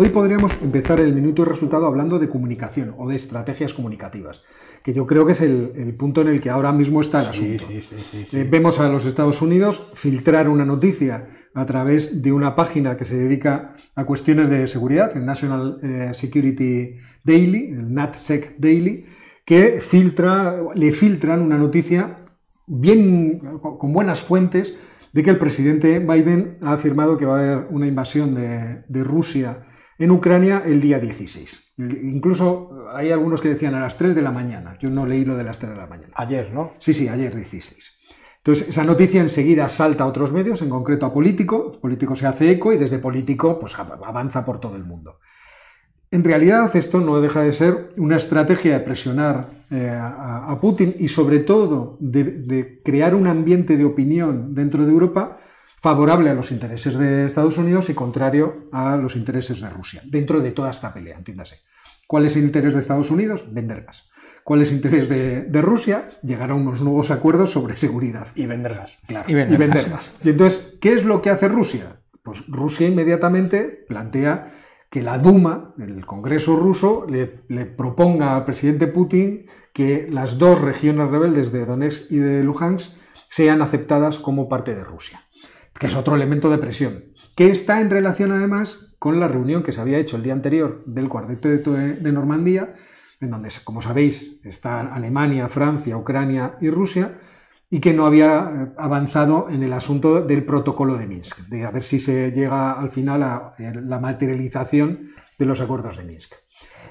hoy podríamos empezar el minuto y resultado hablando de comunicación o de estrategias comunicativas, que yo creo que es el, punto en el que ahora mismo está el asunto. Eh, vemos a los Estados Unidos filtrar una noticia a través de una página que se dedica a cuestiones de seguridad, el National eh, Security Daily, el NatSec Daily, que filtra, le filtran una noticia bien, con buenas fuentes de que el presidente Biden ha afirmado que va a haber una invasión de, Rusia en Ucrania el día 16. Incluso hay algunos que decían a las 3 de la mañana. Yo no leí lo de las 3 de la mañana. Ayer, ¿no? Sí, sí, ayer 16. Entonces, esa noticia enseguida salta a otros medios, en concreto a Político. Político se hace eco y desde Político pues, avanza por todo el mundo. En realidad, esto no deja de ser una estrategia de presionar eh, a, Putin y sobre todo de, crear un ambiente de opinión dentro de Europa favorable a los intereses de Estados Unidos y contrario a los intereses de Rusia, dentro de toda esta pelea, entiéndase. ¿Cuál es el interés de Estados Unidos? Vender gas. ¿Cuál es el interés de, Rusia? Llegar a unos nuevos acuerdos sobre seguridad. Y vender gas. Claro, y vender gas. Y entonces, ¿qué es lo que hace Rusia? Pues Rusia inmediatamente plantea que la Duma, el Congreso ruso, le, le, proponga al presidente Putin que las dos regiones rebeldes de Donetsk y de Luhansk sean aceptadas como parte de Rusia, que es otro elemento de presión, que está en relación además con la reunión que se había hecho el día anterior del cuarteto de Normandía, en donde, como sabéis, están Alemania, Francia, Ucrania y Rusia, y que no había eh, avanzado en el asunto del protocolo de Minsk, de a ver si se llega al final a eh, la materialización de los acuerdos de Minsk.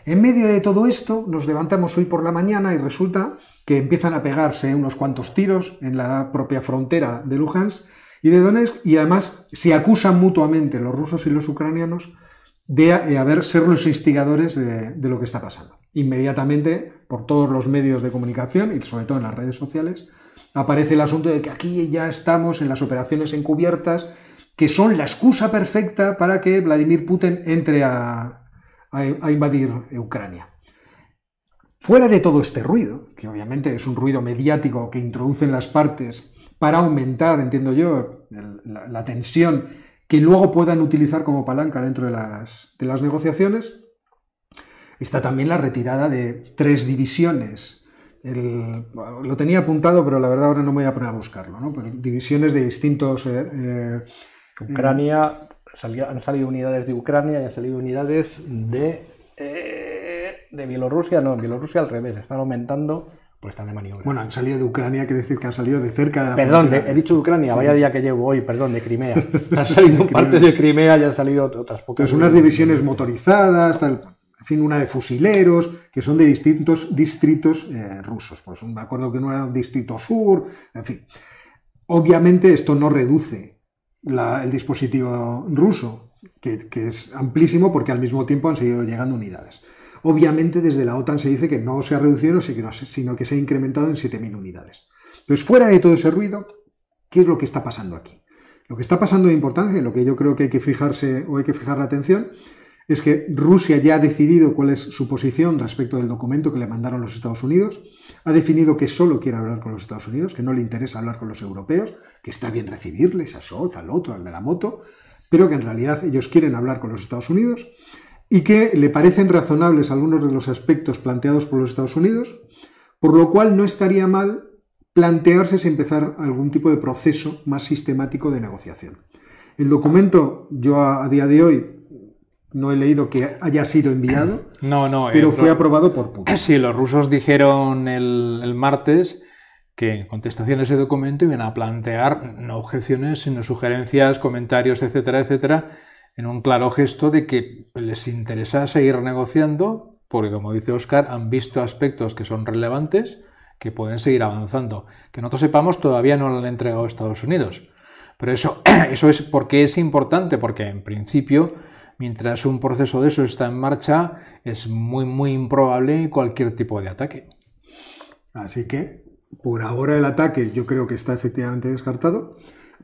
En medio de todo esto, nos levantamos hoy por la mañana y resulta que empiezan a pegarse unos cuantos tiros en la propia frontera de Luhansk y de Donetsk y además se acusan mutuamente los rusos y los ucranianos de eh, haber ser los instigadores de, lo que está pasando. Inmediatamente, por todos los medios de comunicación y sobre todo en las redes sociales, aparece el asunto de que aquí ya estamos en las operaciones encubiertas, que son la excusa perfecta para que Vladimir Putin entre a, a, invadir Ucrania. Fuera de todo este ruido, que obviamente es un ruido mediático que introducen las partes para aumentar, entiendo yo, la, tensión que luego puedan utilizar como palanca dentro de las, de las negociaciones, está también la retirada de tres divisiones. lo tenía apuntado, pero la verdad ahora no me voy a poner a buscarlo. ¿no? divisiones de distintos... Eh, eh, Ucrania han salido unidades de Ucrania y han salido unidades de, eh, de Bielorrusia. No, en Bielorrusia al revés, están aumentando pues están de maniobra. Bueno, han salido de Ucrania, quiere decir que han salido de cerca de la Perdón, he dicho de Ucrania, vaya día que llevo hoy, perdón, de Crimea. han salido partes de Crimea y han salido otras pocas. Entonces, unas divisiones motorizadas, tal, en fin, una de fusileros, que son de distintos distritos eh, rusos. Pues me acuerdo que no era un distrito sur, en fin. Obviamente esto no reduce el dispositivo ruso, que, es amplísimo porque al mismo tiempo han seguido llegando unidades. Obviamente desde la OTAN se dice que no se ha reducido, sino que se ha incrementado en 7.000 unidades. Entonces, fuera de todo ese ruido, ¿qué es lo que está pasando aquí? Lo que está pasando de importancia, lo que yo creo que hay que fijarse o hay que fijar la atención, es que Rusia ya ha decidido cuál es su posición respecto del documento que le mandaron los Estados Unidos, ha definido que solo quiere hablar con los Estados Unidos, que no le interesa hablar con los europeos, que está bien recibirles a Scholz, al otro, al de la moto, pero que en realidad ellos quieren hablar con los Estados Unidos y que le parecen razonables algunos de los aspectos planteados por los Estados Unidos, por lo cual no estaría mal plantearse si empezar algún tipo de proceso más sistemático de negociación. El documento, yo a, día de hoy no he leído que haya sido enviado. No, no. Pero fue aprobado por Putin. Sí, los rusos dijeron el, martes que en contestación a ese documento iban a plantear no objeciones, sino sugerencias, comentarios, etcétera, etcétera, en un claro gesto de que les interesa seguir negociando, porque como dice Oscar, han visto aspectos que son relevantes, que pueden seguir avanzando. Que nosotros sepamos, todavía no lo han entregado a Estados Unidos. Pero eso, eso es porque es importante, porque en principio mientras un proceso de eso está en marcha, es muy, muy improbable cualquier tipo de ataque. Así que, por ahora el ataque yo creo que está efectivamente descartado.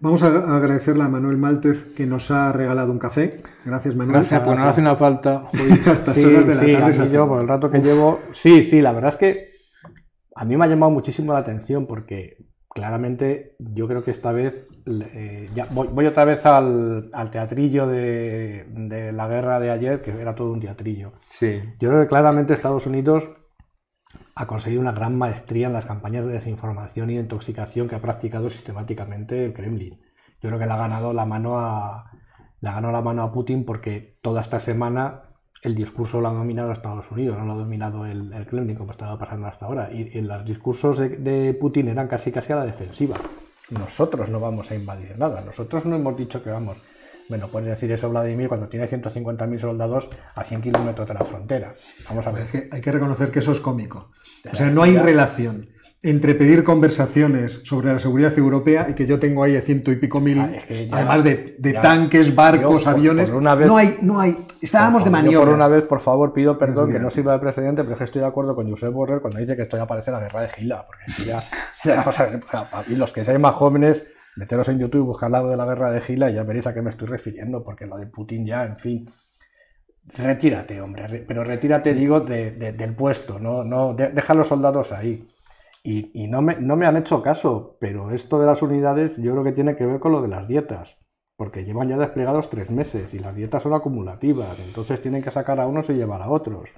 Vamos a agradecerle a Manuel Máltez que nos ha regalado un café. Gracias, Manuel. Gracias, pues no hace una falta. Hasta horas de la tarde. Sí, yo, por el rato que llevo. Sí, sí, la verdad es que a mí me ha llamado muchísimo la atención porque claramente yo creo que esta vez, eh, ya voy, otra vez al, teatrillo de, de, la guerra de ayer, que era todo un teatrillo. Sí. Yo creo que claramente Estados Unidos ha conseguido una gran maestría en las campañas de desinformación y de intoxicación que ha practicado sistemáticamente el Kremlin. Yo creo que le ha ganado la mano a, le ganó la mano a Putin porque toda esta semana el discurso lo ha dominado Estados Unidos, no lo ha dominado el, Kremlin como estaba pasando hasta ahora. Y, los discursos de, Putin eran casi casi a la defensiva. Nosotros no vamos a invadir nada, nosotros no hemos dicho que vamos. Bueno, puedes decir eso Vladimir cuando tiene 150.000 soldados a 100 kilómetros de la frontera. Vamos a ver. hay que reconocer que eso es cómico. O sea, no hay relación entre pedir conversaciones sobre la seguridad europea y que yo tengo ahí a ciento y pico mil, ah, además de, tanques, barcos, aviones. no hay, no hay. Estábamos de maniobras. por una vez, por favor, pido perdón que no sirva de precedente, pero es que estoy de acuerdo con Josep Borrell cuando dice que esto ya parece la guerra de Gila. Porque ya, y los que sean más jóvenes, meteros en YouTube, buscar lado de la guerra de Gila y ya veréis a qué me estoy refiriendo, porque lo de Putin ya, en fin. Retírate, hombre, pero retírate, digo, del puesto, no, no, deja a los soldados ahí. Y, no, me, no, me, han hecho caso, pero esto de las unidades yo creo que tiene que ver con lo de las dietas, porque llevan ya desplegados tres meses y las dietas son acumulativas, entonces tienen que sacar a unos y llevar a otros.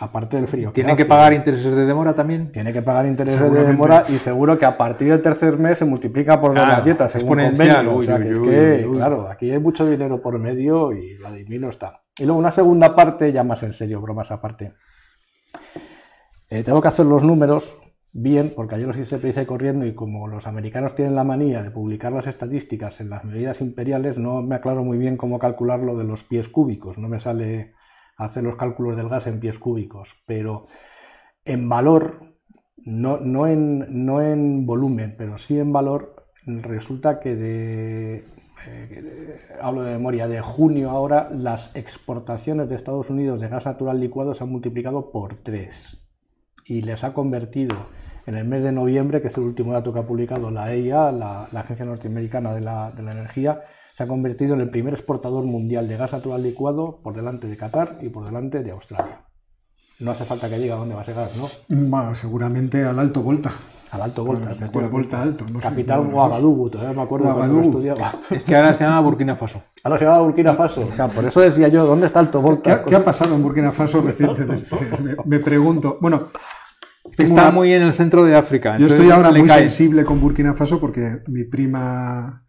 Aparte del frío. ¿Tiene que, pagar intereses de demora también? Tiene que pagar intereses de demora y seguro que a partir del tercer mes se multiplica por las dietas, exponencial. o sea, que es que, claro, aquí hay mucho dinero por medio y Vladimir no está. Y luego una segunda parte, ya más en serio, bromas aparte. Eh, tengo que hacer los números bien, porque ayer los hice prisa corriendo y como los americanos tienen la manía de publicar las estadísticas en las medidas imperiales, no me aclaro muy bien cómo calcular lo de los pies cúbicos, no me sale hacer los cálculos del gas en pies cúbicos, pero en valor, no, no, en, no en volumen, pero sí en valor, resulta que de, eh, hablo de memoria, de junio ahora las exportaciones de Estados Unidos de gas natural licuado se han multiplicado por tres y les ha convertido en el mes de noviembre, que es el último dato que ha publicado la EIA, la, Agencia Norteamericana de la, Energía, se ha convertido en el primer exportador mundial de gas natural licuado por delante de Qatar y por delante de Australia. No hace falta que diga dónde va a llegar, ¿no? seguramente al alto volta. Al alto volta, volta alto. Capital Ouagadougou, todavía me acuerdo cuando estudiaba. Es que ahora se llama Burkina Faso. Ahora se llama Burkina Faso. por eso decía yo, ¿dónde está alto volta? ¿Qué, ha pasado en Burkina Faso recientemente? me pregunto. Bueno, Está muy en el centro de África. Yo estoy ahora muy sensible con Burkina Faso porque mi prima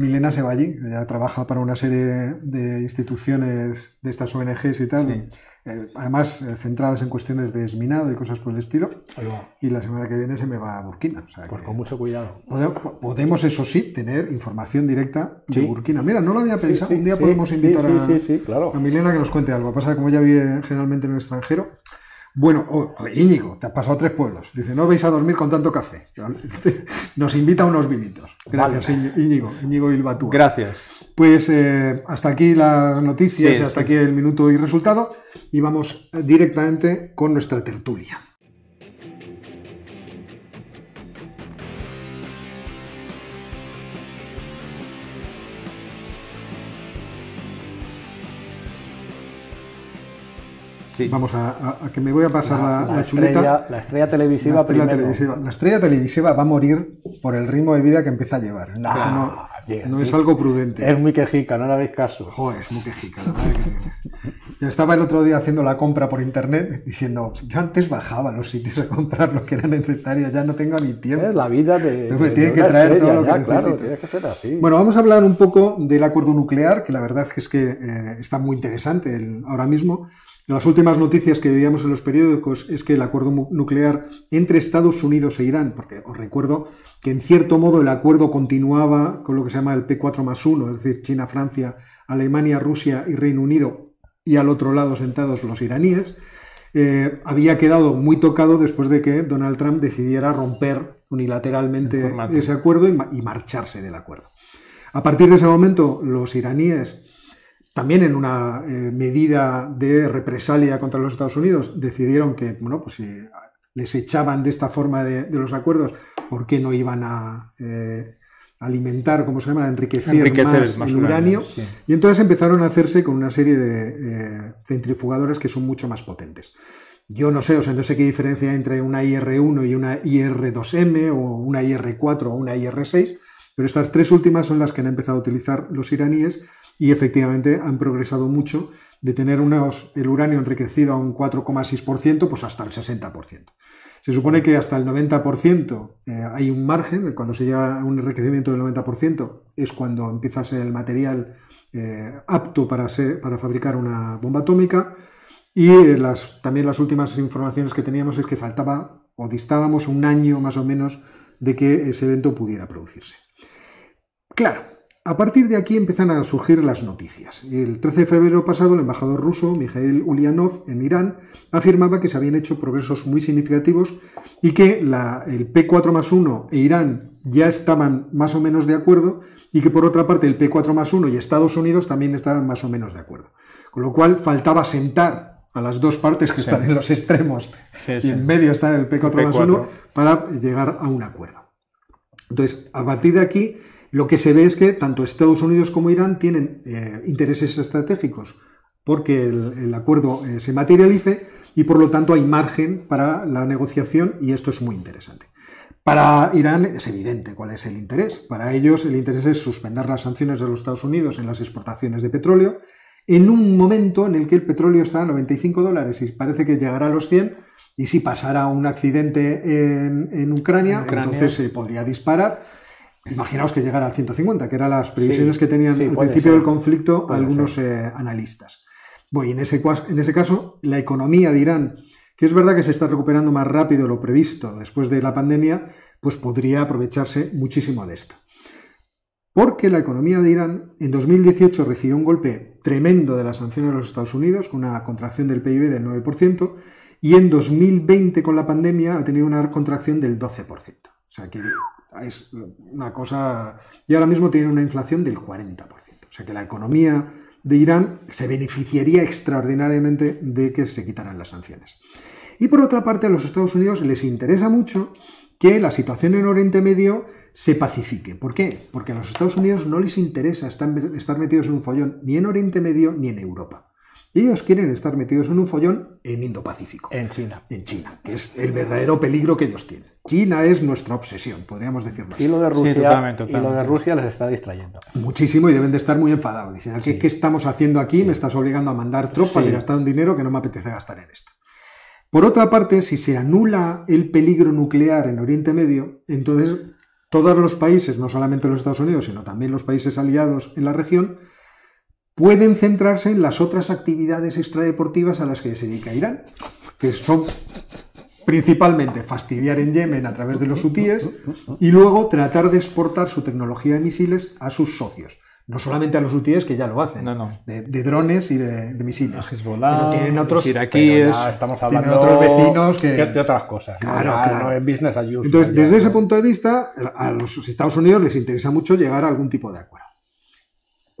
Milena se va allí. Ella trabaja para una serie de instituciones de estas ONGs y tal. Eh, además, eh, centradas en cuestiones de desminado y cosas por el estilo. Y la semana que viene se me va a Burkina. pues con mucho cuidado. Podemos, eso sí, tener información directa de Burkina. Mira, no lo había pensado. Un día podemos invitar a, a Milena que nos cuente algo. Pasa que como ella vive generalmente en el extranjero, bueno, oh, Íñigo, te has pasado tres pueblos. Dice, no vais a dormir con tanto café. Nos invita a unos vinitos. Gracias, Íñigo, Íñigo Bilbatúa. Gracias. Pues eh, hasta aquí las noticias, hasta aquí el minuto y resultado. Y vamos directamente con nuestra tertulia. Vamos a, que me voy a pasar la, chuleta. la estrella televisiva la estrella televisiva. La estrella televisiva va a morir por el ritmo de vida que empieza a llevar. No, es algo prudente. Es muy quejica, no le hagáis caso. Joder, es muy quejica. Yo estaba el otro día haciendo la compra por internet diciendo, yo antes bajaba a los sitios a comprar lo que era necesario, ya no tengo ni tiempo. Es la vida de... me tiene que traer todo lo que claro, que ser así. Bueno, vamos a hablar un poco del acuerdo nuclear, que la verdad es que eh, está muy interesante ahora mismo. Las últimas noticias que veíamos en los periódicos es que el acuerdo nuclear entre Estados Unidos e Irán, porque os recuerdo que en cierto modo el acuerdo continuaba con lo que se llama el P4 más 1, es decir, China, Francia, Alemania, Rusia y Reino Unido, y al otro lado sentados los iraníes, eh, había quedado muy tocado después de que Donald Trump decidiera romper unilateralmente ese acuerdo y marcharse del acuerdo. A partir de ese momento, los iraníes también en una eh, medida de represalia contra los Estados Unidos, decidieron que, bueno, pues si les echaban de esta forma de, los acuerdos, ¿por qué no iban a eh, alimentar, como se llama, enriquecer, más, el uranio? Y entonces empezaron a hacerse con una serie de eh, centrifugadores que son mucho más potentes. Yo no sé, o sea, no sé qué diferencia entre una IR1 y una IR2M o una IR4 o una IR6, pero estas tres últimas son las que han empezado a utilizar los iraníes y efectivamente han progresado mucho de tener unos, el uranio enriquecido a un 4,6%, pues hasta el 60%. Se supone que hasta el 90% eh, hay un margen, cuando se llega a un enriquecimiento del 90% es cuando empieza a ser el material eh, apto para, para fabricar una bomba atómica. Y eh, las, también las últimas informaciones que teníamos es que faltaba o distábamos un año más o menos de que ese evento pudiera producirse. Claro, a partir de aquí empiezan a surgir las noticias. El 13 de febrero pasado, el embajador ruso, Mikhail Ulyanov, en Irán, afirmaba que se habían hecho progresos muy significativos y que el P4 más 1 e Irán ya estaban más o menos de acuerdo y que por otra parte el P4 más 1 y Estados Unidos también estaban más o menos de acuerdo. Con lo cual faltaba sentar a las dos partes que están en los extremos y en medio está el P4, más 1 para llegar a un acuerdo. Entonces, a partir de aquí, lo que se ve es que tanto Estados Unidos como Irán tienen eh, intereses estratégicos porque el, acuerdo eh, se materialice y por lo tanto hay margen para la negociación y esto es muy interesante. Para Irán es evidente cuál es el interés. Para ellos el interés es suspender las sanciones de los Estados Unidos en las exportaciones de petróleo en un momento en el que el petróleo está a 95 dólares y parece que llegará a los 100 y si pasara un accidente en, Ucrania, entonces se podría disparar. Imaginaos que llegara a 150, que eran las previsiones que tenían al principio del conflicto algunos eh, analistas. Bueno, y en ese, en ese caso, la economía de Irán que es verdad que se está recuperando más rápido de lo previsto después de la pandemia, pues podría aprovecharse muchísimo de esto. Porque la economía de Irán en 2018 recibió un golpe tremendo de las sanciones de los Estados Unidos, con una contracción del PIB del 9%, y en 2020 con la pandemia ha tenido una contracción del 12%. O sea que es una cosa... Y ahora mismo tiene una inflación del 40%. O sea que la economía de Irán se beneficiaría extraordinariamente de que se quitaran las sanciones. Y por otra parte, a los Estados Unidos les interesa mucho que la situación en Oriente Medio se pacifique. ¿Por qué? Porque a los Estados Unidos no les interesa estar metidos en un follón ni en Oriente Medio ni en Europa. Ellos quieren estar metidos en un follón en Indo-Pacífico. En China. En China, que es el verdadero peligro que ellos tienen. China es nuestra obsesión, podríamos decirlo así. Y lo de Rusia, Y lo de Rusia les está distrayendo. Muchísimo y deben de estar muy enfadados. Dicen, ¿qué, estamos haciendo aquí? Me estás obligando a mandar tropas y gastar un dinero que no me apetece gastar en esto. Por otra parte, si se anula el peligro nuclear en Oriente Medio, entonces todos los países, no solamente los Estados Unidos, sino también los países aliados en la región, pueden centrarse en las otras actividades extradeportivas a las que se dedica Irán, que son principalmente fastidiar en Yemen a través de los hutíes y luego tratar de exportar su tecnología de misiles a sus socios. No solamente a los hutíes, que ya lo hacen, De, drones y de, misiles. pero tienen otros, iraquíes, estamos hablando otros vecinos que... de otras cosas. Claro, claro. No business as usual, Entonces, desde ese punto de vista, a los Estados Unidos les interesa mucho llegar a algún tipo de acuerdo.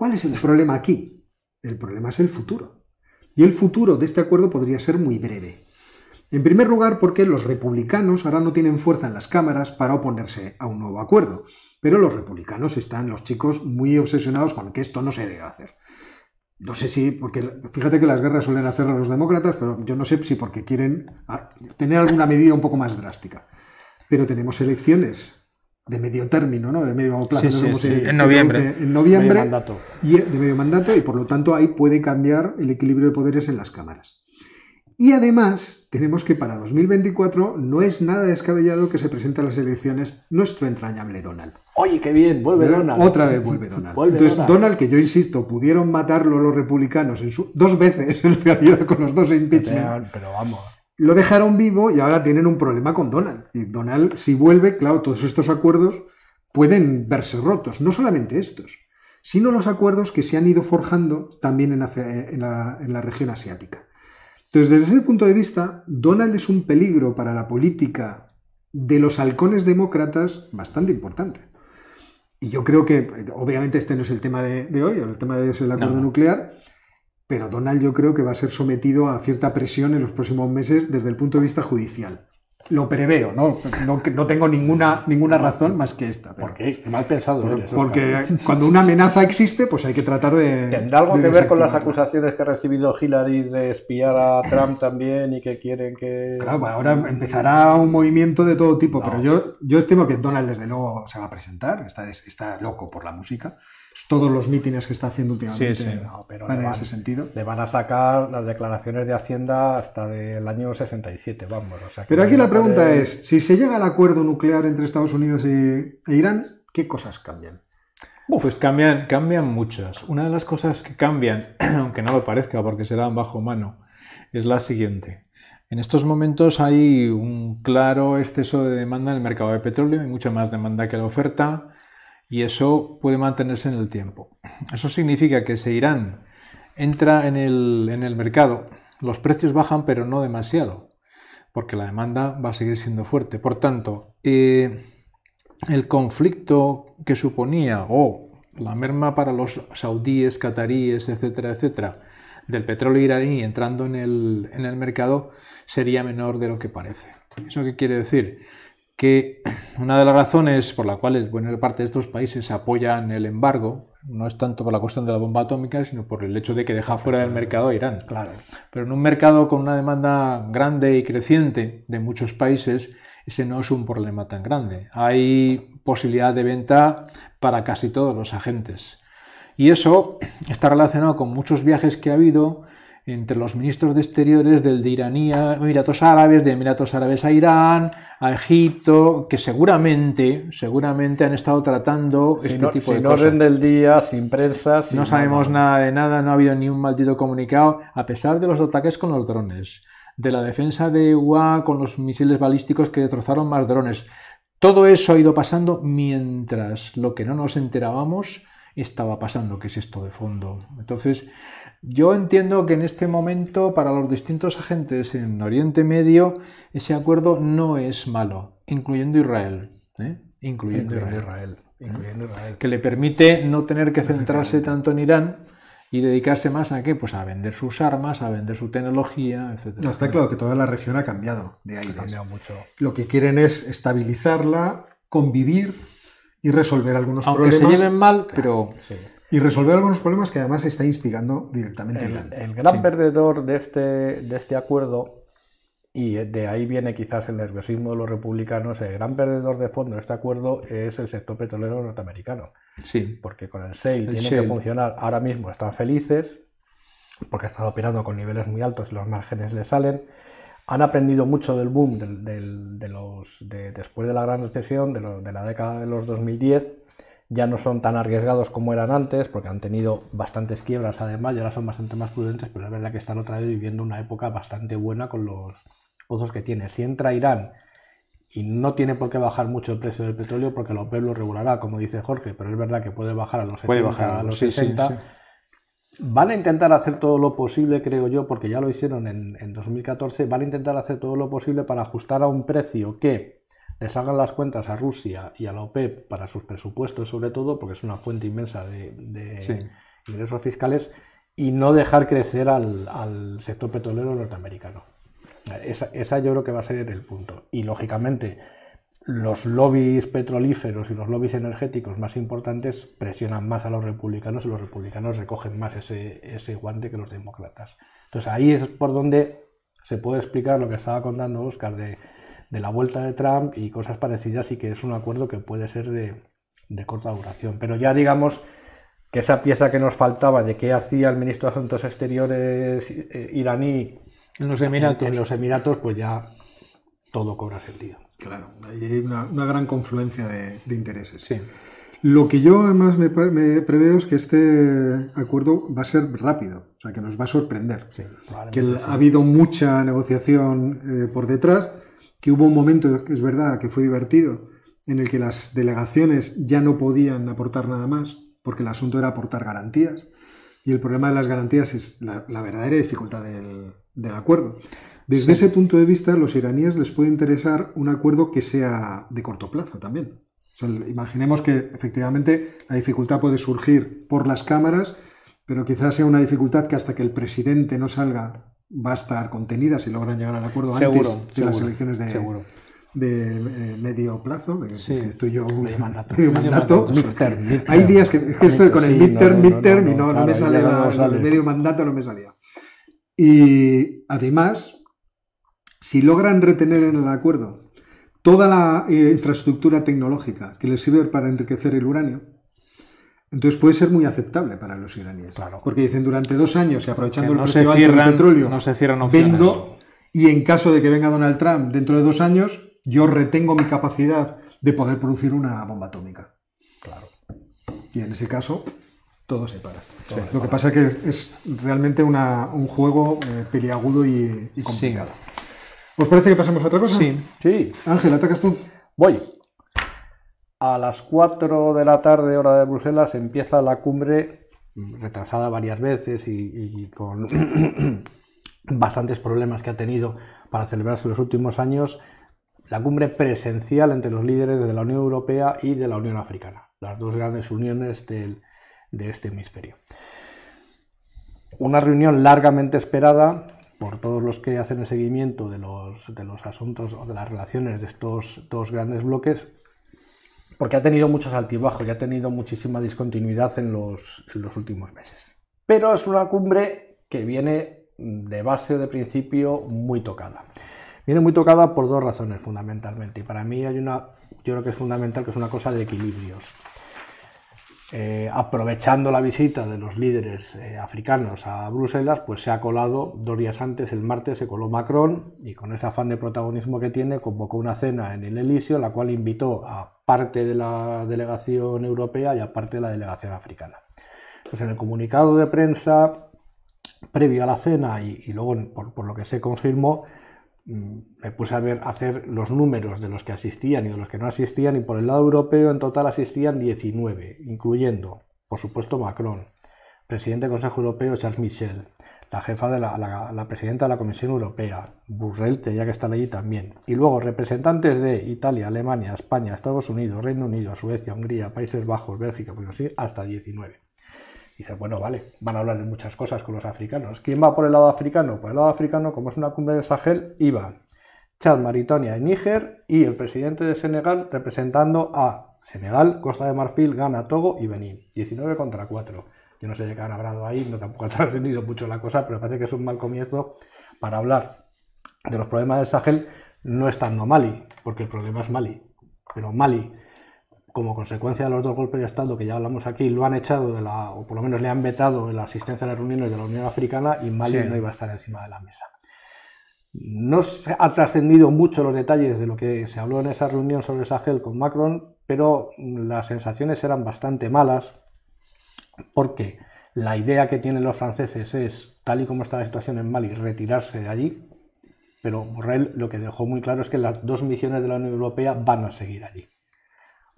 ¿Cuál es el problema aquí? El problema es el futuro. Y el futuro de este acuerdo podría ser muy breve. En primer lugar, porque los republicanos ahora no tienen fuerza en las cámaras para oponerse a un nuevo acuerdo. Pero los republicanos están, los chicos, muy obsesionados con que esto no se debe hacer. No sé si, porque fíjate que las guerras suelen hacerlo los demócratas, pero yo no sé si porque quieren ah, tener alguna medida un poco más drástica. Pero tenemos elecciones de medio término, ¿no? de medio plazo, en noviembre. En noviembre y de medio mandato y por lo tanto ahí puede cambiar el equilibrio de poderes en las cámaras. Y además tenemos que para 2024 no es nada descabellado que se presenten las elecciones nuestro entrañable Donald. Oye, qué bien, vuelve Donald. Otra vez vuelve Donald. Entonces, Donald. que yo insisto, pudieron matarlo los republicanos en su, dos veces en realidad con los dos impeachment. pero vamos lo dejaron vivo y ahora tienen un problema con Donald. Y Donald, si vuelve, claro, todos estos acuerdos pueden verse rotos. No solamente estos, sino los acuerdos que se han ido forjando también en, la, región asiática. Entonces, desde ese punto de vista, Donald es un peligro para la política de los halcones demócratas bastante importante. Y yo creo que, obviamente, este no es el tema de, hoy, el tema es el acuerdo nuclear, pero Donald yo creo que va a ser sometido a cierta presión en los próximos meses desde el punto de vista judicial. lo preveo, ¿no? No, tengo ninguna, ninguna razón más que esta. ¿Por qué? Mal pensado Porque cuando una amenaza existe, pues hay que tratar de... ¿Tendrá algo que ver con las acusaciones que ha recibido Hillary de espiar a Trump también y que quieren que... Claro, ahora empezará un movimiento de todo tipo, pero yo, yo estimo que Donald desde luego se va a presentar, está, está loco por la música todos los mítines que está haciendo últimamente sí, pero en ese sentido. Le van a sacar las declaraciones de Hacienda hasta del año 67, vamos. pero aquí la pregunta es, si se llega al acuerdo nuclear entre Estados Unidos e Irán, ¿qué cosas cambian? Pues cambian, cambian muchas. Una de las cosas que cambian, aunque no lo parezca porque será bajo mano, es la siguiente. En estos momentos hay un claro exceso de demanda en el mercado de petróleo, hay mucha más demanda que la oferta y eso puede mantenerse en el tiempo. Eso significa que si Irán entra en el, mercado, los precios bajan pero no demasiado, porque la demanda va a seguir siendo fuerte. Por tanto, eh, el conflicto que suponía o la merma para los saudíes, cataríes, etcétera, etcétera, del petróleo iraní entrando en el, en el mercado sería menor de lo que parece. ¿Eso qué quiere decir? Que una de las razones por las cuales buena parte de estos países apoyan el embargo no es tanto por la cuestión de la bomba atómica, sino por el hecho de que deja fuera del mercado a Irán. Claro. Pero en un mercado con una demanda grande y creciente de muchos países, ese no es un problema tan grande. Hay posibilidad de venta para casi todos los agentes. Y eso está relacionado con muchos viajes que ha habido entre los ministros de Exteriores del de Iraní a Emiratos Árabes, de Emiratos Árabes a Irán, a Egipto, que seguramente, seguramente han estado tratando este tipo de cosas. Sin orden del día, sin prensa. no sabemos nada. de nada, no ha habido ni un maldito comunicado, a pesar de los ataques con los drones, de la defensa de UA con los misiles balísticos que destrozaron más drones. Todo eso ha ido pasando mientras lo que no nos enterábamos estaba pasando, que es esto de fondo. Entonces, yo entiendo que en este momento para los distintos agentes en Oriente Medio ese acuerdo no es malo, incluyendo Israel. ¿eh? Incluyendo, Israel. Que le permite no tener que centrarse tanto en Irán y dedicarse más a qué? Pues a vender sus armas, a vender su tecnología, etc. No, está claro que toda la región ha cambiado de ahí. Ha cambiado mucho. Lo que quieren es estabilizarla, convivir y resolver algunos Aunque problemas. se lleven mal, pero... Y resolver algunos problemas que además está instigando directamente el, El gran perdedor de este, de este acuerdo, y de ahí viene quizás el nerviosismo de los republicanos, el gran perdedor de fondo de este acuerdo es el sector petrolero norteamericano. Sí. Porque con el SAIL tiene que funcionar. Ahora mismo están felices, porque están operando con niveles muy altos y los márgenes le salen. Han aprendido mucho del boom de los, de, después de la gran recesión, de, de la década de los 2010 ya no son tan arriesgados como eran antes, porque han tenido bastantes quiebras además, y ahora son bastante más prudentes, pero es verdad que están otra vez viviendo una época bastante buena con los pozos que tiene. Si entra Irán y no tiene por qué bajar mucho el precio del petróleo, porque la OPEP lo regulará, como dice Jorge, pero es verdad que puede bajar a los 70, bajar, a los 60. Van a intentar hacer todo lo posible, creo yo, porque ya lo hicieron en, en 2014, van a intentar hacer todo lo posible para ajustar a un precio que les hagan las cuentas a Rusia y a la OPEP para sus presupuestos, sobre todo, porque es una fuente inmensa de, ingresos fiscales, y no dejar crecer al, sector petrolero norteamericano. Esa, yo creo que va a ser el punto. Y lógicamente, los lobbies petrolíferos y los lobbies energéticos más importantes presionan más a los republicanos y los republicanos recogen más ese, ese guante que los demócratas. Entonces ahí es por donde se puede explicar lo que estaba contando Oscar de de la vuelta de Trump y cosas parecidas y que es un acuerdo que puede ser de, corta duración. Pero ya digamos que esa pieza que nos faltaba de qué hacía el ministro de Asuntos Exteriores eh, iraní en los Emiratos, en, los Emiratos pues ya todo cobra sentido. Claro, hay una, gran confluencia de, intereses. Sí. Lo que yo además me, preveo es que este acuerdo va a ser rápido, o sea, que nos va a sorprender. que ha habido mucha negociación eh, por detrás que hubo un momento, es verdad, que fue divertido, en el que las delegaciones ya no podían aportar nada más, porque el asunto era aportar garantías. Y el problema de las garantías es la, verdadera dificultad del, acuerdo. Desde ese punto de vista, los iraníes les puede interesar un acuerdo que sea de corto plazo también. imaginemos que efectivamente la dificultad puede surgir por las cámaras, pero quizás sea una dificultad que hasta que el presidente no salga va a estar contenida si logran llegar al acuerdo antes de las elecciones de, de eh, medio plazo, estoy yo medio mandato. Hay días que, estoy con el midterm, midterm y no, me sale, el medio mandato, no me salía. Y además, si logran retener en el acuerdo toda la eh, infraestructura tecnológica que les sirve para enriquecer el uranio, entonces puede ser muy aceptable para los iraníes. Porque dicen durante dos años y aprovechando el se petróleo, no se cierran vendo y en caso de que venga Donald Trump dentro de dos años, yo retengo mi capacidad de poder producir una bomba atómica. Claro. Y en ese caso, todo se para. Lo que pasa es que es, realmente un juego eh, peliagudo y, complicado. ¿Os parece que pasemos a otra cosa? Sí. sí. Ángel, atacas tú. Voy. A las 4 de la tarde, hora de Bruselas, empieza la cumbre, retrasada varias veces y con bastantes problemas que ha tenido para celebrarse los últimos años, la cumbre presencial entre los líderes de la Unión Europea y de la Unión Africana, las dos grandes uniones de este hemisferio. Una reunión largamente esperada por todos los que hacen el seguimiento de los, de los asuntos o de las relaciones de estos dos grandes bloques, porque ha tenido muchos altibajos y ha tenido muchísima discontinuidad en los, últimos meses. Pero es una cumbre que viene de base o de principio muy tocada. Viene muy tocada por dos razones fundamentalmente. Y para mí hay una, yo creo que es fundamental, que es una cosa de equilibrios. Eh, aprovechando la visita de los líderes eh, africanos a Bruselas, pues se ha colado dos días antes, el martes, se coló Macron y con ese afán de protagonismo que tiene, convocó una cena en el Elíseo, la cual invitó a parte de la delegación europea y a parte de la delegación africana. Pues en el comunicado de prensa previo a la cena y, luego, por, lo que se confirmó, me puse a ver hacer los números de los que asistían y de los que no asistían y por el lado europeo en total asistían 19, incluyendo, por supuesto, Macron, presidente del Consejo Europeo Charles Michel, la jefa de la, la, presidenta de la Comisión Europea, Burrell tenía que estar allí también, y luego representantes de Italia, Alemania, España, Estados Unidos, Reino Unido, Suecia, Hungría, Países Bajos, Bélgica, pues hasta 19. Dice, bueno, vale, van a hablar de muchas cosas con los africanos. ¿Quién va por el lado africano? Por el lado africano, como es una cumbre de Sahel, iba Chad, Maritonia y Níger y el presidente de Senegal representando a Senegal, Costa de Marfil, Ghana, Togo y Benín. 19 contra 4. Yo no sé de qué han hablado ahí, no tampoco ha trascendido mucho la cosa, pero parece que es un mal comienzo para hablar de los problemas del Sahel, no estando Mali, porque el problema es Mali. Pero Mali como consecuencia de los dos golpes de Estado que ya hablamos aquí, lo han echado de la, o por lo menos le han vetado en la asistencia a las reuniones de la Unión Africana y Mali no iba a estar encima de la mesa. No se ha trascendido mucho los detalles de lo que se habló en esa reunión sobre Sahel con Macron, pero las sensaciones eran bastante malas porque la idea que tienen los franceses es, tal y como está la situación en Mali, retirarse de allí, pero Borrell lo que dejó muy claro es que las dos misiones de la Unión Europea van a seguir allí.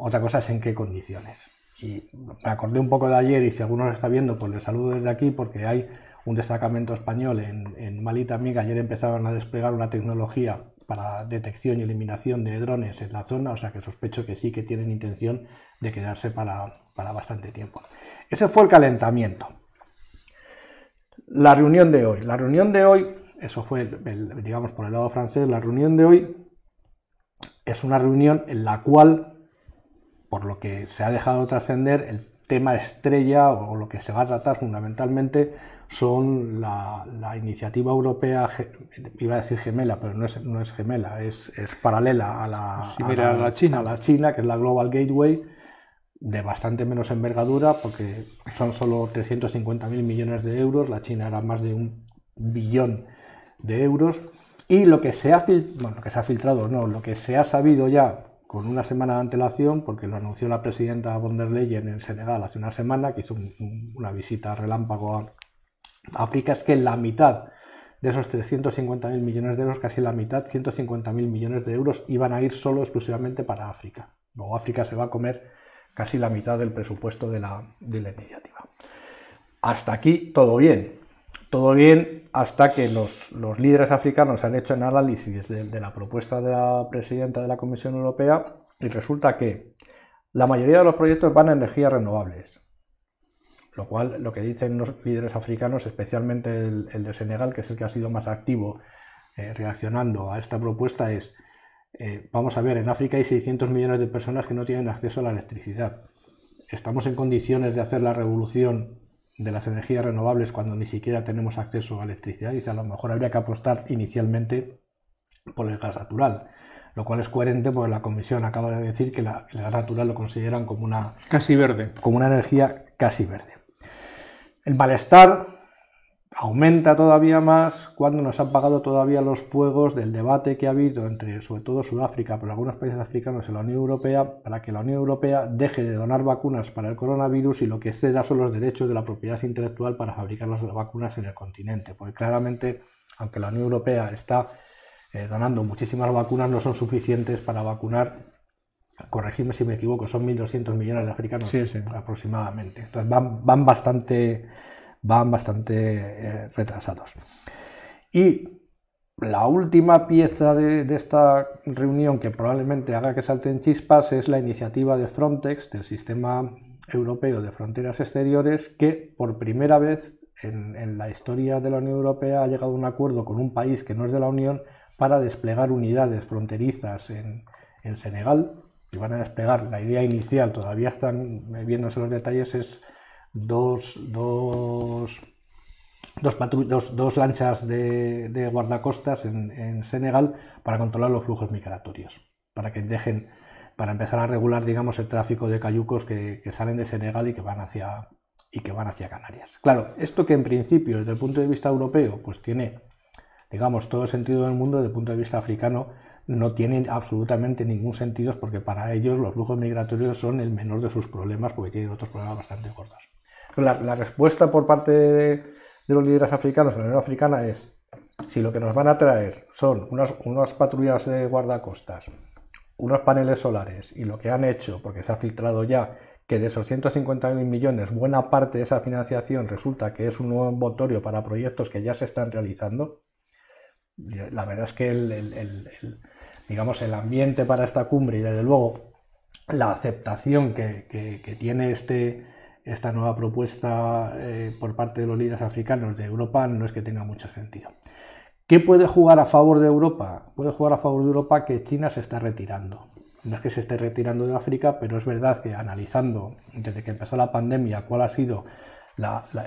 Otra cosa es en qué condiciones. Y me acordé un poco de ayer y si alguno lo está viendo, pues les saludo desde aquí porque hay un destacamento español en, en Mali también que ayer empezaron a desplegar una tecnología para detección y eliminación de drones en la zona, o sea que sospecho que sí que tienen intención de quedarse para, para bastante tiempo. Ese fue el calentamiento. La reunión de hoy. La reunión de hoy, eso fue, digamos, por el lado francés, la reunión de hoy es una reunión en la cual por lo que se ha dejado trascender, el tema estrella o lo que se va a tratar fundamentalmente son la, iniciativa europea, iba a decir gemela, pero no es, no es gemela, es, paralela a la, la, China. a la China, que es la Global Gateway, de bastante menos envergadura, porque son solo 350.000 millones de euros, la China era más de un billón de euros, y lo que se ha, bueno, lo que se ha filtrado, no, lo que se ha sabido ya con una semana de antelación, porque lo anunció la presidenta von der Leyen en Senegal hace una semana, que hizo una visita relámpago a África, es que la mitad de esos 350.000 millones de euros, casi la mitad, 150.000 millones de euros, iban a ir solo exclusivamente para África. Luego África se va a comer casi la mitad del presupuesto de la, de la iniciativa. Hasta aquí todo bien. Todo bien hasta que los, líderes africanos han hecho un análisis de, la propuesta de la presidenta de la Comisión Europea y resulta que la mayoría de los proyectos van a energías renovables. Lo cual, lo que dicen los líderes africanos, especialmente el, de Senegal, que es el que ha sido más activo eh, reaccionando a esta propuesta, es, eh, vamos a ver, en África hay 600 millones de personas que no tienen acceso a la electricidad. ¿Estamos en condiciones de hacer la revolución de las energías renovables cuando ni siquiera tenemos acceso a electricidad? Dice, a lo mejor habría que apostar inicialmente por el gas natural lo cual es coherente porque la Comisión acaba de decir que la, el gas natural lo consideran como una... Casi verde. Como una energía casi verde. El malestar aumenta todavía más cuando nos han pagado todavía los fuegos del debate que ha habido entre, sobre todo Sudáfrica, pero algunos países africanos y la Unión Europea, para que la Unión Europea deje de donar vacunas para el coronavirus y lo que ceda son los derechos de la propiedad intelectual para fabricar las vacunas en el continente. Porque claramente, aunque la Unión Europea está eh, donando muchísimas vacunas, no son suficientes para vacunar, corregirme si me equivoco, son 1.200 millones de africanos aproximadamente. Entonces van, van bastante, van bastante eh, retrasados. Y la última pieza de, de, esta reunión que probablemente haga que salten chispas es la iniciativa de Frontex, del Sistema Europeo de Fronteras Exteriores, que por primera vez en, en, la historia de la Unión Europea ha llegado a un acuerdo con un país que no es de la Unión para desplegar unidades fronterizas en, Senegal, y van a desplegar, la idea inicial, todavía están viéndose los detalles, es dos, dos, dos, lanchas de, guardacostas en, Senegal para controlar los flujos migratorios, para que dejen, para empezar a regular, digamos, el tráfico de cayucos que, que salen de Senegal y que van hacia y que van hacia Canarias. Claro, esto que en principio, desde el punto de vista europeo, pues tiene digamos, todo el sentido del mundo desde el punto de vista africano no tiene absolutamente ningún sentido porque para ellos los flujos migratorios son el menor de sus problemas porque tienen otros problemas bastante gordos. La, respuesta por parte de, los líderes africanos, de la Unión Africana, es si lo que nos van a traer son unas, patrullas de guardacostas, unos paneles solares y lo que han hecho, porque se ha filtrado ya que de esos 150.000 millones, buena parte de esa financiación resulta que es un nuevo envoltorio para proyectos que ya se están realizando, la verdad es que el, digamos, el ambiente para esta cumbre y desde luego la aceptación que, tiene este, esta nueva propuesta eh, por parte de los líderes africanos de Europa no es que tenga mucho sentido. ¿Qué puede jugar a favor de Europa? Puede jugar a favor de Europa que China se está retirando. No es que se esté retirando de África, pero es verdad que analizando desde que empezó la pandemia cuál ha sido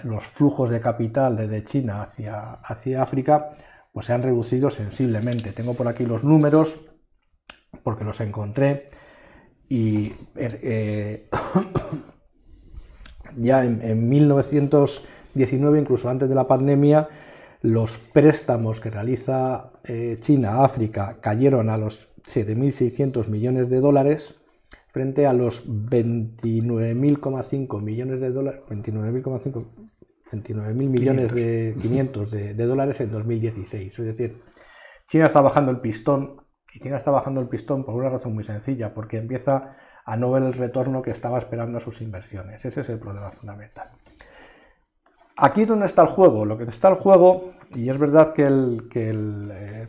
los flujos de capital desde China hacia, hacia África, pues se han reducido sensiblemente. Tengo por aquí los números porque los encontré y er, eh, ya en, 1919, incluso antes de la pandemia, los préstamos que realiza eh, China a África cayeron a los 7.600 millones de dólares frente a los 29.5 millones de dólares, 29.5 29 mil millones de 500 de, dólares en 2016. Es decir, China está bajando el pistón y China está bajando el pistón por una razón muy sencilla, porque empieza a no ver el retorno que estaba esperando a sus inversiones. Ese es el problema fundamental. Aquí donde está el juego. Lo que está el juego, y es verdad que el, que el, eh,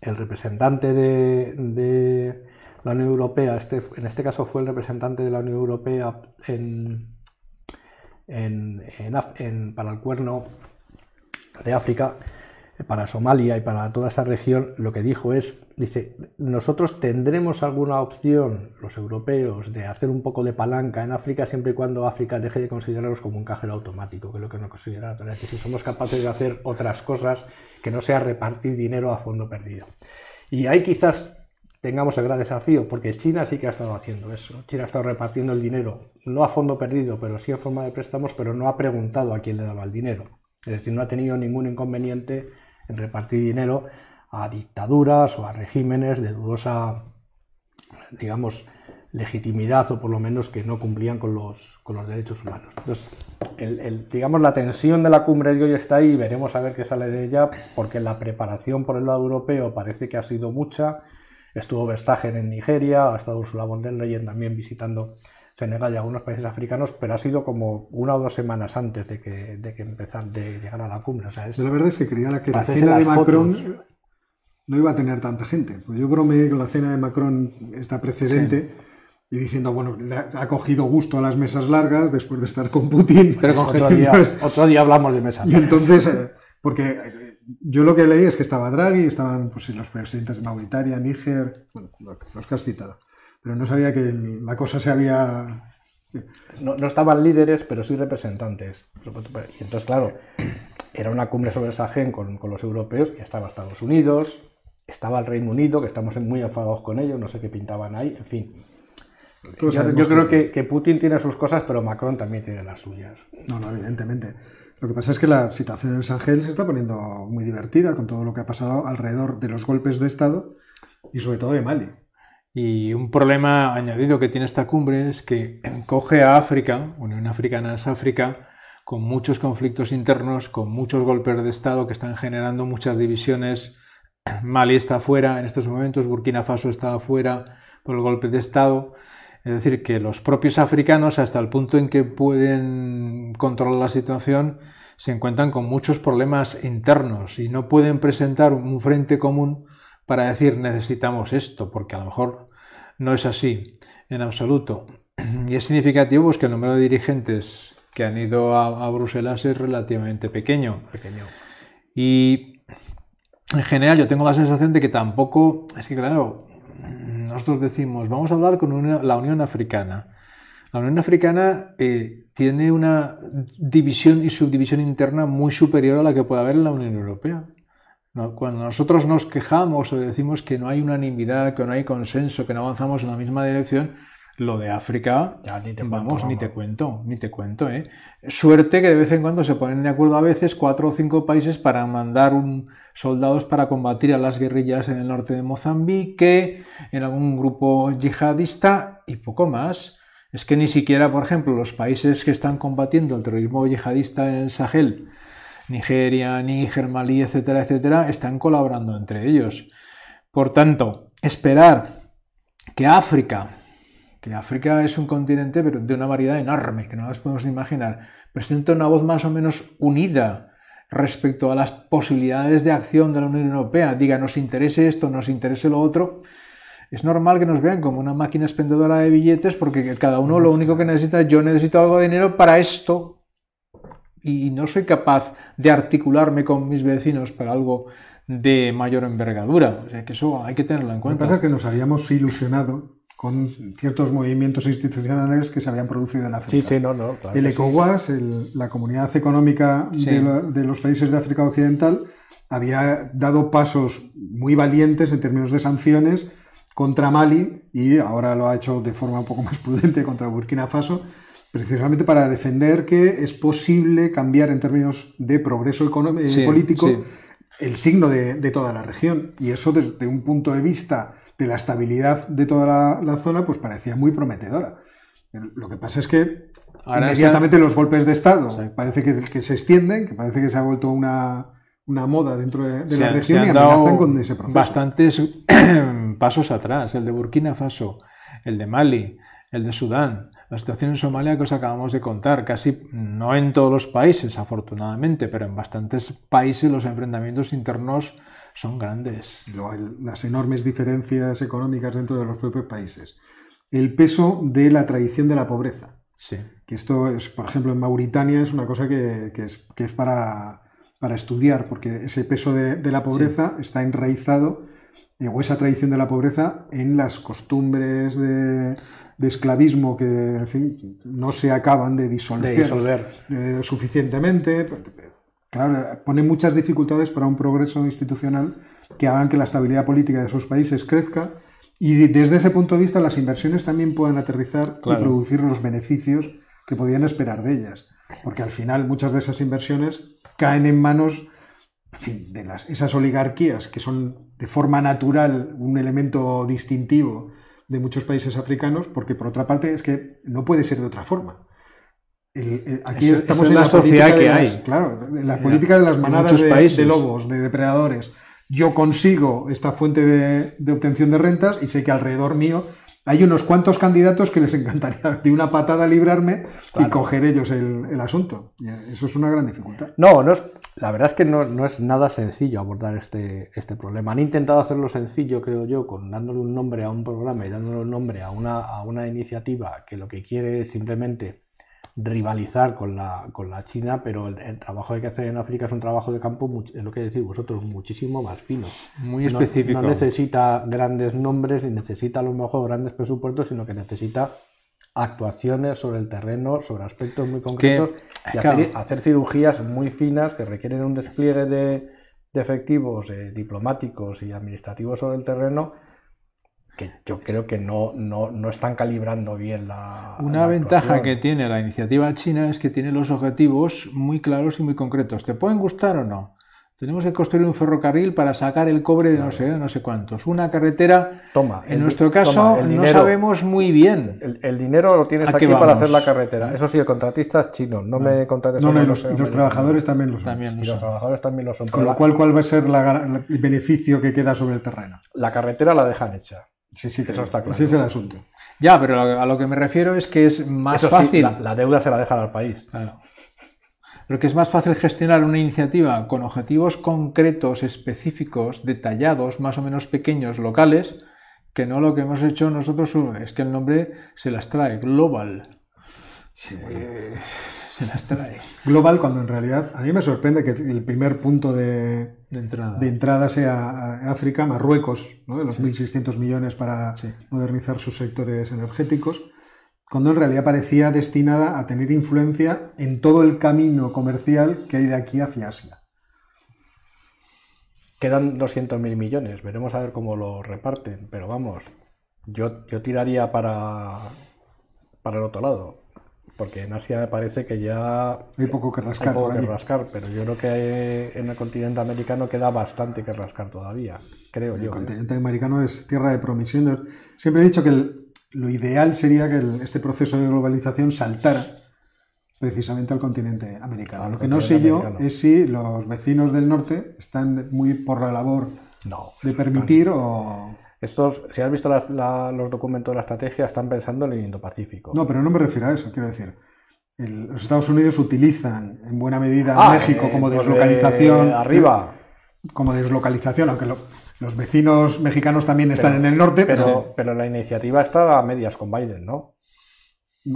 el representante de, de, la Unión Europea, este, en este caso fue el representante de la Unión Europea en, para el cuerno de África, para Somalia y para toda esa región, lo que dijo es, dice, nosotros tendremos alguna opción, los europeos, de hacer un poco de palanca en África siempre y cuando África deje de considerarlos como un cajero automático, que es lo que no considera. Es decir, si somos capaces de hacer otras cosas que no sea repartir dinero a fondo perdido. Y hay quizás tengamos el gran desafío, porque China sí que ha estado haciendo eso. China ha estado repartiendo el dinero, no a fondo perdido, pero sí en forma de préstamos, pero no ha preguntado a quién le daba el dinero. Es decir, no ha tenido ningún inconveniente en repartir dinero a dictaduras o a regímenes de dudosa, digamos, legitimidad o por lo menos que no cumplían con los, con los derechos humanos. Entonces, digamos, la tensión de la cumbre de hoy está ahí y veremos a ver qué sale de ella, porque la preparación por el lado europeo parece que ha sido mucha Estuvo Verstappen en Nigeria, ha estado Ursula von der Leyen también visitando Senegal y algunos países africanos, pero ha sido como una o dos semanas antes de que, de que empezar, de llegar a la cumbre. la verdad es que creía que la cena de Macron no iba a tener tanta gente. Pues yo bromeé con la cena de Macron, esta precedente, y diciendo, bueno, ha cogido gusto a las mesas largas después de estar con Putin. Pero otro, día, otro día hablamos de mesas Y entonces, eh, porque eh, yo lo que leí es que estaba Draghi, estaban pues, los presidentes de Mauritania, Níger, bueno, los que has citado. Pero no sabía que la cosa se había... No, no estaban líderes, pero sí representantes. Y entonces, claro, era una cumbre sobre el Sahel con, con los europeos, y estaba Estados Unidos, estaba el Reino Unido, que estamos muy enfadados con ellos, no sé qué pintaban ahí, en fin yo, creo que, Putin tiene sus cosas, pero Macron también tiene las suyas. No, no, evidentemente. Lo que pasa es que la situación en el Sahel se está poniendo muy divertida con todo lo que ha pasado alrededor de los golpes de Estado y sobre todo de Mali. Y un problema añadido que tiene esta cumbre es que coge a África, Unión Africana es África, con muchos conflictos internos, con muchos golpes de Estado que están generando muchas divisiones. Mali está afuera en estos momentos, Burkina Faso está afuera por el golpe de Estado. Es decir, que los propios africanos, hasta el punto en que pueden controlar la situación, se encuentran con muchos problemas internos y no pueden presentar un frente común para decir necesitamos esto, porque a lo mejor no es así en absoluto. Y es significativo pues, que el número de dirigentes que han ido a, a Bruselas es relativamente pequeño. pequeño. Y en general yo tengo la sensación de que tampoco, es que claro, nosotros decimos, vamos a hablar con la Unión Africana. La Unión Africana eh, tiene una división y subdivisión interna muy superior a la que puede haber en la Unión Europea. Cuando nosotros nos quejamos o decimos que no hay unanimidad, que no hay consenso, que no avanzamos en la misma dirección, lo de África, ya ni te vamos, ni te cuento, ni te cuento. ¿eh? Suerte que de vez en cuando se ponen de acuerdo a veces cuatro o cinco países para mandar un, soldados para combatir a las guerrillas en el norte de Mozambique, en algún grupo yihadista y poco más. Es que ni siquiera, por ejemplo, los países que están combatiendo el terrorismo yihadista en el Sahel, Nigeria, Níger, Malí, etcétera, etcétera, están colaborando entre ellos. Por tanto, esperar que África que África es un continente pero de una variedad enorme, que no nos podemos imaginar, presenta una voz más o menos unida respecto a las posibilidades de acción de la Unión Europea, diga nos interese esto, nos interese lo otro, es normal que nos vean como una máquina expendedora de billetes porque cada uno lo único que necesita es yo necesito algo de dinero para esto y no soy capaz de articularme con mis vecinos para algo de mayor envergadura. O sea que eso hay que tenerlo en cuenta. Lo que pasa es que nos habíamos ilusionado con ciertos movimientos institucionales que se habían producido en África. Sí, sí, no, no, el ECOWAS, la Comunidad Económica de, los países de África Occidental, había dado pasos muy valientes en términos de sanciones contra Mali y ahora lo ha hecho de forma un poco más prudente contra Burkina Faso, precisamente para defender que es posible cambiar en términos de progreso económico, y político el signo de, de toda la región. Y eso desde un punto de vista de la estabilidad de toda la, zona, pues parecía muy prometedora. Lo que pasa es que inmediatamente los golpes de Estado parece que, se extienden, que parece que se ha vuelto una, moda dentro de, la región y amenazan con ese proceso. Bastantes pasos atrás, el de Burkina Faso, el de Mali, el de Sudán, la situación en Somalia que os acabamos de contar, casi no en todos los países, afortunadamente, pero en bastantes países los enfrentamientos internos son grandes. las enormes diferencias económicas dentro de los propios países. El peso de la tradición de la pobreza. Sí. Que esto es, por ejemplo, en Mauritania es una cosa que, es, es para, para, estudiar, porque ese peso de, la pobreza está enraizado, eh, o esa tradición de la pobreza, en las costumbres de, esclavismo que, en fin, no se acaban de disolver, eh, suficientemente Claro, pone muchas dificultades para un progreso institucional que hagan que la estabilidad política de esos países crezca y desde ese punto de vista las inversiones también puedan aterrizar y producir los beneficios que podían esperar de ellas. Porque al final muchas de esas inversiones caen en manos de las, esas oligarquías que son de forma natural un elemento distintivo de muchos países africanos, porque por otra parte es que no puede ser de otra forma aquí estamos en la, sociedad que hay. Claro, en la política de las manadas de, lobos, de depredadores. Yo consigo esta fuente de, obtención de rentas y sé que alrededor mío hay unos cuantos candidatos que les encantaría de una patada librarme y coger ellos el, asunto. eso es una gran dificultad. No, no es, la verdad es que no, es nada sencillo abordar este, este problema. Han intentado hacerlo sencillo, creo yo, con dándole un nombre a un programa y dándole un nombre a una, a una iniciativa que lo que quiere es simplemente rivalizar con la, con la China, pero el, trabajo que hay que hacer en África es un trabajo de campo, es lo que decís vosotros, muchísimo más fino. Muy específico. No, necesita grandes nombres ni necesita a lo mejor grandes presupuestos, sino que necesita actuaciones sobre el terreno, sobre aspectos muy concretos y hacer, cirugías muy finas que requieren un despliegue de, efectivos eh, diplomáticos y administrativos sobre el terreno que yo creo que no, no, están calibrando bien la. Una ventaja que tiene la iniciativa china es que tiene los objetivos muy claros y muy concretos. ¿Te pueden gustar o no? Tenemos que construir un ferrocarril para sacar el cobre de no sé, no sé cuántos. Una carretera. Toma. En nuestro caso, no sabemos muy bien. El, dinero lo tienes aquí para hacer la carretera. Eso sí, el contratista es chino. No, me contrates. No, no, y los, trabajadores también lo son. También y los trabajadores también lo son. Con lo cual, ¿cuál va a ser el beneficio que queda sobre el terreno? La carretera la dejan hecha. Sí, sí, eso está claro. Ese es el asunto. Ya, pero a lo que me refiero es que es más fácil. la, deuda se la dejan al país. Claro. Pero que es más fácil gestionar una iniciativa con objetivos concretos, específicos, detallados, más o menos pequeños, locales, que no lo que hemos hecho nosotros. Es que el nombre se las trae, Global. Sí. Eh, se las trae. Global, cuando en realidad a mí me sorprende que el primer punto de, entrada. sea África, Marruecos, de los 1.600 millones para modernizar sus sectores energéticos, cuando en realidad parecía destinada a tener influencia en todo el camino comercial que hay de aquí hacia Asia. Quedan 200.000 millones, veremos a ver cómo lo reparten, pero vamos, yo, yo tiraría para, para el otro lado porque en Asia me parece que ya hay poco que rascar. que rascar, pero yo creo que en el continente americano queda bastante que rascar todavía, creo el yo. El ¿eh? continente americano es tierra de promisión. Siempre he dicho que lo ideal sería que este proceso de globalización saltara precisamente al continente americano. lo que no sé yo es si los vecinos del norte están muy por la labor de permitir o estos, si has visto los documentos de la estrategia, están pensando en el Indo-Pacífico. No, pero no me refiero a eso, quiero decir. los Estados Unidos utilizan en buena medida a ah, México como eh, pues, deslocalización. Eh, arriba. Como deslocalización, aunque los vecinos mexicanos también están en el norte. Pero, pero la iniciativa está a medias con Biden, ¿no?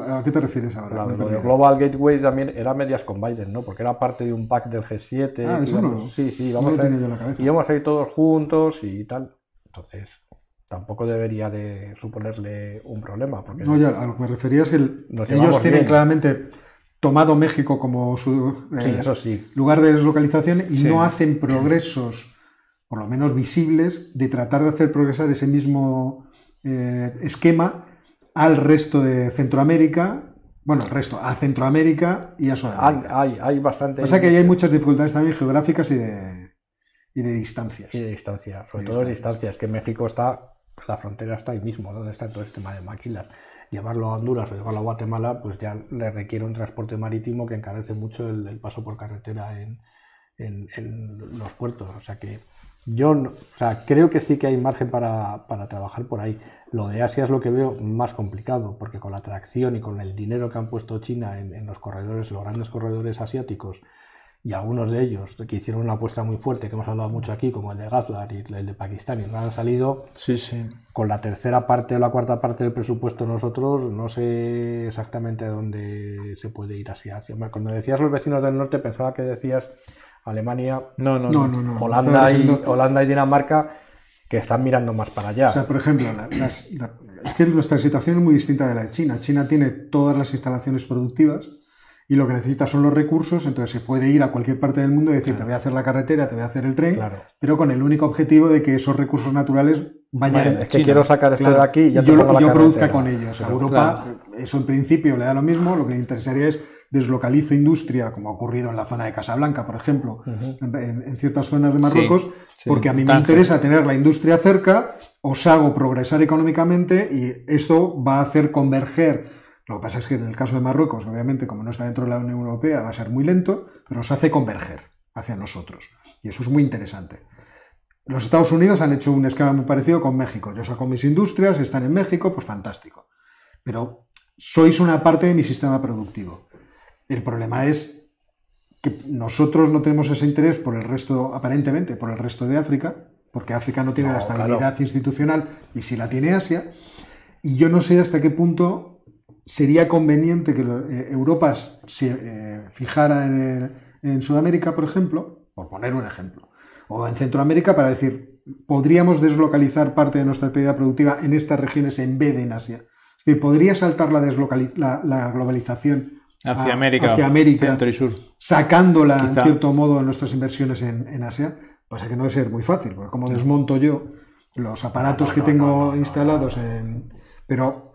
¿A qué te refieres ahora? lo de Global Gateway también era medias con Biden, ¿no? Porque era parte de un pack del G7. Ah, eso no. Sí, sí, vamos a, ir, íbamos a ir todos juntos y tal. Entonces, tampoco debería de suponerle un problema. Porque no, ya, a lo que me refería es que ellos tienen claramente tomado México como su eh, lugar de deslocalización y no hacen progresos, por lo menos visibles, de tratar de hacer progresar ese mismo eh, esquema al resto de Centroamérica. Bueno, el resto, a Centroamérica y a Sudamérica. Hay, hay, bastante. O sea que hay muchas dificultades también geográficas y de, y de distancias. Y de distancias, sobre todo de distancias, que México está la frontera está ahí mismo, donde está todo este tema de maquilas. Llevarlo a Honduras o llevarlo a Guatemala, pues ya le requiere un transporte marítimo que encarece mucho el, paso por carretera en, los puertos. O sea que yo creo que sí que hay margen para, para, trabajar por ahí. Lo de Asia es lo que veo más complicado, porque con la atracción y con el dinero que han puesto China en, los corredores, los grandes corredores asiáticos, y algunos de ellos que hicieron una apuesta muy fuerte, que hemos hablado mucho aquí, como el de Gazlar y el de Pakistán, y no han salido sí, sí. con la tercera parte o la cuarta parte del presupuesto nosotros, no sé exactamente a dónde se puede ir así. Hacia. Cuando decías los vecinos del norte, pensaba que decías Alemania, no, no, no, Holanda, y, Holanda y Dinamarca, que están mirando más para allá. O sea, por ejemplo, es que nuestra situación es muy distinta de la de China. China tiene todas las instalaciones productivas, y lo que necesita son los recursos, entonces se puede ir a cualquier parte del mundo y decir, te voy a hacer la carretera, te voy a hacer el tren, pero con el único objetivo de que esos recursos naturales vayan... es que quiero sacar esto de aquí y ya yo, yo produzca con ellos. a Europa eso en principio le da lo mismo, lo que le interesaría es deslocalizo industria, como ha ocurrido en la zona de Casablanca, por ejemplo, en, ciertas zonas de Marruecos, porque a mí me interesa tener la industria cerca, os hago progresar económicamente y esto va a hacer converger lo que pasa es que en el caso de Marruecos, obviamente, como no está dentro de la Unión Europea, va a ser muy lento, pero nos hace converger hacia nosotros. Y eso es muy interesante. Los Estados Unidos han hecho un esquema muy parecido con México. Yo saco mis industrias, están en México, pues fantástico. Pero sois una parte de mi sistema productivo. El problema es que nosotros no tenemos ese interés por el resto, aparentemente, por el resto de África, porque África no tiene la estabilidad institucional y si la tiene Asia. Y yo no sé hasta qué punto sería conveniente que eh, Europa se eh, fijara en Sudamérica, por ejemplo, por poner un ejemplo o en Centroamérica para decir, podríamos deslocalizar parte de nuestra actividad productiva en estas regiones en vez de en Asia. Es decir, podría saltar la, la, globalización hacia, América, hacia América, centro y sur. sacándola en cierto modo de nuestras inversiones en, Asia, pues es que no debe ser muy fácil, porque como desmonto yo los aparatos que tengo instalados en... Pero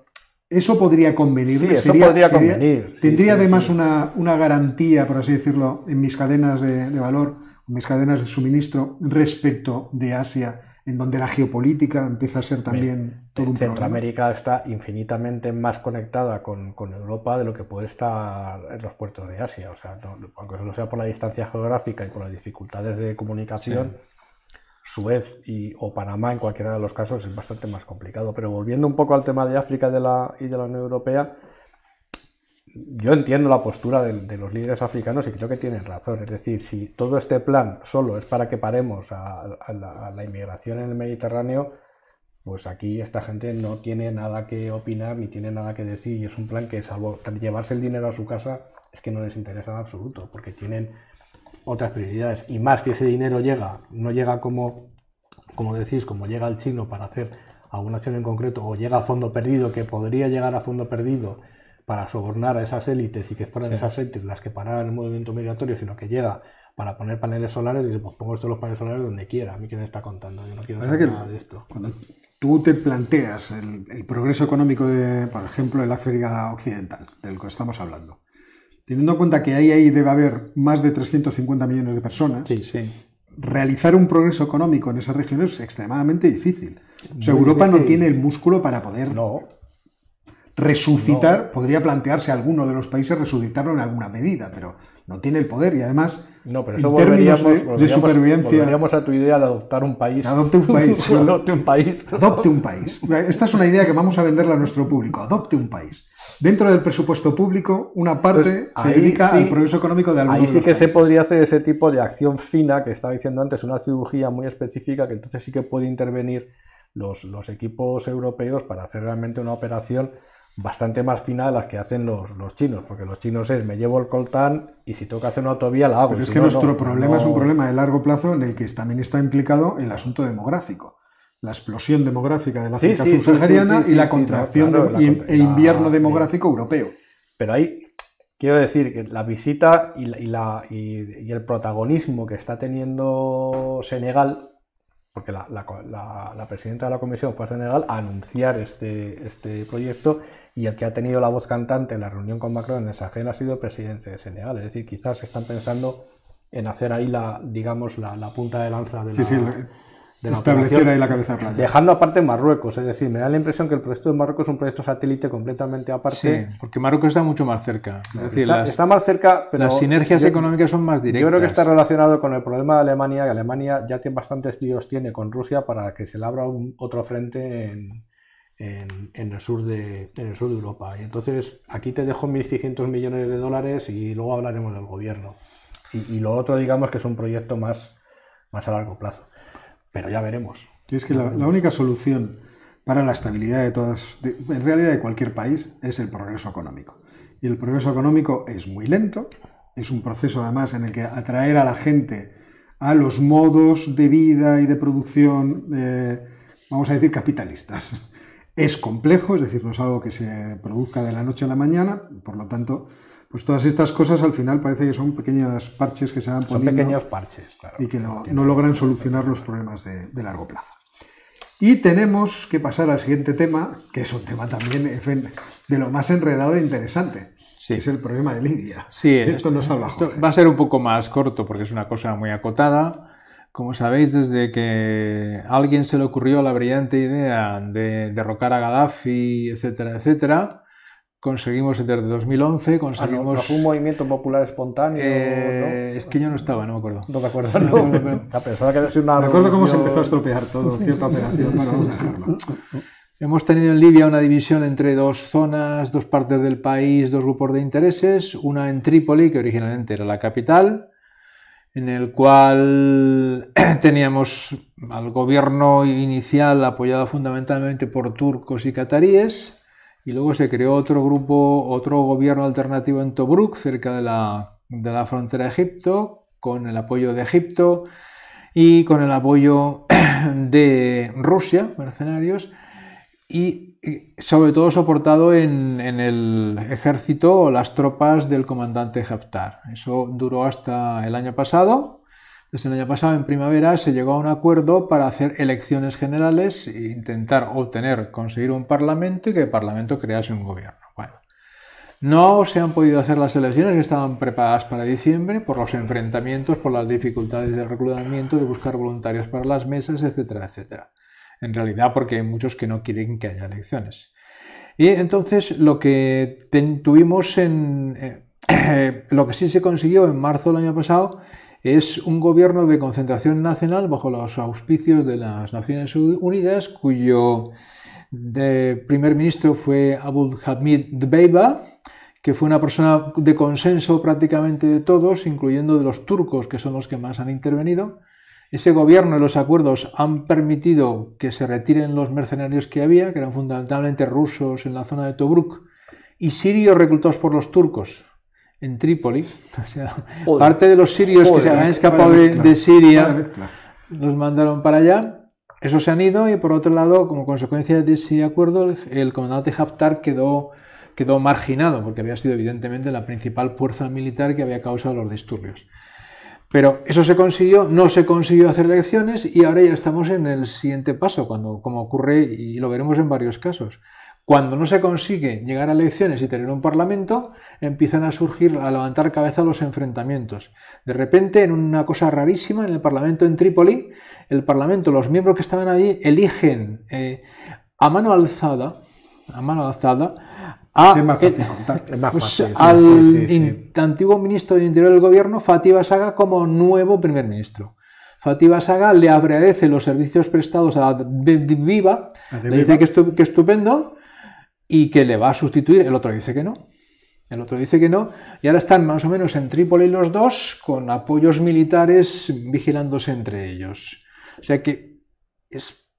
eso podría convenir. Sí, eso podría convenir. tendría además una, una, garantía, por así decirlo, en mis cadenas de, de valor mis cadenas de suministro respecto de Asia, en donde la geopolítica empieza a ser también todo un Centroamérica está infinitamente más conectada con, Europa de lo que puede estar en los puertos de Asia. O sea, aunque solo sea por la distancia geográfica y por las dificultades de comunicación, Suez y, o Panamá en cualquiera de los casos es bastante más complicado. Pero volviendo un poco al tema de África la, y de la Unión Europea, yo entiendo la postura de, los líderes africanos y creo que tienen razón. Es decir, si todo este plan solo es para que paremos a, la, inmigración en el Mediterráneo, pues aquí esta gente no tiene nada que opinar ni tiene nada que decir y es un plan que salvo llevarse el dinero a su casa es que no les interesa en absoluto porque tienen otras prioridades y más si ese dinero llega, no llega como, como decís, como llega el chino para hacer alguna acción en concreto o llega a fondo perdido que podría llegar a fondo perdido para sobornar a esas élites y que fueran esas élites las que pararan el movimiento migratorio, sino que llega para poner paneles solares y dice, pues pongo estos los paneles solares donde quiera. A mí que me está contando, yo no quiero saber nada de esto. Cuando tú te planteas el, progreso económico de, por ejemplo, el África Occidental, del que estamos hablando, teniendo en cuenta que ahí, ahí debe haber más de 350 millones de personas, realizar un progreso económico en esas regiones es extremadamente difícil. O sea, Europa no tiene el músculo para poder no. resucitar, podría plantearse alguno de los países resucitarlo en alguna medida, pero no tiene el poder y además no, pero eso en términos de, supervivencia volveríamos a tu idea de adoptar un país. Adopte un país. adopte un país. Adopte un país. Esta es una idea que vamos a venderla a nuestro público. Adopte un país. Dentro del presupuesto público, una parte pues se dedica al progreso económico de algunos Ahí sí que se podría hacer ese tipo de acción fina que estaba diciendo antes, una cirugía muy específica que entonces sí que puede intervenir los, los equipos europeos para hacer realmente una operación bastante más fina de las que hacen los, los chinos, porque los chinos es me llevo el coltán y si tengo que hacer una autovía la hago. Pero es que nuestro problema es un problema de largo plazo en el que también está implicado el asunto demográfico. La explosión demográfica de la África subsahariana y la contracción e invierno demográfico europeo. Pero ahí quiero decir que la visita y, la, y el protagonismo que está teniendo Senegal porque la, presidenta de la comisión fue a Senegal a anunciar este, este proyecto y el que ha tenido la voz cantante en la reunión con Macron en esa agenda ha sido el presidente de Senegal. Es decir, quizás están pensando en hacer ahí la, digamos, la, punta de lanza de la, de establecer ahí la cabeza plana. Dejando aparte Marruecos, es decir, me da la impresión que el proyecto de Marruecos es un proyecto satélite completamente aparte. Sí, porque Marruecos está mucho más cerca. Es decir, está, más cerca, pero. Las sinergias económicas son más directas. Yo creo que está relacionado con el problema de Alemania, que Alemania ya tiene bastantes líos tiene con Rusia para que se le abra un, otro frente en, en, el sur de, en el sur de Europa. Y entonces aquí te dejo 1.600 millones de dólares y luego hablaremos del gobierno. Y, y lo otro, digamos, que es un proyecto más, más a largo plazo pero ya veremos. es que la, única solución para la estabilidad de todas, en realidad de cualquier país, es el progreso económico. Y el progreso económico es muy lento, es un proceso además en el que atraer a la gente a los modos de vida y de producción, eh, vamos a decir, capitalistas. Es complejo, es decir, no es algo que se produzca de la noche a la mañana, por lo tanto, pues todas estas cosas al final parece que son pequeños parches que se van poniendo. Son pequeños parches, claro. Y que no, logran solucionar los problemas de, largo plazo. Y tenemos que pasar al siguiente tema, que es un tema también de lo más enredado e interesante. Sí. Es el problema de Libia. Sí, esto nos habla Va a ser un poco más corto porque es una cosa muy acotada. Como sabéis, desde que a alguien se le ocurrió la brillante idea de derrocar a Gaddafi, etcétera, etcétera, conseguimos desde 2011, conseguimos... Ah, fue un movimiento popular espontáneo? Eh, es que yo no estaba, no me acuerdo. No te acuerdas, no. me acuerdo cómo se empezó a estropear todo, cierta operación. Hemos tenido en Libia una división entre dos zonas, dos partes del país, dos grupos de intereses, una en Trípoli, que originalmente era la capital, en el cual teníamos al gobierno inicial apoyado fundamentalmente por turcos y cataríes, y luego se creó otro grupo, otro gobierno alternativo en Tobruk, cerca de la, de la frontera de Egipto, con el apoyo de Egipto y con el apoyo de Rusia, mercenarios, y sobre todo soportado en, el ejército o las tropas del comandante Haftar. Eso duró hasta el año pasado. Desde el año pasado, en primavera, se llegó a un acuerdo para hacer elecciones generales e intentar obtener, conseguir un parlamento y que el parlamento crease un gobierno. Bueno, no se han podido hacer las elecciones que estaban preparadas para diciembre por los enfrentamientos, por las dificultades del reclutamiento, de buscar voluntarios para las mesas, etcétera, etcétera en realidad porque hay muchos que no quieren que haya elecciones. Y entonces lo que tuvimos en... Eh, lo que sí se consiguió en marzo del año pasado es un gobierno de concentración nacional bajo los auspicios de las Naciones Unidas, cuyo primer ministro fue Abul Hamid Dbeiba, que fue una persona de consenso prácticamente de todos, incluyendo de los turcos, que son los que más han intervenido. Ese gobierno y los acuerdos han permitido que se retiren los mercenarios que había, que eran fundamentalmente rusos en la zona de Tobruk, y sirios reclutados por los turcos en Trípoli. O sea, parte de los sirios que se habían escapado de, Siria los mandaron para allá. Esos se han ido y por otro lado, como consecuencia de ese acuerdo, el, comandante Haftar quedó, quedó marginado porque había sido evidentemente la principal fuerza militar que había causado los disturbios. Pero eso se consiguió, no se consiguió hacer elecciones y ahora ya estamos en el siguiente paso, cuando, como ocurre y lo veremos en varios casos. Cuando no se consigue llegar a elecciones y tener un parlamento, empiezan a surgir, a levantar cabeza los enfrentamientos. De repente, en una cosa rarísima, en el parlamento en Trípoli, el parlamento, los miembros que estaban allí, eligen eh, a mano alzada, a mano alzada, al antiguo ministro de Interior del Gobierno, Fatih Saga, como nuevo primer ministro. Fatih Saga le agradece los servicios prestados a Viva, le dice que, que estupendo y que le va a sustituir. El otro dice que no. El otro dice que no. Y ahora están más o menos en Trípoli los dos, con apoyos militares vigilándose entre ellos. O sea que es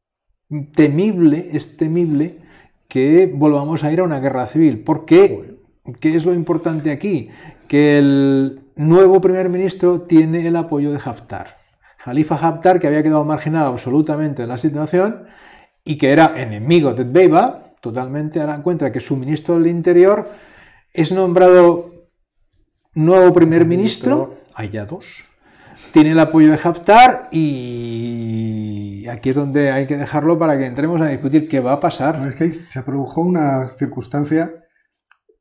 temible, es temible que volvamos a ir a una guerra civil. ¿Por qué? ¿Qué es lo importante aquí? Que el nuevo primer ministro tiene el apoyo de Haftar. Jalifa Haftar, que había quedado marginado absolutamente de la situación y que era enemigo de Beiba, totalmente, ahora encuentra que su ministro del Interior es nombrado nuevo primer ministro, hay ya dos, tiene el apoyo de Haftar y aquí es donde hay que dejarlo para que entremos a discutir qué va a pasar. Es que se produjo una circunstancia.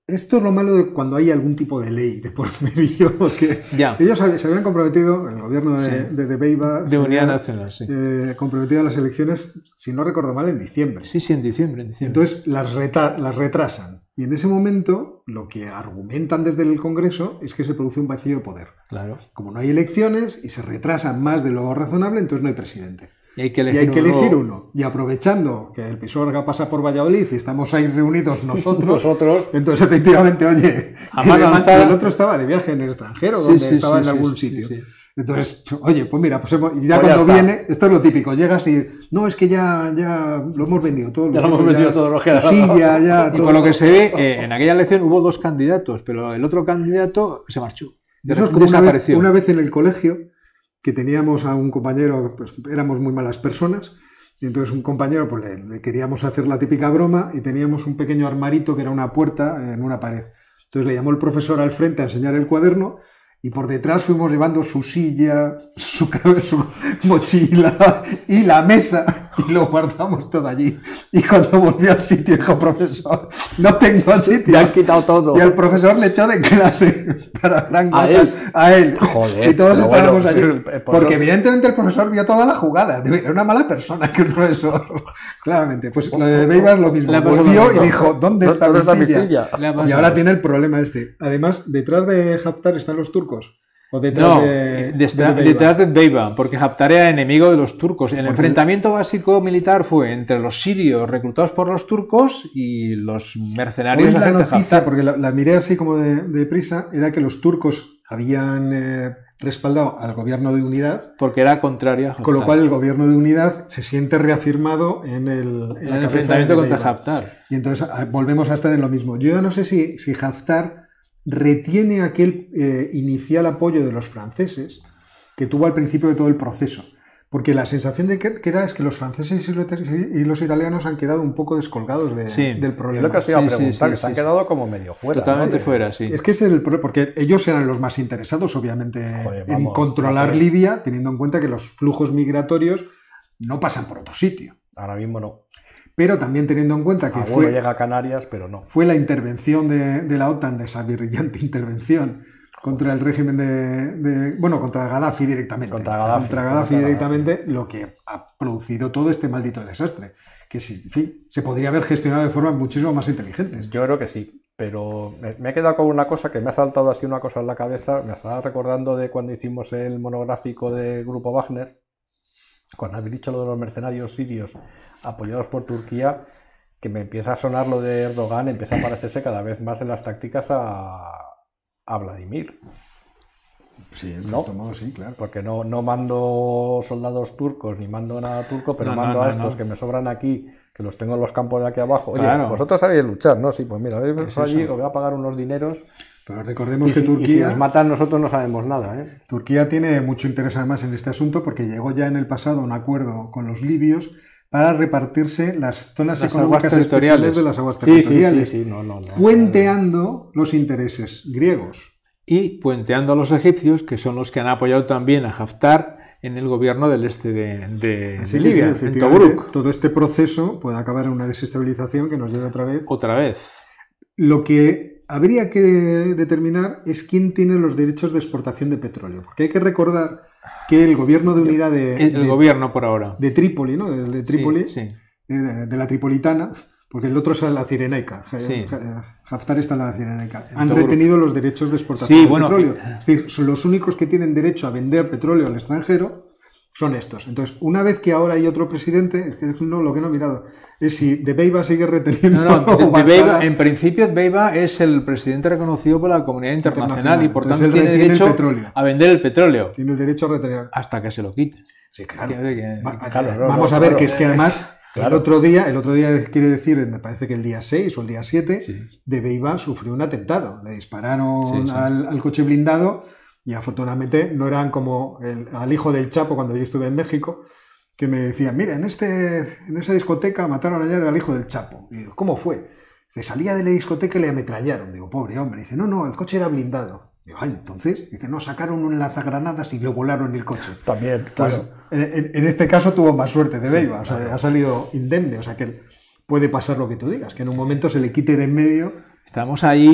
Esto es lo malo de cuando hay algún tipo de ley de por medio, porque ellos se habían comprometido, el gobierno de, de, Beiba, de Unidad Nacional, sí. Eh, comprometido a las elecciones, si no recuerdo mal, en diciembre. Sí, sí, en diciembre. En diciembre. Entonces las, las retrasan. Y en ese momento lo que argumentan desde el Congreso es que se produce un vacío de poder. Claro. Como no hay elecciones y se retrasan más de lo razonable, entonces no hay presidente. Y hay que elegir, uno. Y aprovechando que el Pisuerga pasa por Valladolid y estamos ahí reunidos nosotros, entonces efectivamente, oye, el otro estaba de viaje en el extranjero, donde estaba en algún sitio. Entonces, oye, pues mira, pues ya pues cuando viene, esto es lo típico, llegas y, no, es que ya, ya lo hemos vendido todo. Ya lo hemos vendido todo lo que Sí, ya, ya. Y por lo que se ve, eh, en aquella elección hubo dos candidatos, pero el otro candidato se marchó. Eso es como una vez, una vez en el colegio, que teníamos a un compañero, pues éramos muy malas personas, y entonces un compañero, pues le, queríamos hacer la típica broma y teníamos un pequeño armarito que era una puerta en una pared. Entonces le llamó el profesor al frente a enseñar el cuaderno y por detrás fuimos llevando su silla, su, su mochila y la mesa y lo guardamos todo allí. Y cuando volvió al sitio dijo, profesor, no tengo al sitio. Me han quitado todo. Y el profesor le echó de clase para gran ¿A cosa él? a él. Joder, y todos estábamos bueno, allí. el Porque evidentemente el profesor vio toda la jugada. Era una mala persona que el profesor. Claramente. Pues lo de Beiba es lo mismo. Volvió y dijo, ¿dónde está, ¿Dónde está mi silla? Y ahora tiene el problema este. Además, detrás de Haftar están los turcos. O detrás No, de, Beiba. detrás de Beiba, porque Haftar era enemigo de los turcos. El enfrentamiento básico militar fue entre los sirios reclutados por los turcos y los mercenarios la gente de noticia, Haftar. porque la, la miré así como de, de prisa, era que los turcos habían eh, respaldado al gobierno de unidad, Porque era contrario a Haftar. con lo cual el gobierno de unidad se siente reafirmado en el, en el enfrentamiento contra. Haftar. Y entonces ah, volvemos a estar en lo mismo. Yo no sé si, si Haftar retiene aquel eh, inicial apoyo de los franceses que tuvo al principio de todo el proceso. Porque la sensación de que, que da es que los franceses y los, y los italianos han quedado un poco descolgados de- Sí. del Es problema. lo que os iba a Sí, sí, preguntar, sí, que se han sí, quedado como medio fuera. Totalmente ¿no? fuera, sí. Es que ese es el problema, porque ellos eran los más interesados, obviamente, Joder, en controlar. Libia, teniendo en cuenta que los flujos migratorios no pasan por otro sitio. Ahora mismo no. Pero también teniendo en cuenta que fue, llega a Canarias, pero no. fue la intervención de, de la OTAN, de esa brillante intervención contra el régimen de, de- bueno, contra Gaddafi directamente. Contra Gaddafi, Contra Gaddafi contra directamente, lo que ha producido todo este maldito desastre. Que sí, en fin, se podría haber gestionado de forma muchísimo más inteligente. Yo creo que sí, pero me, me he quedado con una cosa que me ha saltado así una cosa en la cabeza. Me estaba recordando de cuando hicimos el monográfico de Grupo Wagner, cuando habéis dicho lo de los mercenarios sirios apoyados por Turquía, que me empieza a sonar lo de Erdogan, empieza a parecerse cada vez más en las tácticas a, a Vladimir. Sí, en ¿No? cierto modo sí, claro. Porque no, no mando soldados turcos ni mando nada turco, pero No, mando no, a estos no. que me sobran aquí, que los tengo en los campos de aquí abajo. Oye, Claro. vosotros sabéis luchar, ¿no? Sí, pues mira, Es venido allí, os voy a pagar unos dineros. Pero recordemos Y que si, y si Turquía... nos matan, nosotros no sabemos nada, ¿eh? Turquía tiene mucho interés además en este asunto porque llegó ya en el pasado a un acuerdo con los libios para repartirse las zonas Las económicas territoriales. de las aguas Sí, sí, sí, territoriales, sí, no, no, no. puenteando los intereses griegos. Y puenteando a los egipcios, que son los que han apoyado también a Haftar en el gobierno del este de, de- Así de que sí, Libia, en Tobruk. todo este proceso puede acabar en una desestabilización que nos lleve otra vez. Otra vez. Lo que habría que determinar es quién tiene los derechos de exportación de petróleo, porque hay que recordar que el gobierno de unidad de, El, el de- gobierno por ahora. de Trípoli, ¿no? De, de Trípoli, Sí, sí. eh, de, de la Tripolitana, porque el otro es la Cirenaica. Sí. Haftar está en la Cirenaica. En Han retenido los derechos de exportación de bueno, petróleo. eh, Es decir, son los únicos que tienen derecho a vender petróleo al extranjero son estos. Entonces, una vez que ahora hay otro presidente, es que no, lo que no he mirado, es si De Beiba sigue reteniendo. No, no, de- de Beiba- en principio Beiba es el presidente reconocido por la comunidad internacional, Internacional. y por Entonces, tanto tiene el derecho petróleo. a vender el petróleo Tiene el derecho a retener. hasta que se lo quite. Sí, claro. Que- que- Va- claro, no, Vamos a ver claro. que es que además el otro día, el otro día quiere decir, me parece que el día 6 o el día 7, Sí. de Beiba sufrió un atentado. Le dispararon Sí, sí. Al, al coche blindado y afortunadamente no eran como el- al hijo del Chapo cuando yo estuve en México, que me decían, mira, en, este, en esa discoteca mataron ayer al hijo del Chapo. Y digo, ¿cómo fue? Dice, salía de la discoteca y le ametrallaron. Digo, pobre hombre. Dice, no, no, el coche era blindado. Digo, ah, entonces, dice, no, sacaron un lanzagranadas y lo volaron el coche. También, Pues, claro. en, en- en este caso tuvo más suerte de Beiba, o sea, ha salido indemne, o sea que puede pasar lo que tú digas, que en un momento se le quite de en medio. Estamos ahí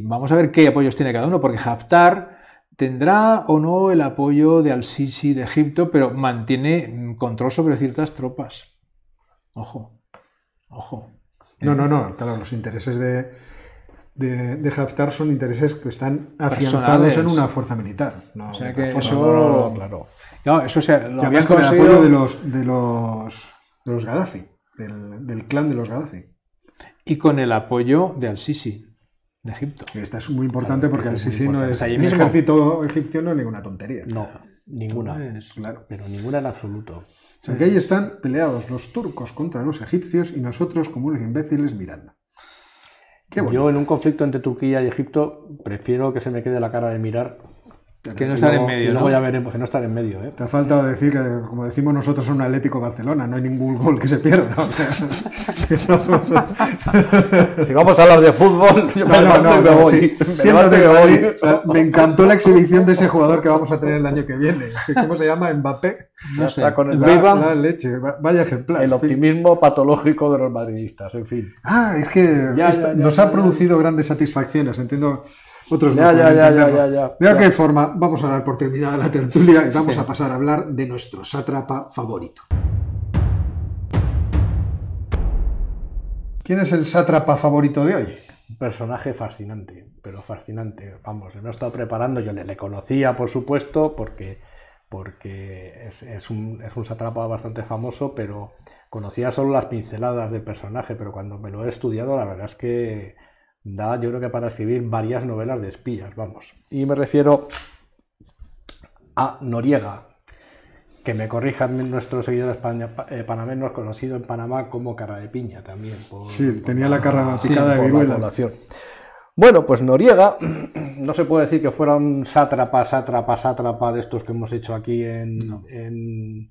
y vamos a ver qué apoyos tiene cada uno, porque Haftar tendrá o no el apoyo de Al-Sisi de Egipto, pero mantiene control sobre ciertas tropas. Ojo, ojo. No, no, no, claro, los intereses de, de, de Haftar son intereses que están afianzados Personales. en una fuerza militar. No, O sea que eso- No, claro. No, eso se, lo habían con el conseguido- apoyo de los, de los, de los Gaddafi, del, del clan de los Gaddafi. Y con el apoyo de Al-Sisi de Egipto. Esta es muy importante Claro, porque el eso es muy Sisi no es. Ahí El mismo. ejército egipcio no es ninguna tontería. No, ninguna. Pues, Claro. Pero ninguna en absoluto. O sea que ahí están peleados los turcos contra los egipcios y nosotros como unos imbéciles mirando. Qué. Yo en un conflicto entre Turquía y Egipto prefiero que se me quede la cara de mirar Que no estar en medio. ¿no? ya veremos que no estar en medio. ¿eh? Te ha faltado decir que, como decimos nosotros, es un Atlético Barcelona, no hay ningún gol que se pierda. si vamos a hablar de fútbol, yo me, no, no, me, encantó la exhibición de ese jugador que vamos a tener el año que viene. ¿Cómo se llama? Mbappé. No sé. Con el la, leche, vaya ejemplar. El optimismo patológico de los madridistas, en fin. Ah, es que nos ha producido grandes satisfacciones, entiendo otros ya, ya, ya, ya, ya, De qué forma, vamos a dar por terminada la tertulia y vamos a pasar a hablar de nuestro sátrapa favorito. ¿Quién es el sátrapa favorito de hoy? Un personaje fascinante, pero fascinante. Vamos, me he estado preparando, yo le, conocía, por supuesto, porque, porque es, un, es un sátrapa bastante famoso, pero conocía solo las pinceladas del personaje, pero cuando me lo he estudiado, la verdad es que da yo creo que para escribir varias novelas de espías, vamos. Y me refiero a Noriega, que me corrijan nuestros seguidores eh, panameños, conocido en Panamá como cara de piña también. sí, tenía la cara picada de viruela. Bueno, pues Noriega, no se puede decir que fuera un sátrapa, sátrapa, sátrapa de estos que hemos hecho aquí en, en,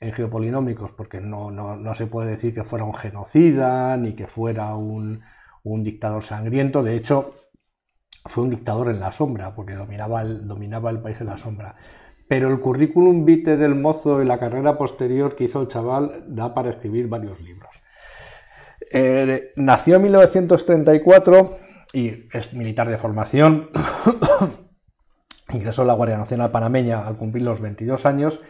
Geopolinómicos, porque no, no, no se puede decir que fuera un genocida, ni que fuera un, un dictador sangriento, de hecho fue un dictador en la sombra, porque dominaba el, dominaba el país en la sombra. Pero el currículum vitae del mozo y la carrera posterior que hizo el chaval da para escribir varios libros. Eh, nació en 1934 y es militar de formación. Ingresó en la Guardia Nacional Panameña al cumplir los 22 años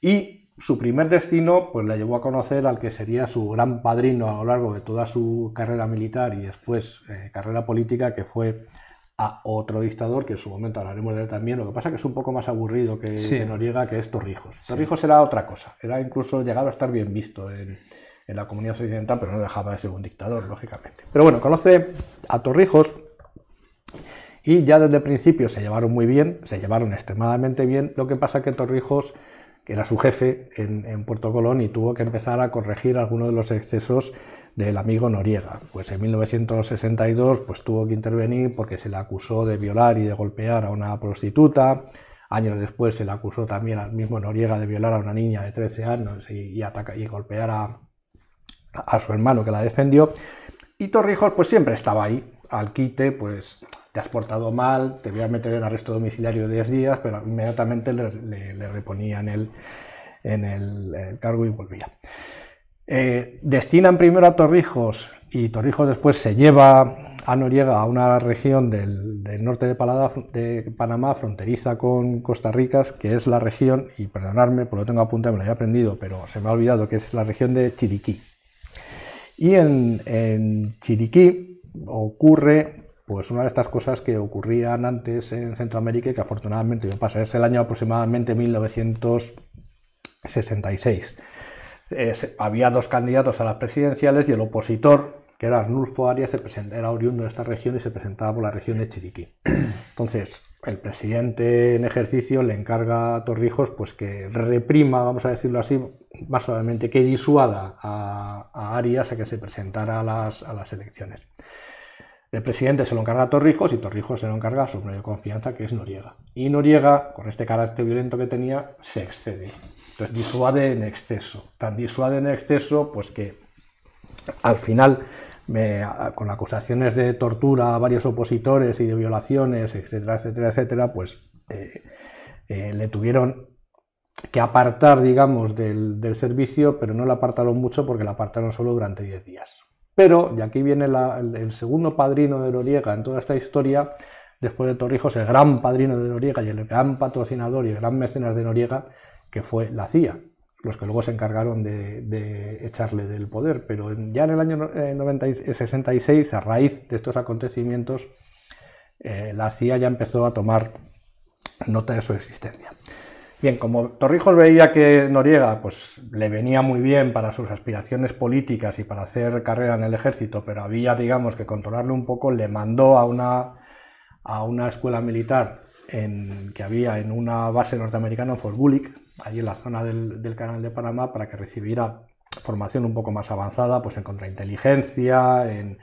y su primer destino pues le llevó a conocer al que sería su gran padrino a lo largo de toda su carrera militar y después eh, carrera política, que fue a otro dictador, que en su momento hablaremos de él también. Lo que pasa es que es un poco más aburrido que, Noriega, que es Torrijos. Torrijos era otra cosa, era incluso llegado a estar bien visto en, en la comunidad occidental, pero no dejaba de ser un dictador, lógicamente. Pero bueno, conoce a Torrijos y ya desde el principio se llevaron muy bien, se llevaron extremadamente bien. Lo que pasa es que Torrijos que era su jefe en, Puerto Colón y tuvo que empezar a corregir algunos de los excesos del amigo Noriega. Pues en 1962 pues, tuvo que intervenir porque se le acusó de violar y de golpear a una prostituta. Años después se le acusó también al mismo Noriega de violar a una niña de 13 años y, y golpear a, a su hermano que la defendió. Y Torrijos pues siempre estaba ahí, al quite, pues te has portado mal, te voy a meter en arresto domiciliario 10 días, pero inmediatamente le, reponían el, en el, cargo y volvía. Eh, destinan primero a Torrijos y Torrijos después se lleva a Noriega a una región del, norte de, Panamá, fronteriza con Costa Rica, que es la región, y perdonadme, por lo tengo apuntado, me lo he aprendido, pero se me ha olvidado que es la región de Chiriquí. Y en Chiriquí ocurre pues una de estas cosas que ocurrían antes en Centroamérica y que afortunadamente no pasa. Es el año aproximadamente 1966. había dos candidatos a las presidenciales y el opositor, que era Arnulfo Arias, se era oriundo de esta región y se presentaba por la región de Chiriquí. Entonces, el presidente en ejercicio le encarga a Torrijos pues, que reprima, vamos a decirlo así, más suavemente, que disuada a, Arias a que se presentara a las, a las elecciones. El presidente se lo encarga a Torrijos y Torrijos se lo encarga a su medio de confianza, que es Noriega. Y Noriega, con este carácter violento que tenía, se excede. Entonces disuade en exceso. Tan disuade en exceso, pues que al final, con acusaciones de tortura a varios opositores y de violaciones, etcétera, etcétera, etcétera, pues eh, eh, le tuvieron que apartar, digamos, del, del, servicio, pero no le apartaron mucho porque le apartaron solo durante 10 días. Pero, y aquí viene el, segundo padrino de Noriega en toda esta historia, después de Torrijos, el gran padrino de Noriega y el gran patrocinador y el gran mecenas de Noriega, que fue la CIA, los que luego se encargaron de, echarle del poder. Pero ya en el año 66, a raíz de estos acontecimientos, eh, la CIA ya empezó a tomar nota de su existencia. Bien, como Torrijos veía que Noriega pues, le venía muy bien para sus aspiraciones políticas y para hacer carrera en el ejército, pero había, digamos, que controlarle un poco, le mandó a una, a una escuela militar que había en una base norteamericana en Fort Bullick, allí en la zona del, canal de Panamá, para que recibiera formación un poco más avanzada pues, en contrainteligencia, en,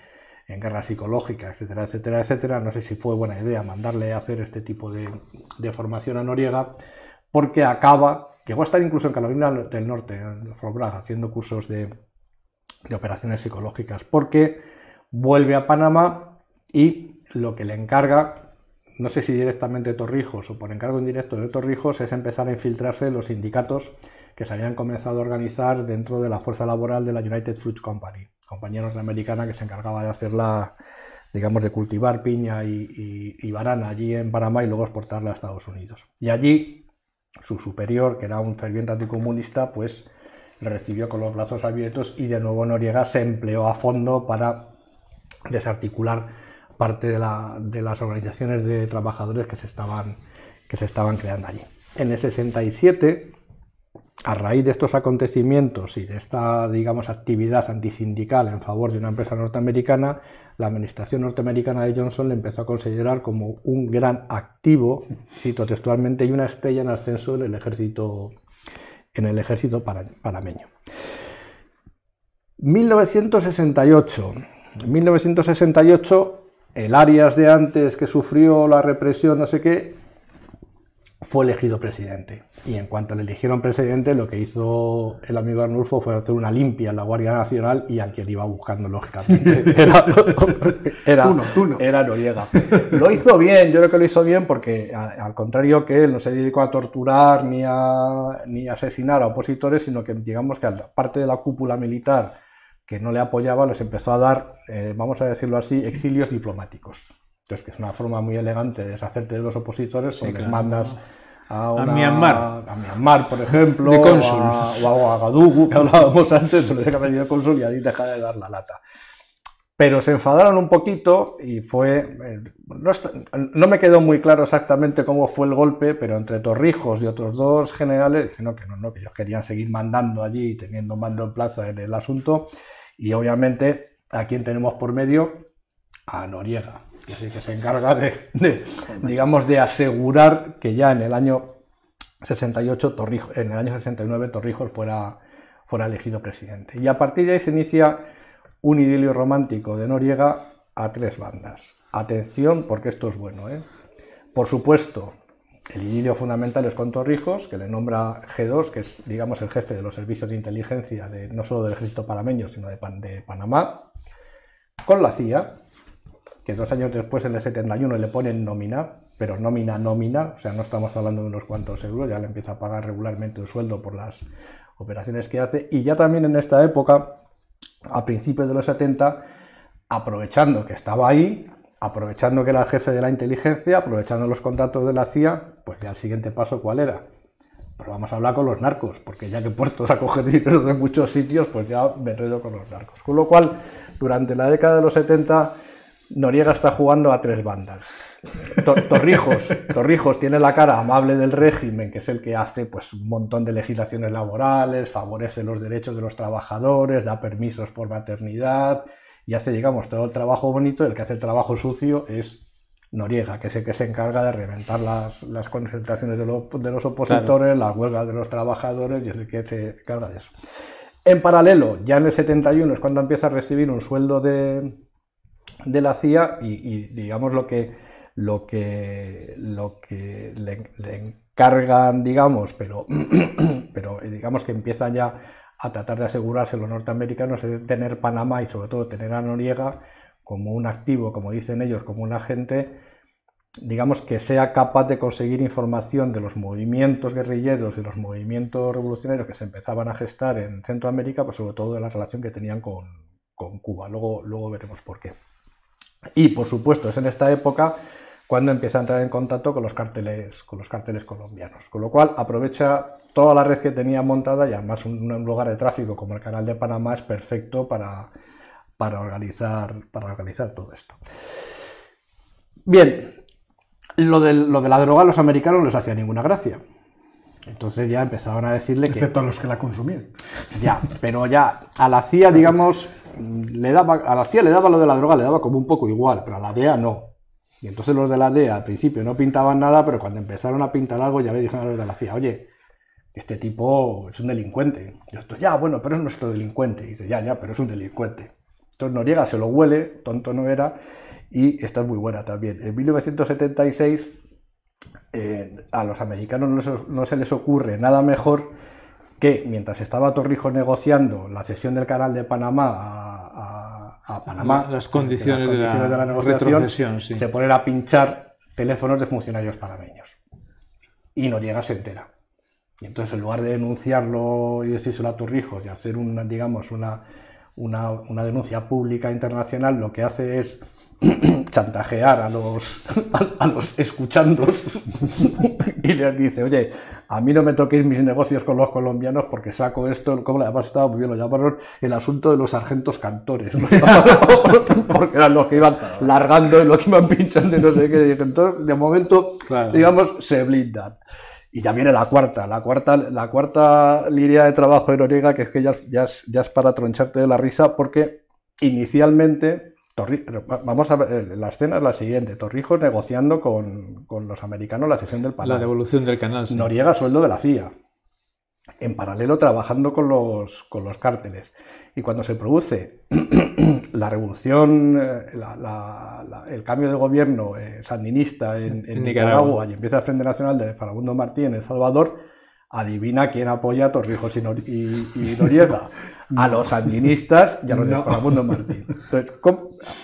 en guerra psicológica, etcétera, etcétera, etcétera. No sé si fue buena idea mandarle a hacer este tipo de, formación a Noriega, porque acaba, llegó a estar incluso en Carolina del Norte, en Fort Bragg, haciendo cursos de, de operaciones psicológicas, porque vuelve a Panamá y lo que le encarga, no sé si directamente Torrijos o por encargo indirecto de Torrijos, es empezar a infiltrarse los sindicatos que se habían comenzado a organizar dentro de la fuerza laboral de la United Fruit Company, compañía norteamericana que se encargaba de hacer la, digamos, de cultivar piña y, y, banana allí en Panamá y luego exportarla a Estados Unidos. Y allí su superior, que era un ferviente anticomunista, pues recibió con los brazos abiertos y de nuevo Noriega se empleó a fondo para desarticular parte de, de las organizaciones de trabajadores que se estaban, que se estaban creando allí. En el 67 a raíz de estos acontecimientos y de esta, digamos, actividad antisindical en favor de una empresa norteamericana, la administración norteamericana de Johnson le empezó a considerar como un gran activo, cito textualmente, y una estrella en ascenso en el ejército, en el ejército panameño. 1968. 1968, el Arias de antes que sufrió la represión, no sé qué, fue elegido presidente. Y en cuanto le eligieron presidente, lo que hizo el amigo Arnulfo fue hacer una limpia en la Guardia Nacional y al que iba buscando, lógicamente, era, era, era Noriega. Lo hizo bien, yo creo que lo hizo bien porque, al contrario que él, no se dedicó a torturar ni a, ni asesinar a opositores, sino que, digamos que parte de la cúpula militar que no le apoyaba, les empezó a dar, eh, vamos a decirlo así, exilios diplomáticos. Entonces, que es una forma muy elegante de deshacerte de los opositores, sí, les mandas a, una, a, Myanmar. A Myanmar, por ejemplo, de cónsul. O, a, o a Gadugu, que hablábamos antes, pero deja de cónsul y ahí deja de dar la lata. Pero se enfadaron un poquito y fue. Eh, no, no, me quedó muy claro exactamente cómo fue el golpe, pero entre Torrijos y otros dos generales, no, que no, no, que ellos querían seguir mandando allí y teniendo mando en plaza en el asunto. Y obviamente, ¿a quién tenemos por medio? A Noriega que se encarga de, digamos, de asegurar que ya en el año 68, Torrijos, en el año 69, Torrijos fuera, fuera elegido presidente. Y a partir de ahí se inicia un idilio romántico de Noriega a tres bandas. Atención, porque esto es bueno. ¿eh? Por supuesto, el idilio fundamental es con Torrijos, que le nombra G2, que es, digamos, el jefe de los servicios de inteligencia de, no solo del ejército panameño, sino de, de Panamá, con la CIA, que dos años después en el 71 le ponen nómina, pero nómina, nómina, o sea, no estamos hablando de unos cuantos euros, ya le empieza a pagar regularmente un sueldo por las operaciones que hace, y ya también en esta época, a principios de los 70, aprovechando que estaba ahí, aprovechando que era el jefe de la inteligencia, aprovechando los contactos de la CIA, pues ya el siguiente paso, ¿cuál era? Pero vamos a hablar con los narcos, porque ya que he puesto a coger dinero de muchos sitios, pues ya me enredo con los narcos. Con lo cual, durante la década de los 70, Noriega está jugando a tres bandas. Torrijos, Torrijos tiene la cara amable del régimen, que es el que hace pues, un montón de legislaciones laborales, favorece los derechos de los trabajadores, da permisos por maternidad y hace, digamos, todo el trabajo bonito. El que hace el trabajo sucio es Noriega, que es el que se encarga de reventar las, concentraciones de, los opositores, las huelgas de los trabajadores y es el que se encarga de eso. En paralelo, ya en el 71 es cuando empieza a recibir un sueldo de, de la CIA y, digamos lo que, lo que, lo que le, encargan, digamos, pero, pero digamos que empiezan ya a tratar de asegurarse los norteamericanos de tener Panamá y sobre todo tener a Noriega como un activo, como dicen ellos, como un agente, digamos que sea capaz de conseguir información de los movimientos guerrilleros y los movimientos revolucionarios que se empezaban a gestar en Centroamérica, pues sobre todo de la relación que tenían con, con Cuba. Luego, luego veremos por qué. Y por supuesto es en esta época cuando empieza a entrar en contacto con los cárteles, con los cárteles colombianos. Con lo cual aprovecha toda la red que tenía montada y además un, lugar de tráfico como el canal de Panamá es perfecto para, para, organizar, para organizar todo esto. Bien, lo de, lo de la droga a los americanos no les hacía ninguna gracia. Entonces ya empezaban a decirle que... Excepto a los que la consumían. Ya, pero ya a la CIA, digamos, le daba, a la CIA le daba lo de la droga, le daba como un poco igual, pero a la DEA no. Y entonces los de la DEA al principio no pintaban nada, pero cuando empezaron a pintar algo ya le dijeron a los de la CIA, oye, este tipo es un delincuente. Y esto, ya, bueno, pero es nuestro delincuente. Y dice, ya, ya, pero es un delincuente. Entonces Noriega se lo huele, tonto no era, y esta es muy buena también. En 1976 eh, a los americanos no, se les ocurre nada mejor que mientras estaba Torrijos negociando la cesión del canal de Panamá a, Panamá, las condiciones, de, la, negociación, se ponen a pinchar teléfonos de funcionarios panameños. Y Noriega se entera. Y entonces, en lugar de denunciarlo y decírselo a Torrijos y hacer una, digamos, una, una, denuncia pública internacional, lo que hace es chantajear a los, a, los escuchandos y les dice, oye, a mí no me toquéis mis negocios con los colombianos porque saco esto, como además estaba muy bien, lo llamaron el asunto de los sargentos cantores, porque eran los que iban largando y los que iban pinchando y no sé qué. Entonces, de momento, digamos, se blindan. Y ya viene la cuarta, la cuarta, la cuarta línea de trabajo de Noriega, que es que ya, ya, ya es para troncharte de la risa, porque inicialmente, vamos a ver, eh, la escena es la siguiente, Torrijos negociando con, con los americanos la cesión del canal. La devolución del canal. Sí. Noriega sueldo de la CIA. En paralelo trabajando con los, con los cárteles. Y cuando se produce la revolución, eh, el cambio de gobierno eh, sandinista en, Nicaragua. y empieza el Frente Nacional de Farabundo Martí en El Salvador, adivina quién apoya a Torrijos y, Noriega. A los sandinistas y a los de Farabundo Martí. Entonces,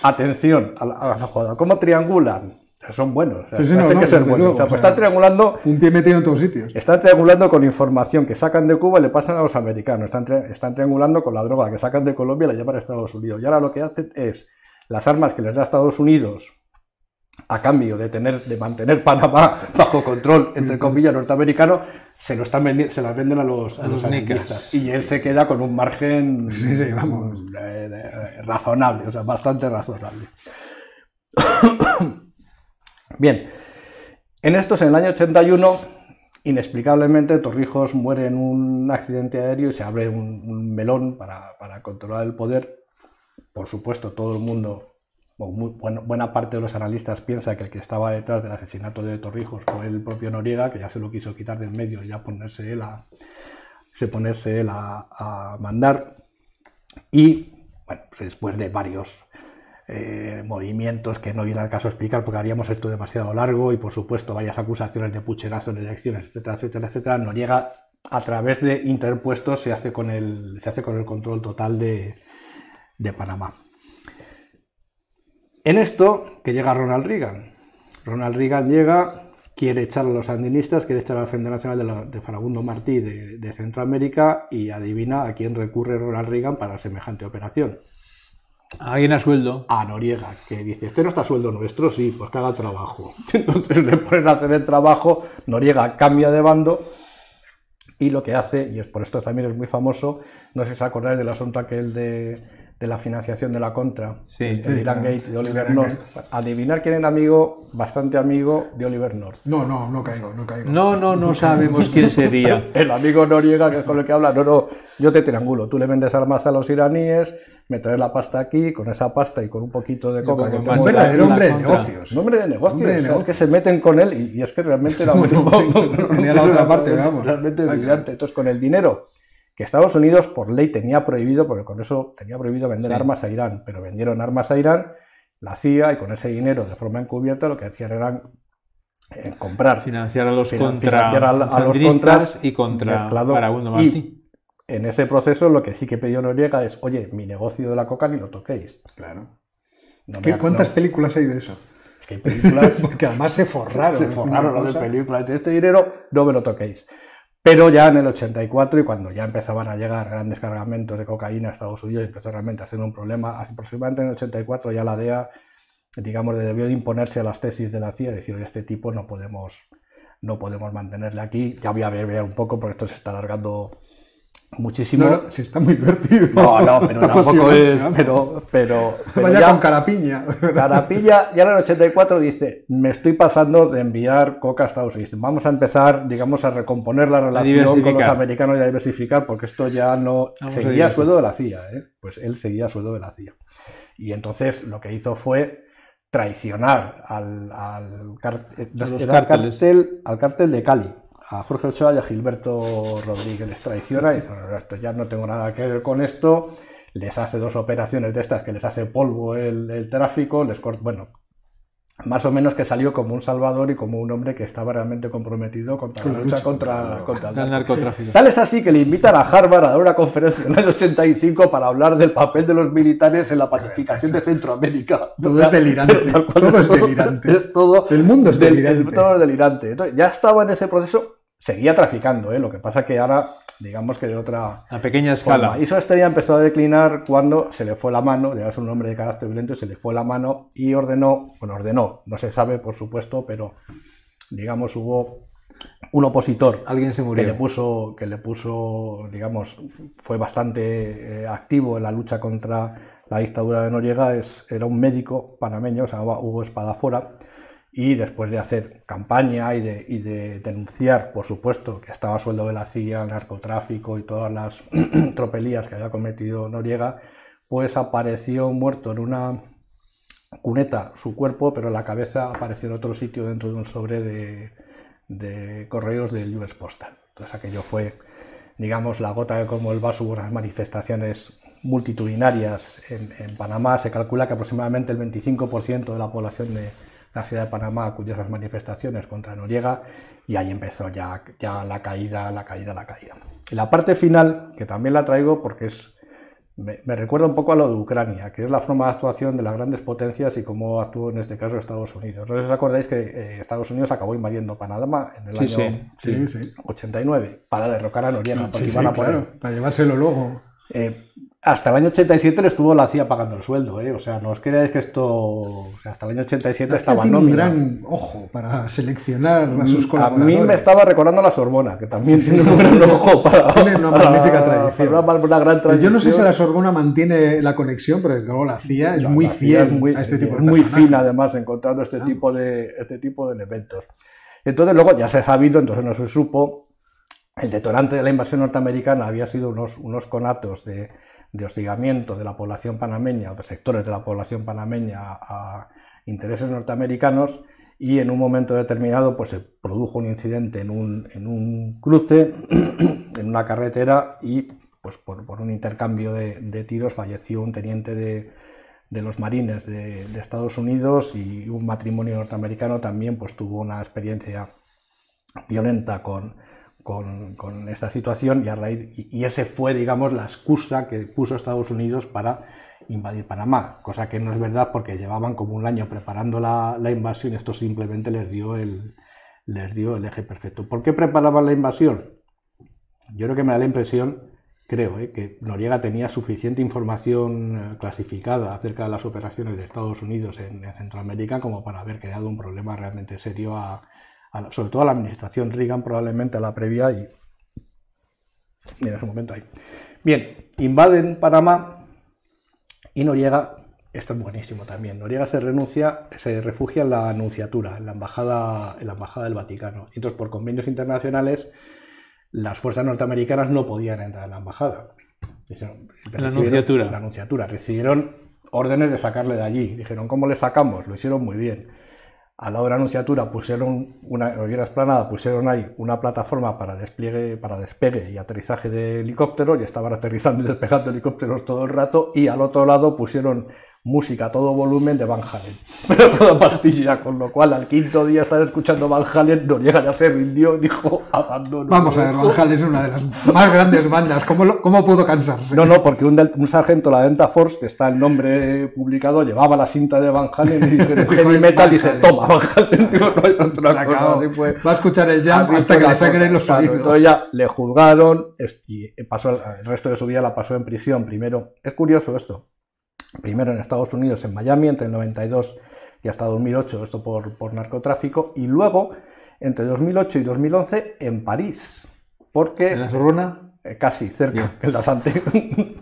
atención a la, a ¿Cómo triangulan? son buenos. que ser buenos. Pues están triangulando. Un pie metido en todos sitios. Están triangulando con información que sacan de Cuba y le pasan a los americanos. Están, están triangulando con la droga que sacan de Colombia y la llevan a Estados Unidos. Y ahora lo que hacen es las armas que les da Estados Unidos a cambio de tener de mantener Panamá bajo control entre comillas norteamericano se lo están se las venden a los, a los, y él se queda con un margen razonable o sea bastante razonable. Bien, en estos, en el año 81, inexplicablemente Torrijos muere en un accidente aéreo y se abre un, melón para, controlar el poder. Por supuesto, todo el mundo, buena parte de los analistas piensa que el que estaba detrás del asesinato de Torrijos fue el propio Noriega, que ya se lo quiso quitar del medio y ya ponerse él a, se ponerse él a mandar. Y bueno, pues después de varios eh, movimientos que no viene al caso explicar porque haríamos esto demasiado largo y por supuesto varias acusaciones de pucherazo en elecciones, etcétera, etcétera, etcétera, no llega a través de interpuestos se hace con el, se hace con el control total de, Panamá. En esto que llega Ronald Reagan. Ronald Reagan llega, quiere echar a los sandinistas, quiere echar al Frente Nacional de, Farabundo Martí de, de Centroamérica y adivina a quién recurre Ronald Reagan para semejante operación alguien a sueldo. A Noriega, que dice, este no está a sueldo nuestro, sí, pues que haga trabajo. Entonces le ponen a hacer el trabajo, Noriega cambia de bando y lo que hace, y es por esto también es muy famoso, no sé si os acordáis del asunto aquel de, de la financiación de la contra, sí, el, Irán Gate de Oliver North. Adivinar quién era amigo, bastante amigo de Oliver North. No, no, no caigo, no caigo. No, no, no sabemos quién sería. el amigo Noriega, que es con el que habla, no, no, yo te triangulo, tú le vendes armas a los iraníes, me traes la pasta aquí, con esa pasta y con un poquito de coca. Que tengo hombre de negocios. Nombre de negocios. es que se meten con él y, es que realmente era muy... la otra parte, vamos. Realmente brillante. Entonces, con el dinero que Estados Unidos por ley tenía prohibido, porque con eso tenía prohibido vender armas a Irán, pero vendieron armas a Irán, la CIA, y con ese dinero de forma encubierta lo que hacían era eh, comprar. Financiar a los, contra, a, los contras y contra Farabundo Martí en ese proceso lo que sí que pidió Noriega es, oye, mi negocio de la coca ni lo toquéis. Claro. ¿Cuántas películas hay de eso? Es que hay películas... Porque además se forraron. Se forraron lo de películas. Este dinero no me lo toquéis. Pero ya en el 84 y cuando ya empezaban a llegar grandes cargamentos de cocaína a Estados Unidos empezó realmente a ser un problema, aproximadamente en el 84 ya la DEA, digamos, debió de imponerse a las tesis de la CIA, decir, oye, este tipo no podemos, no podemos mantenerle aquí. Ya voy a ver un poco porque esto se está alargando muchísimo. No, sí, está muy divertido. No, no, pero tampoco es. Pero, pero, Vaya con Carapiña. Carapilla, ya en el 84 dice: Me estoy pasando de enviar coca a Estados Unidos. Vamos a empezar, digamos, a recomponer la relación con los americanos y a diversificar, porque esto ya no. seguía a sueldo de la CIA, ¿eh? Pues él seguía sueldo de la CIA. Y entonces lo que hizo fue traicionar al, al, cartel, al cartel de Cali a Jorge Ochoa y a Gilberto Rodríguez les traiciona y dicen, esto ya no tengo nada que ver con esto, les hace dos operaciones de estas que les hace polvo el, el tráfico, les corta, bueno, más o menos que salió como un salvador y como un hombre que estaba realmente comprometido contra la lucha contra, el narcotráfico. Tal es así que le invitan a Harvard a dar una conferencia en el 85 para hablar del papel de los militares en la pacificación de Centroamérica. Todo es delirante. Todo es delirante. todo, el mundo es delirante. todo es delirante. Entonces, ya estaba en ese proceso, seguía traficando, ¿eh? lo que pasa que ahora digamos que de otra a pequeña escala. Y eso ya empezó a declinar cuando se le fue la mano, ya es un hombre de carácter violento, se le fue la mano y ordenó, bueno, ordenó, no se sabe por supuesto, pero digamos hubo un opositor alguien se murió que le puso que le puso digamos fue bastante eh, activo en la lucha contra la dictadura de Noriega es, era un médico panameño se llamaba Hugo Espadafora y después de hacer campaña y de, denunciar, por supuesto, que estaba sueldo de la CIA, el narcotráfico y todas las tropelías que había cometido Noriega, pues apareció muerto en una cuneta su cuerpo, pero la cabeza apareció en otro sitio dentro de un sobre de, correos del US Postal. Entonces aquello fue, digamos, la gota que como el vaso hubo unas manifestaciones multitudinarias en, en Panamá. Se calcula que aproximadamente el 25% de la población de la ciudad de Panamá acudió a esas manifestaciones contra Noriega y ahí empezó ya, ya la caída, la caída, la caída. Y la parte final, que también la traigo porque es, me, recuerda un poco a lo de Ucrania, que es la forma de actuación de las grandes potencias y cómo actuó en este caso Estados Unidos. No sé si os acordáis que eh, Estados Unidos acabó invadiendo Panamá en el año 89 para derrocar a Noriega, para llevárselo luego. Eh, hasta el año 87 le estuvo la CIA pagando el sueldo, ¿eh? O sea, no os creáis que esto. hasta el año 87 estaba tiene un gran ojo para seleccionar a sus colaboradores. A mí me estaba recordando la Sorbona, que también tiene un gran ojo para. Tiene una magnífica tradición. una, gran tradición. Yo no sé si la Sorbona mantiene la conexión, pero desde luego la CIA es muy fiel muy, a este tipo de Muy fina, además, encontrando este, ah. tipo de, este tipo de elementos. Entonces, luego ya se ha sabido, entonces no se supo. El detonante de la invasión norteamericana había sido unos, unos conatos de de hostigamiento de la población panameña o de sectores de la población panameña a intereses norteamericanos y en un momento determinado pues se produjo un incidente en un, en un cruce, en una carretera y pues por, un intercambio de, tiros falleció un teniente de, de los marines de, de, Estados Unidos y un matrimonio norteamericano también pues tuvo una experiencia violenta con, con, esta situación y, a raíz, y, ese fue, digamos, la excusa que puso Estados Unidos para invadir Panamá, cosa que no es verdad porque llevaban como un año preparando la, invasión esto simplemente les dio, el, les dio el eje perfecto. ¿Por qué preparaban la invasión? Yo creo que me da la impresión, creo, eh, que Noriega tenía suficiente información eh, clasificada acerca de las operaciones de Estados Unidos en Centroamérica como para haber creado un problema realmente serio sobre todo a la administración Reagan, probablemente a la previa, y, en ese momento ahí. Bien, invaden Panamá y Noriega, esto es buenísimo también, Noriega se renuncia, se refugia en la Anunciatura, en la embajada, en la embajada del Vaticano. Y entonces, por convenios internacionales, las fuerzas norteamericanas no podían entrar en la embajada. la Anunciatura. La Anunciatura. Recibieron órdenes de sacarle de allí. Dijeron, ¿cómo le sacamos? Lo hicieron muy bien a la hora anunciatura pusieron una esplanada, pusieron ahí una plataforma para despliegue, para despegue y aterrizaje de helicópteros y estaban aterrizando y despegando helicópteros todo el rato y al otro lado pusieron música a todo volumen de Van Halen, pero toda pastilla, con lo cual al quinto día estar escuchando Van Halen, no llega a ser rindió y dijo abandono. Vamos a ver, Van Halen es una de las más grandes bandas, ¿cómo, cómo pudo cansarse? No, no, porque un, un sargento, la Venta Force, que está el nombre publicado, llevaba la cinta de Van Halen y dice, heavy metal, dice, toma, Van Halen, digo, no hay otra cosa. Va a escuchar el jam hasta que le saquen los oídos. Entonces ya le juzgaron y pasó el resto de su vida la pasó en prisión. Primero, es curioso esto, primero en Estados Unidos, en Miami, entre el 92 y hasta 2008, esto por, narcotráfico, y luego entre 2008 y 2011 en París. Porque, ¿En la Sorbona? Eh, casi, cerca, en la Sante.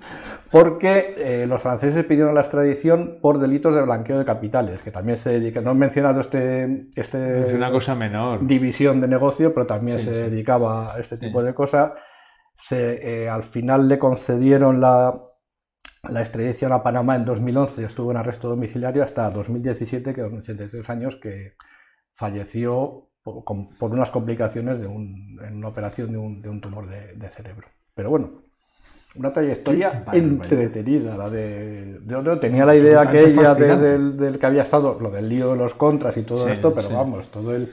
porque eh, los franceses pidieron la extradición por delitos de blanqueo de capitales, que también se dedica, no he mencionado este, este es una cosa menor. división de negocio, pero también se dedicaba a este tipo de cosas. Se, eh, al final le concedieron la, la extradición a Panamá en 2011 estuvo en arresto domiciliario hasta 2017, que son 83 años, que falleció por, unas complicaciones de en una operación de un, tumor de, cerebro. Pero bueno, una trayectoria entretenida, la de... Yo tenía la idea aquella del, que había estado, lo del lío de los contras y todo esto, pero vamos, todo el...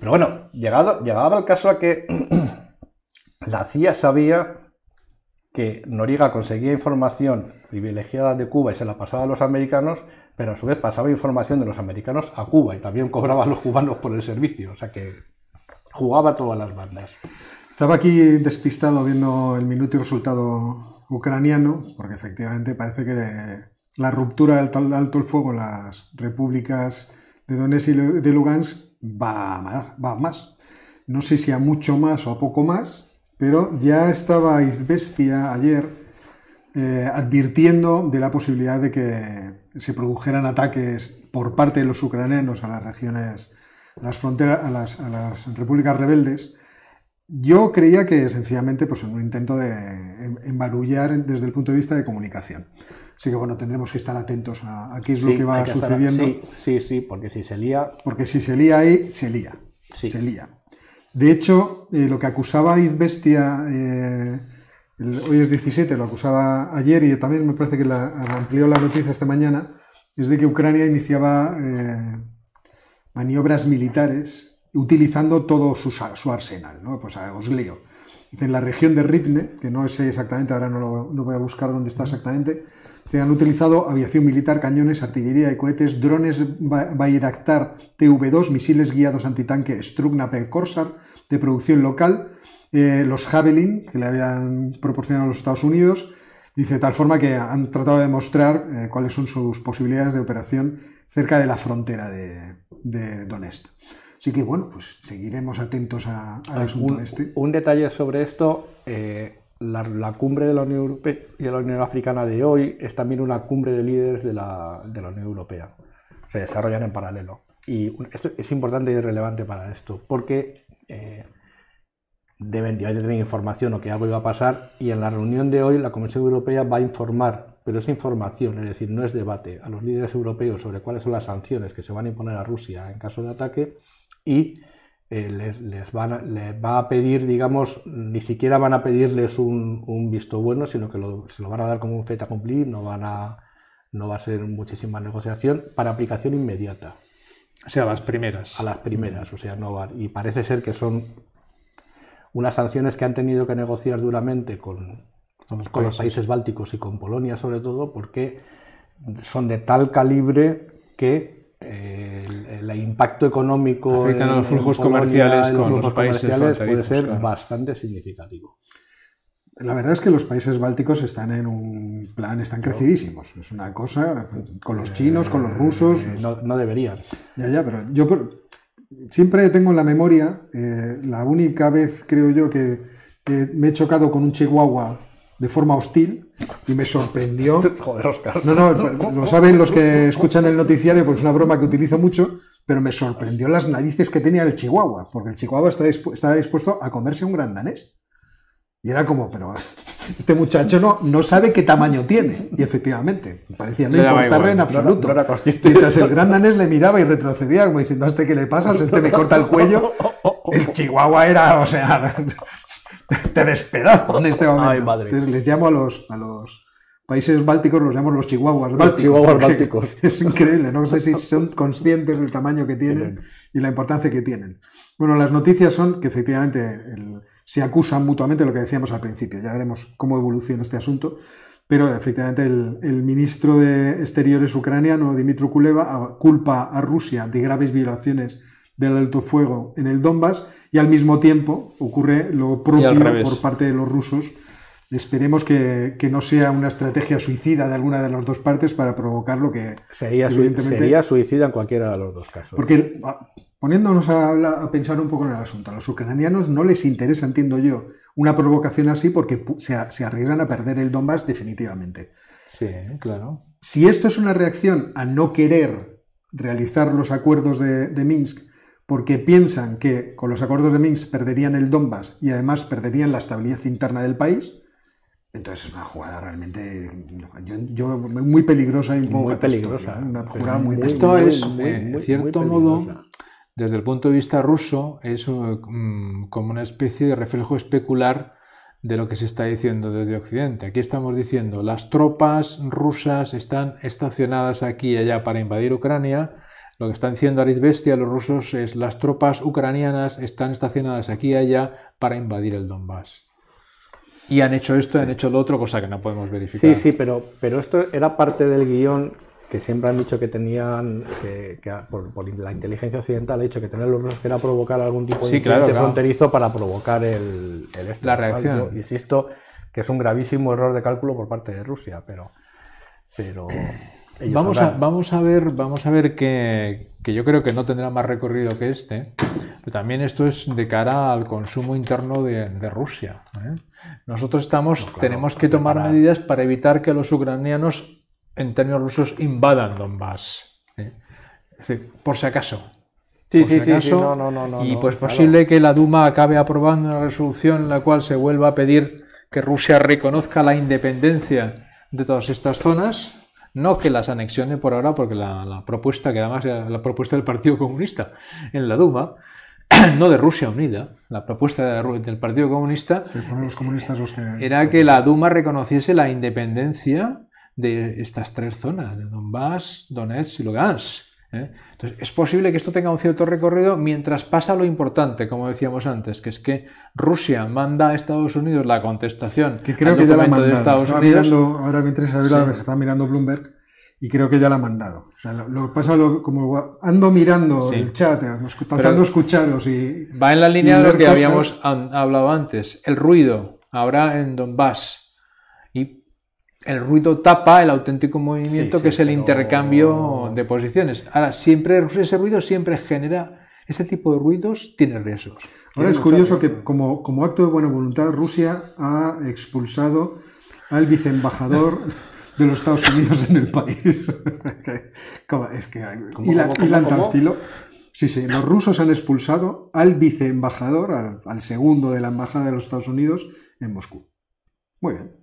Pero bueno, llegado, llegaba el caso a que la CIA sabía que Noriega conseguía información privilegiada de Cuba y se la pasaba a los americanos, pero a su vez pasaba información de los americanos a Cuba y también cobraba a los cubanos por el servicio, o sea que jugaba todas las bandas. Estaba aquí despistado viendo el minuto y resultado ucraniano, porque efectivamente parece que la ruptura del alto el fuego en las repúblicas de Donetsk y de Lugansk va a, va más. No sé si a mucho más o a poco más, pero ya estaba Izbestia ayer eh, advirtiendo de la posibilidad de que se produjeran ataques por parte de los ucranianos a las regiones, a las fronteras, a las, a las repúblicas rebeldes, yo creía que sencillamente pues, en un intento de em, embarullar desde el punto de vista de comunicación. Así que bueno, tendremos que estar atentos a, qué es lo que va sucediendo. sí, sí, porque si se lía. Porque si se lía ahí, se lía. Se lía. De hecho, eh, lo que acusaba Izbestia, eh, hoy es 17, lo acusaba ayer y también me parece que amplió la noticia esta mañana, es de que Ucrania iniciaba eh, maniobras militares utilizando todo su, arsenal. ¿no? Pues os leo. En la región de Rivne, que no sé exactamente, ahora no, voy a buscar dónde está exactamente, se han utilizado aviación militar, cañones, artillería y cohetes, drones Bayraktar TV2, misiles guiados antitanque Strugna Korsar de producción local, eh, los Javelin, que le habían proporcionado los Estados Unidos, dice de tal forma que han tratado de demostrar eh, cuáles son sus posibilidades de operación cerca de la frontera de, de Donetsk. Así que bueno, pues seguiremos atentos al asunto un, este. Un detalle sobre esto, eh, la, cumbre de la Unión Europea y de la Unión Africana de hoy es también una cumbre de líderes de la, Unión Europea. Se desarrollan en paralelo. Y esto es importante y relevante para esto, porque eh, deben, de tener información o que algo iba a pasar, y en la reunión de hoy la Comisión Europea va a informar, pero es información, es decir, no es debate, a los líderes europeos sobre cuáles son las sanciones que se van a imponer a Rusia en caso de ataque, y eh, les, van les, va a pedir, digamos, ni siquiera van a pedirles un, visto bueno, sino que se lo van a dar como un fait accompli, no, van a, no va a ser muchísima negociación para aplicación inmediata. O sea, a las primeras. A las primeras, o sea, no va, y parece ser que son unas sanciones que han tenido que negociar duramente con, con los países bálticos y con Polonia sobre todo, porque son de tal calibre que el, impacto económico afectan a los flujos comerciales con los, países puede ser bastante significativo. La verdad es que los países bálticos están en un plan, están crecidísimos. Es una cosa con los chinos, con los rusos. Eh, no, deberían. Ya, ya, pero yo siempre tengo en la memoria, eh, la única vez creo yo que me he chocado con un chihuahua de forma hostil y me sorprendió. Joder, Oscar. No, no, lo saben los que escuchan el noticiario, porque es una broma que utilizo mucho, pero me sorprendió las narices que tenía el chihuahua, porque el chihuahua estaba dispuesto a comerse un gran danés. Y era como, pero este muchacho no, no sabe qué tamaño tiene. Y efectivamente, parecía no importarle en absoluto. Mientras el gran danés le miraba y retrocedía, como diciendo, ¿a este qué le pasa? Este me corta el cuello. El chihuahua era, o sea, te despedazo en este momento. Entonces les llamo a los, a los países bálticos, los llamo los chihuahuas bálticos. Chihuahuas bálticos. Es increíble, no sé si son conscientes del tamaño que tienen y la importancia que tienen. Bueno, las noticias son que efectivamente se acusan mutuamente lo que decíamos al principio. Ya veremos cómo evoluciona este asunto. Pero efectivamente el, el ministro de Exteriores ucraniano, Dimitro Kuleva, culpa a Rusia de graves violaciones del alto fuego en el Donbass y al mismo tiempo ocurre lo propio por parte de los rusos. Esperemos que, no sea una estrategia suicida de alguna de las dos partes para provocar lo que sería, sería suicida en cualquiera de los dos casos. Porque poniéndonos a, pensar un poco en el asunto, a los ucranianos no les interesa, entiendo yo, una provocación así porque se, arriesgan a perder el Donbass definitivamente. Sí, claro. Si esto es una reacción a no querer realizar los acuerdos de Minsk porque piensan que con los acuerdos de Minsk perderían el Donbass y además perderían la estabilidad interna del país, entonces es una jugada realmente yo, muy peligrosa y un poco muy peligrosa. Una jugada muy Esto es, en cierto modo, desde el punto de vista ruso, es mm, como una especie de reflejo especular de lo que se está diciendo desde Occidente. Aquí estamos diciendo las tropas rusas están estacionadas aquí y allá para invadir Ucrania. Lo que están diciendo Bestia los rusos es las tropas ucranianas están estacionadas aquí y allá para invadir el Donbass. Y han hecho esto, han hecho lo otro, cosa que no podemos verificar. Sí, sí, pero, pero esto era parte del guion que siempre han dicho que tenían, que, por, la inteligencia occidental ha dicho que tener los rusos que era provocar algún tipo de incidente fronterizo para provocar el, la reacción. insisto que es un gravísimo error de cálculo por parte de Rusia, pero, pero vamos a, vamos a ver, vamos a ver que, yo creo que no tendrá más recorrido que este, pero también esto es de cara al consumo interno de, Rusia. ¿eh? Nosotros estamos, tenemos que tomar medidas para evitar que los ucranianos en términos rusos, invadan Donbass. ¿eh? Es decir, por si acaso. Sí, sí, sí, no, no, no, y pues posible que la Duma acabe aprobando una resolución en la cual se vuelva a pedir que Rusia reconozca la independencia de todas estas zonas, no que las anexione por ahora, porque la, propuesta, que además era la propuesta del Partido Comunista en la Duma, no de Rusia Unida, la propuesta del Partido Comunista, los comunistas los que... era que la Duma reconociese la independencia de estas tres zonas, de Donbass, Donetsk y Lugansk. ¿eh? Entonces, es posible que esto tenga un cierto recorrido mientras pasa lo importante, como decíamos antes, que es que Rusia manda a Estados Unidos la contestación que creo que ya la ha mandado. de Estados Unidos. ahora mientras se está mirando Bloomberg y creo que ya la ha mandado. O sea, lo, pasa como ando mirando el chat, tratando de escucharos y... Va en la línea de lo que habíamos hablado antes. El ruido ahora en Donbass el ruido tapa el auténtico movimiento que es el intercambio de posiciones. Ahora, siempre ese ruido siempre genera, ese tipo de ruidos tiene riesgos. Ahora es curioso que como, como acto de buena voluntad Rusia ha expulsado al viceembajador de los Estados Unidos en el país. es que Tancilo. Sí, sí, los rusos han expulsado al viceembajador, al, al segundo de la embajada de los Estados Unidos en Moscú. Muy bien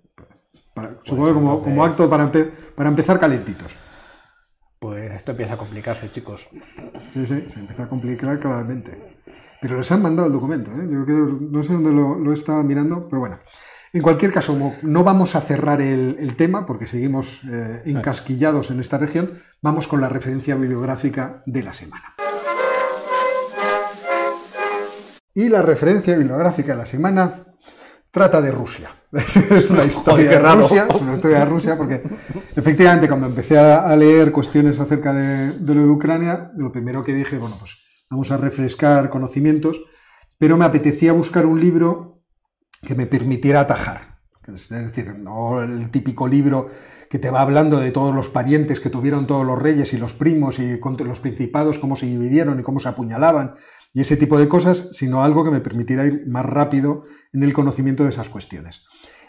supongo que como, acto para, para empezar calentitos. Pues esto empieza a complicarse, chicos. Sí, sí, se empieza a complicar claramente. Pero les han mandado el documento, ¿eh? Yo creo, no sé dónde lo, estaba mirando, pero bueno. En cualquier caso, no vamos a cerrar el, tema porque seguimos eh, encasquillados en esta región. Vamos con la referencia bibliográfica de la semana. Y la referencia bibliográfica de la semana trata de Rusia. es una historia de Rusia, es una historia de Rusia, porque efectivamente cuando empecé a leer cuestiones acerca de, lo de Ucrania, lo primero que dije, bueno, pues vamos a refrescar conocimientos, pero me apetecía buscar un libro que me permitiera atajar. Es decir, no el típico libro que te va hablando de todos los parientes que tuvieron todos los reyes y los primos y los principados, cómo se dividieron y cómo se apuñalaban y ese tipo de cosas, sino algo que me permitiera ir más rápido en el conocimiento de esas cuestiones.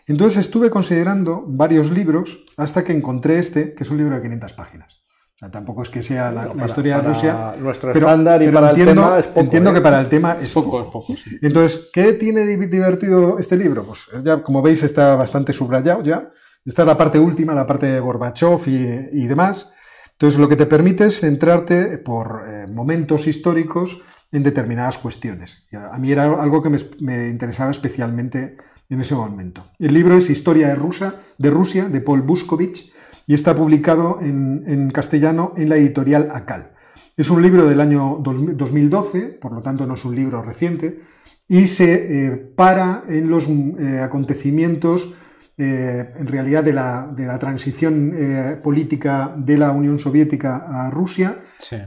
Entonces estuve considerando varios libros hasta que encontré este, que es un libro de 500 páginas. O sea, tampoco es que sea la, historia de Rusia. Nuestro pero, estándar y para entiendo, el tema es entiendo que ¿eh? para el tema es poco. Entonces, ¿qué tiene divertido este libro? Pues ya, como veis, está bastante subrayado ya. Esta es la parte última, la parte de Gorbachev y, demás. Entonces, lo que te permite es centrarte por eh, momentos históricos en determinadas cuestiones. A mí era algo que me, interesaba especialmente en ese momento. El libro es Historia de Rusia, de, Rusia, de Paul Buskovich, y está publicado en, castellano en la editorial ACAL. Es un libro del año 2012, por lo tanto no es un libro reciente, y se eh, para en los eh, acontecimientos eh, en realidad de la, de la transición eh, política de la Unión Soviética a Rusia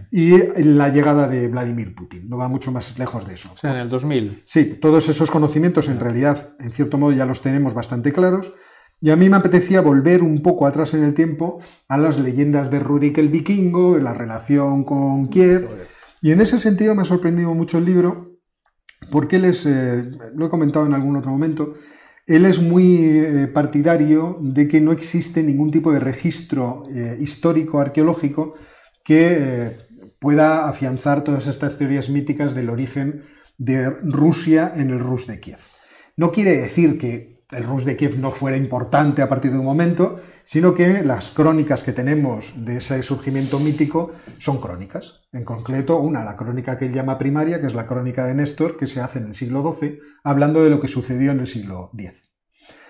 y la llegada de Vladimir Putin. No va mucho más lejos de eso. O sea, en el 2000. Sí, todos esos conocimientos en realidad, en cierto modo, ya los tenemos bastante claros. Y a mí me apetecía volver un poco atrás en el tiempo a las leyendas de Rurik el Vikingo, la relación con Kiev. Y en ese sentido me ha sorprendido mucho el libro, porque les, eh, lo he comentado en algún otro momento, él es muy eh, partidario de que no existe ningún tipo de registro eh, histórico arqueológico que eh, pueda afianzar todas estas teorías míticas del origen de Rusia en el Rus de Kiev. No quiere decir que el Rus de Kiev no fuera importante a partir de un momento, sino que las crónicas que tenemos de ese surgimiento mítico son crónicas. En concreto, una, la crónica que él llama primaria, que es la crónica de Néstor, que se hace en el siglo XII, hablando de lo que sucedió en el siglo X.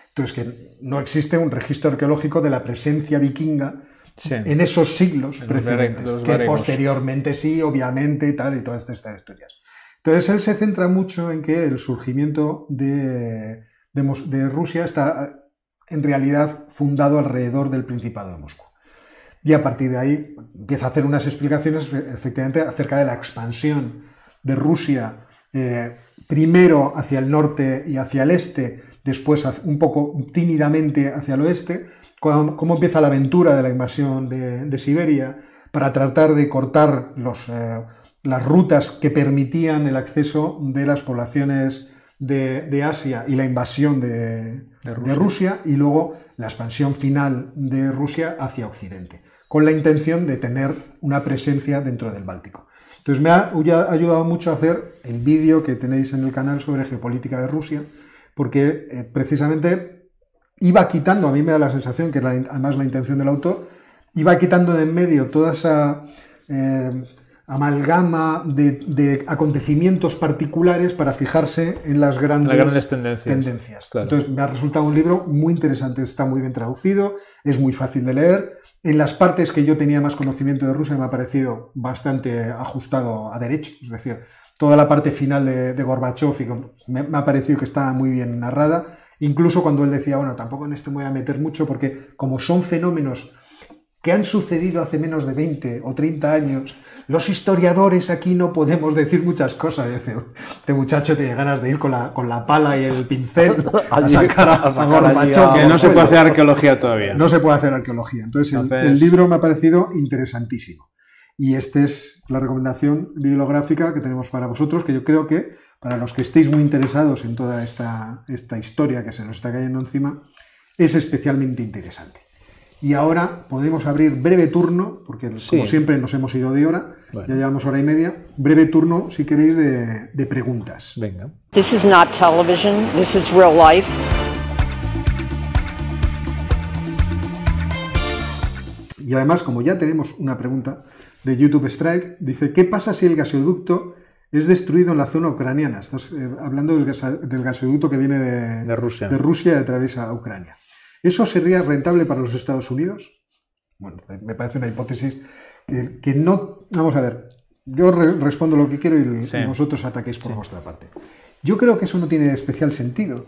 Entonces, que no existe un registro arqueológico de la presencia vikinga en esos siglos precedentes, que posteriormente sí, obviamente, y tal, y todas estas historias. Entonces, él se centra mucho en que el surgimiento de, de Rusia está en realidad fundado alrededor del Principado de Moscú. Y a partir de ahí empieza a hacer unas explicaciones efectivamente acerca de la expansión de Rusia, eh, primero hacia el norte y hacia el este, después un poco tímidamente hacia el oeste, cómo, empieza la aventura de la invasión de, Siberia para tratar de cortar los, eh, las rutas que permitían el acceso de las poblaciones de, Asia y la invasión de, Rusia. y luego la expansión final de Rusia hacia Occidente, con la intención de tener una presencia dentro del Báltico. Entonces me ha ayudado mucho a hacer el vídeo que tenéis en el canal sobre geopolítica de Rusia, porque eh, precisamente iba quitando, a mí me da la sensación que además la intención del autor, iba quitando de en medio toda esa... Eh, amalgama de, acontecimientos particulares para fijarse en las grandes, tendencias. Entonces, me ha resultado un libro muy interesante, está muy bien traducido, es muy fácil de leer. En las partes que yo tenía más conocimiento de Rusia me ha parecido bastante ajustado a derecho, es decir, toda la parte final de, de Gorbachev me, me ha parecido que está muy bien narrada. Incluso cuando él decía, bueno, tampoco en esto me voy a meter mucho porque como son fenómenos que han sucedido hace menos de 20 o 30 años, los historiadores aquí no podemos decir muchas cosas. Este muchacho tiene ganas de ir con la, con la pala y el pincel a sacar a, Que no se puede hacer arqueología todavía. No se puede hacer arqueología. Entonces, El, libro me ha parecido interesantísimo. Y esta es la recomendación bibliográfica que tenemos para vosotros, que yo creo que para los que estéis muy interesados en toda esta, esta historia que se nos está cayendo encima, es especialmente interesante. Y ahora podemos abrir breve turno, porque como siempre nos hemos ido de hora, ya llevamos hora y media, breve turno, si queréis, de, preguntas. Venga. This is not television, this is real life. Y además, como ya tenemos una pregunta de YouTube Strike, dice, ¿qué pasa si el gasoducto es destruido en la zona ucraniana? Estás eh, hablando del, gasoducto que viene de, Rusia. de Rusia y atraviesa Ucrania. ¿Eso sería rentable para los Estados Unidos? Bueno, me parece una hipótesis que, no... Vamos a ver, yo respondo lo que quiero y, vosotros ataquéis por vuestra parte. Yo creo que eso no tiene especial sentido,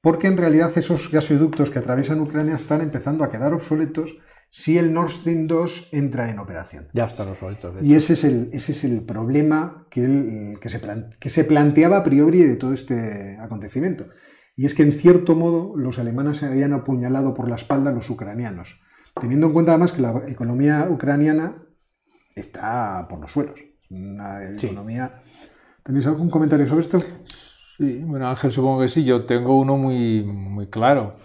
porque en realidad esos gasoductos que atraviesan Ucrania están empezando a quedar obsoletos si el Nord Stream 2 entra en operación. Ya están obsoletos. Y ese es el, ese es el problema que, que, se que se planteaba a priori de todo este acontecimiento. Y es que en cierto modo los alemanes se habían apuñalado por la espalda a los ucranianos, teniendo en cuenta además que la economía ucraniana está por los suelos. Una economía... ¿Tenéis algún comentario sobre esto? Sí, bueno Ángel, supongo que sí. Yo tengo uno muy, muy claro.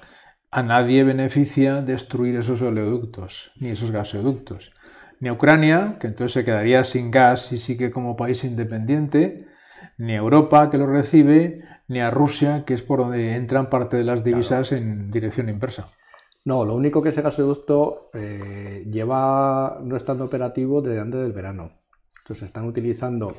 A nadie beneficia destruir esos oleoductos, ni esos gasoductos. Ni a Ucrania, que entonces se quedaría sin gas y sigue como país independiente, ni a Europa, que lo recibe, ni a Rusia, que es por donde entran parte de las divisas en dirección inversa. No, lo único que ese gasoducto eh, lleva no estando operativo desde antes del verano. Entonces están utilizando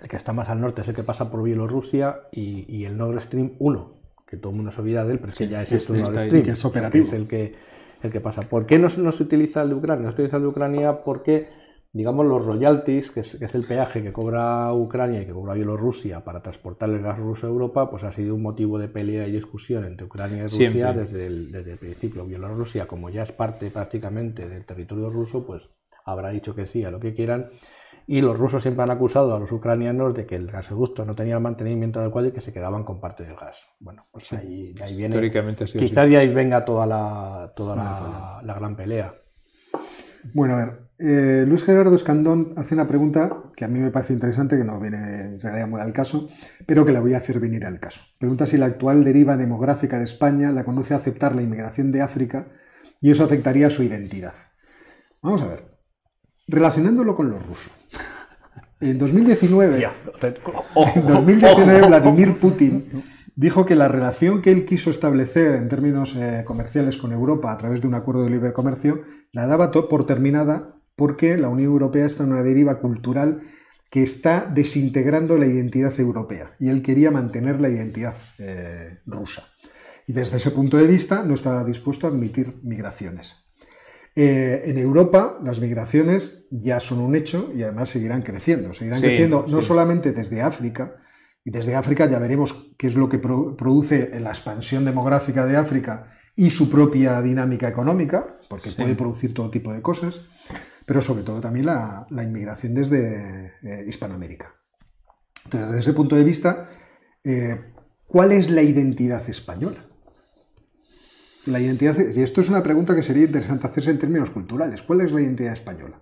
el que está más al norte, es el que pasa por Bielorrusia y, el Nord Stream 1, que todo el mundo se olvida de él, pero que ya es este, Nord Stream, que es operativo. es el que, el que pasa. ¿Por qué no, no se utiliza el de Ucrania? No se utiliza el de Ucrania porque digamos, los royalties, que es, el peaje que cobra Ucrania y que cobra Bielorrusia para transportar el gas ruso a Europa, pues ha sido un motivo de pelea y discusión entre Ucrania y Rusia desde el, desde el principio. Bielorrusia, como ya es parte prácticamente del territorio ruso, pues habrá dicho que sí a lo que quieran. Y los rusos siempre han acusado a los ucranianos de que el gasoducto no tenía el mantenimiento adecuado y que se quedaban con parte del gas. Bueno, pues ahí, viene. quizás de ahí venga toda la, toda la, la gran pelea. Bueno, a ver, eh, Luis Gerardo Escandón hace una pregunta que a mí me parece interesante, que no viene en realidad muy al caso, pero que la voy a hacer venir al caso. Pregunta si la actual deriva demográfica de España la conduce a aceptar la inmigración de África y eso afectaría a su identidad. Vamos a ver. Relacionándolo con los rusos. En 2019, en 2019 Vladimir Putin dijo que la relación que él quiso establecer en términos eh, comerciales con Europa a través de un acuerdo de libre comercio la daba por terminada porque la Unión Europea está en una deriva cultural que está desintegrando la identidad europea y él quería mantener la identidad eh, rusa. Y desde ese punto de vista no está dispuesto a admitir migraciones. Eh, en Europa las migraciones ya son un hecho y además seguirán creciendo. Seguirán creciendo no solamente desde África, y desde África ya veremos qué es lo que produce la expansión demográfica de África y su propia dinámica económica, porque puede producir todo tipo de cosas, pero sobre todo también la, inmigración desde eh, Hispanoamérica. Entonces, desde ese punto de vista, eh, ¿cuál es la identidad española? La identidad, y esto es una pregunta que sería interesante hacerse en términos culturales. ¿Cuál es la identidad española?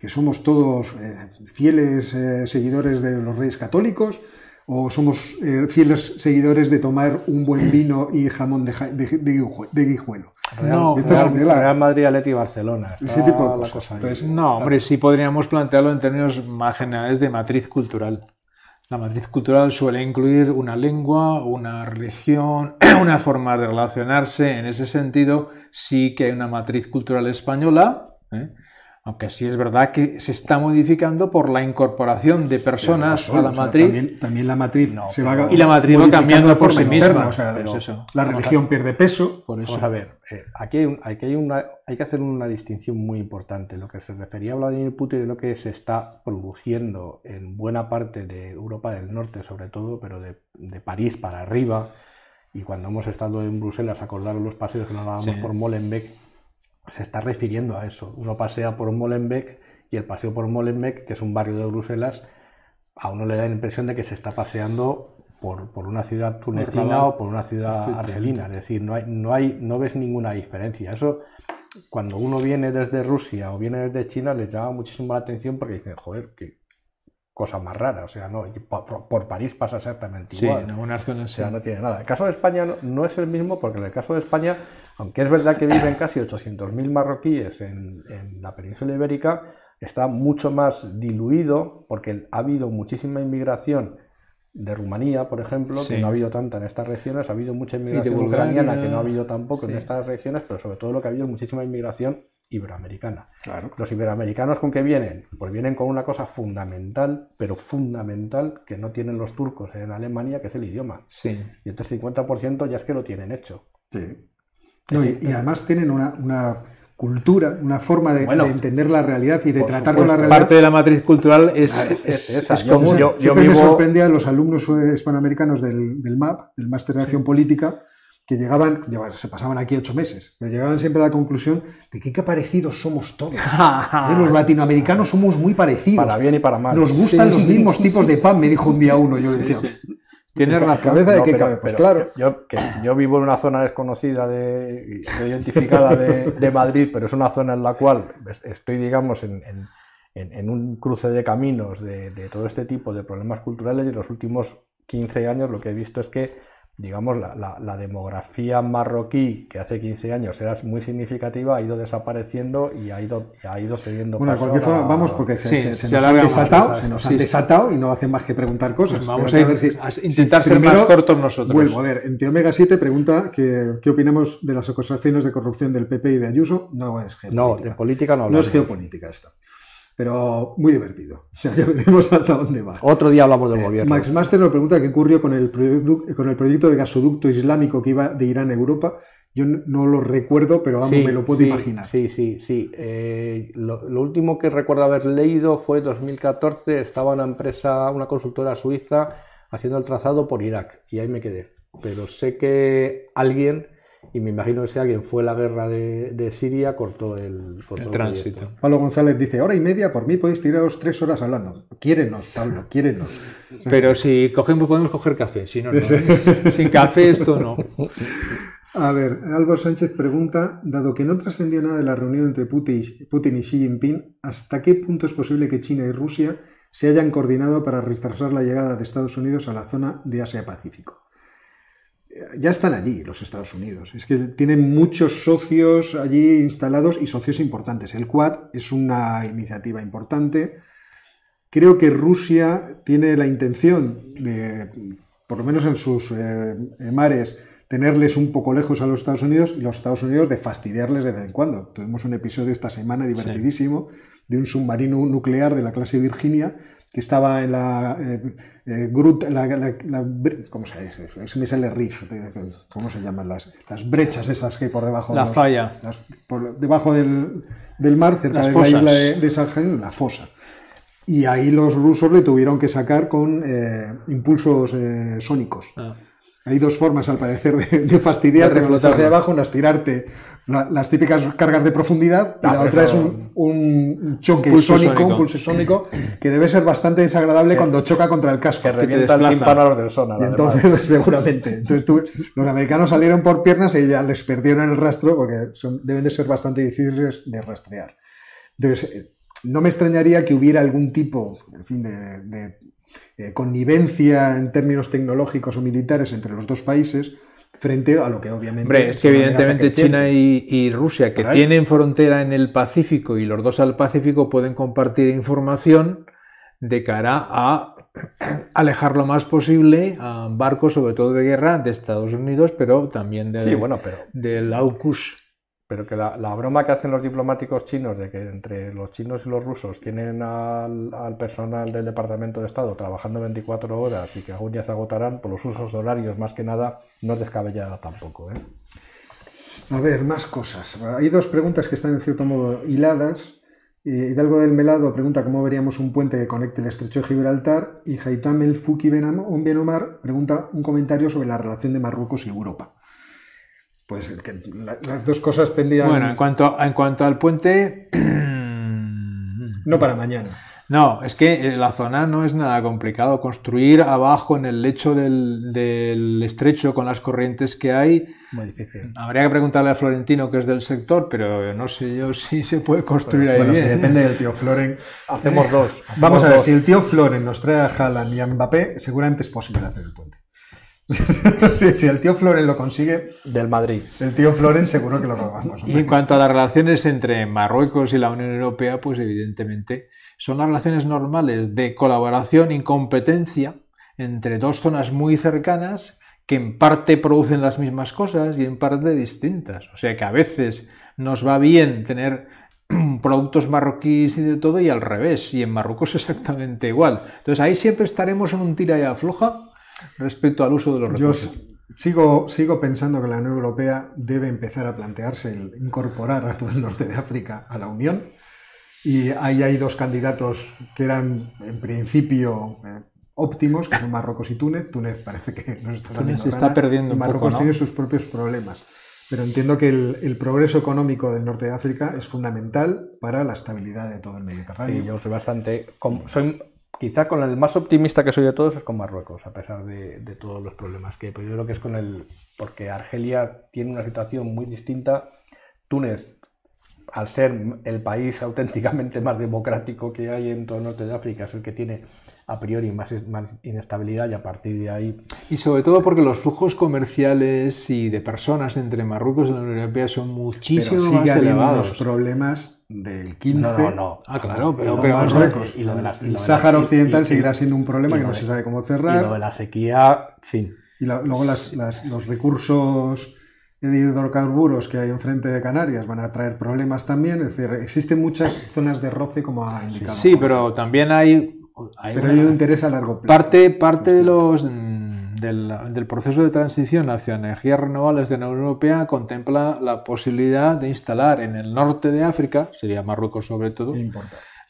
¿Que somos todos eh, fieles seguidores de los reyes católicos? o somos fieles seguidores de tomar un buen vino y jamón de, de, guijuelo. No, Real, Madrid, Atleti Barcelona. Ese tipo de cosas. no, hombre, sí podríamos plantearlo en términos más generales de matriz cultural. La matriz cultural suele incluir una lengua, una religión, una forma de relacionarse. En ese sentido, sí que hay una matriz cultural española. ¿eh? Aunque sí es verdad que se está modificando por la incorporación de personas a la matriz. también, la matriz se va Y la matriz va cambiando por sí misma. la religión pierde peso. Por eso. Vamos a ver, eh, aquí, hay, hay, una, hay que hacer una distinción muy importante. Lo que se refería a Vladimir Putin es lo que se está produciendo en buena parte de Europa del Norte, sobre todo, pero de, de París para arriba. Y cuando hemos estado en Bruselas, acordaros los paseos que nos dábamos por Molenbeek se está refiriendo a eso. Uno pasea por Molenbeek y el paseo por Molenbeek, que es un barrio de Bruselas, a uno le da la impresión de que se está paseando por, una ciudad tunecina o por una ciudad argelina. Es decir, no, hay, no, hay, no ves ninguna diferencia. Eso, cuando uno viene desde Rusia o viene desde China, les llama muchísimo la atención porque dicen, joder, qué cosa más rara. O sea, no, por, París pasa exactamente igual. Sí, en algunas zonas O sea, no tiene nada. El caso de España no es el mismo porque en el caso de España aunque es verdad que viven casi 800.000 marroquíes en, la península ibérica, está mucho más diluido porque ha habido muchísima inmigración de Rumanía, por ejemplo, que no ha habido tanta en estas regiones, ha habido mucha inmigración ucraniana que no ha habido tampoco en estas regiones, pero sobre todo lo que ha habido es muchísima inmigración iberoamericana. Los iberoamericanos con qué vienen? Pues vienen con una cosa fundamental, pero fundamental, que no tienen los turcos en Alemania, que es el idioma. Y entonces 50% ya es que lo tienen hecho. Sí y, además tienen una, cultura, una forma de, entender la realidad y de tratar con la realidad. Parte de la matriz cultural es, es, común. Yo, Siempre me sorprendía a los alumnos hispanoamericanos del, del MAP, del Máster de Acción Política, que llegaban, se pasaban aquí ocho meses, pero llegaban siempre a la conclusión de que qué parecidos somos todos. los latinoamericanos somos muy parecidos. Para bien y para mal. Nos gustan los mismos tipos de pan, me dijo un día uno. Yo decía, Tienes razón. Cabeza de qué cabe, pues claro. Yo, yo, vivo en una zona desconocida, de, identificada de, Madrid, pero es una zona en la cual estoy, digamos, en, en, en un cruce de caminos de, de, todo este tipo de problemas culturales y en los últimos 15 años lo que he visto es que digamos, la, demografía marroquí, que hace 15 años era muy significativa, ha ido desapareciendo y ha ido, ha ido cediendo Bueno, de cualquier forma, vamos, porque se, nos han desatado, se nos han desatado y no hacen más que preguntar cosas. Pues vamos a, ver si, intentar ser más cortos nosotros. Vuelvo, a ver, en Omega 7 pregunta que, qué opinamos de las acusaciones de corrupción del PP y de Ayuso. No es geopolítica. No, de política no No es geopolítica esto pero muy divertido. O sea, ya veremos hasta dónde va. Otro día hablamos del eh, gobierno. Max Master nos pregunta qué ocurrió con el, con el proyecto de gasoducto islámico que iba de Irán a Europa. Yo no lo recuerdo, pero vamos, me lo puedo imaginar. Sí, sí, sí. Eh, lo, último que recuerdo haber leído fue 2014, estaba una empresa, una consultora suiza, haciendo el trazado por Irak, y ahí me quedé. Pero sé que alguien y me imagino que si alguien fue a la guerra de, Siria, cortó el, tránsito. Pablo González dice, hora y media, por mí podéis tiraros tres horas hablando. Quiérenos, Pablo, quiérenos. Pero si cogemos, podemos coger café, si no, no. Sin café esto no. A ver, Álvaro Sánchez pregunta, dado que no trascendió nada de la reunión entre Putin y Xi Jinping, ¿hasta qué punto es posible que China y Rusia se hayan coordinado para retrasar la llegada de Estados Unidos a la zona de Asia-Pacífico? Ya están allí los Estados Unidos. Es que tienen muchos socios allí instalados y socios importantes. El Quad es una iniciativa importante. Creo que Rusia tiene la intención de, por lo menos en sus eh, mares, tenerles un poco lejos a los Estados Unidos y los Estados Unidos de fastidiarles de vez en cuando. Tuvimos un episodio esta semana divertidísimo de un submarino nuclear de la clase Virginia que estaba en la eh, eh, gruta, ¿cómo se dice? Se me sale riff, ¿cómo se llaman las, las brechas esas que hay por debajo? La falla. por debajo del, del, mar, cerca de la isla de, de la fosa. Y ahí los rusos le tuvieron que sacar con eh, impulsos sónicos. Ah. Hay dos formas, al parecer, de, de fastidiarte cuando estás ahí abajo, unas tirarte las típicas cargas de profundidad y la ah, otra es un, choque sónico, un pulso sónico que debe ser bastante desagradable cuando choca contra el casco. Que revienta el tímpano del sonar. Y entonces, seguramente. Entonces, los americanos salieron por piernas y ya les perdieron el rastro porque son, deben de ser bastante difíciles de rastrear. Entonces, eh, no me extrañaría que hubiera algún tipo, en fin, de, eh, connivencia en términos tecnológicos o militares entre los dos países frente a lo que obviamente... Hombre, es que evidentemente China y, Rusia, que tienen frontera en el Pacífico y los dos al Pacífico pueden compartir información de cara a alejar lo más posible a barcos, sobre todo de guerra, de Estados Unidos, pero también de, sí, bueno, pero, del AUKUS. Pero que la, broma que hacen los diplomáticos chinos de que entre los chinos y los rusos tienen al, personal del Departamento de Estado trabajando 24 horas y que algún día se agotarán por los usos horarios más que nada, no es descabellada tampoco. ¿eh? A ver, más cosas. Hay dos preguntas que están en cierto modo hiladas. Hidalgo del Melado pregunta cómo veríamos un puente que conecte el estrecho de Gibraltar y Haitam el Fuki Benomar pregunta un comentario sobre la relación de Marruecos y Europa pues que las dos cosas tendrían... Bueno, en cuanto, en cuanto al puente... no para mañana. No, es que eh, la zona no es nada complicado. Construir abajo en el lecho del, estrecho con las corrientes que hay. Muy difícil. Habría que preguntarle a Florentino, que es del sector, pero no sé yo si se puede construir ahí. Bueno, depende del tío Floren. Hacemos dos. Vamos a ver, si el tío Floren nos trae a Haaland y a Mbappé, seguramente es posible hacer el puente. si, el tío Floren lo consigue. Del Madrid. El tío Floren seguro que lo robamos. Y en cuanto a las relaciones entre Marruecos y la Unión Europea, pues evidentemente son las relaciones normales de colaboración y competencia entre dos zonas muy cercanas que en parte producen las mismas cosas y en parte distintas. O sea que a veces nos va bien tener productos marroquíes y de todo y al revés. Y en Marruecos exactamente igual. Entonces ahí siempre estaremos en un tira y afloja respecto al uso de los recursos. Yo sigo, sigo pensando que la Unión Europea debe empezar a plantearse el incorporar a todo el norte de África a la Unión. Y ahí hay dos candidatos que eran en principio eh, óptimos, que son Marruecos y Túnez. Túnez parece que no está Túnez se está perdiendo. Y Marruecos tiene sus propios problemas. Pero entiendo que el, progreso económico del norte de África es fundamental para la estabilidad de todo el Mediterráneo. Sí, yo soy bastante. Soy Quizá con el más optimista que soy de todos es con Marruecos, a pesar de, todos los problemas que hay. Pues yo creo que es con el. Porque Argelia tiene una situación muy distinta. Túnez, al ser el país auténticamente más democrático que hay en todo el norte de África, es el que tiene a priori más, inestabilidad y a partir de ahí... Y sobre todo porque los flujos comerciales y de personas entre Marruecos y la Unión Europea son muchísimo pero más elevados. los problemas del 15. No, no, no. Ah, claro, pero, Marruecos. Y lo de la, el Sáhara Occidental seguirá siendo un problema que no se sabe cómo cerrar. Y lo de la sequía, fin. Y luego los recursos de hidrocarburos que hay enfrente de Canarias van a traer problemas también. Es decir, existen muchas zonas de roce, como ha indicado. Sí, pero también hay pero hay un interés a largo plazo. Parte, parte de los, del, proceso de transición hacia energías renovables de la Unión Europea contempla la posibilidad de instalar en el norte de África, sería Marruecos sobre todo,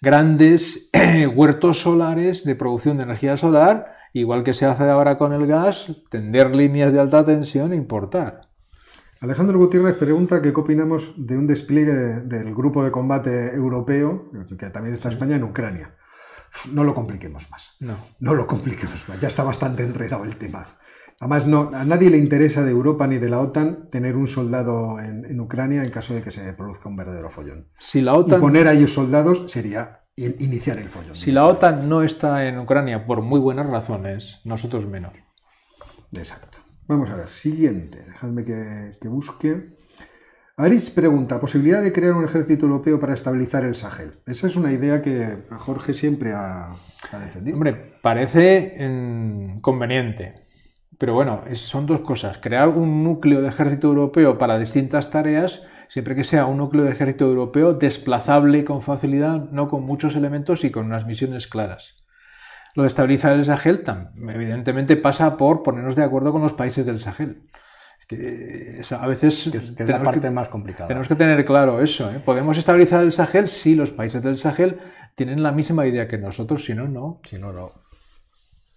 grandes huertos solares de producción de energía solar, igual que se hace ahora con el gas, tender líneas de alta tensión e importar. Alejandro Gutiérrez pregunta qué opinamos de un despliegue del grupo de combate europeo, que también está España, en Ucrania no lo compliquemos más. No. No lo compliquemos más. Ya está bastante enredado el tema. Además, no, a nadie le interesa de Europa ni de la OTAN tener un soldado en, Ucrania en caso de que se produzca un verdadero follón. Si la OTAN... Y poner a ellos soldados sería iniciar el follón. Si la OTAN no está en Ucrania por muy buenas razones, nosotros menos. Exacto. Vamos a ver, siguiente. Dejadme que, que busque. Aris pregunta, ¿posibilidad de crear un ejército europeo para estabilizar el Sahel? Esa es una idea que Jorge siempre ha, defendido. Hombre, parece mm, conveniente. Pero bueno, son dos cosas. Crear un núcleo de ejército europeo para distintas tareas, siempre que sea un núcleo de ejército europeo desplazable con facilidad, no con muchos elementos y con unas misiones claras. lo de estabilizar el Sahel, evidentemente pasa por ponernos de acuerdo con los países del Sahel. Que a veces es, la parte más complicada. Tenemos que tener claro eso. ¿eh? ¿Podemos estabilizar el Sahel si los países del Sahel tienen la misma idea que nosotros? Si no, no. Si no, no.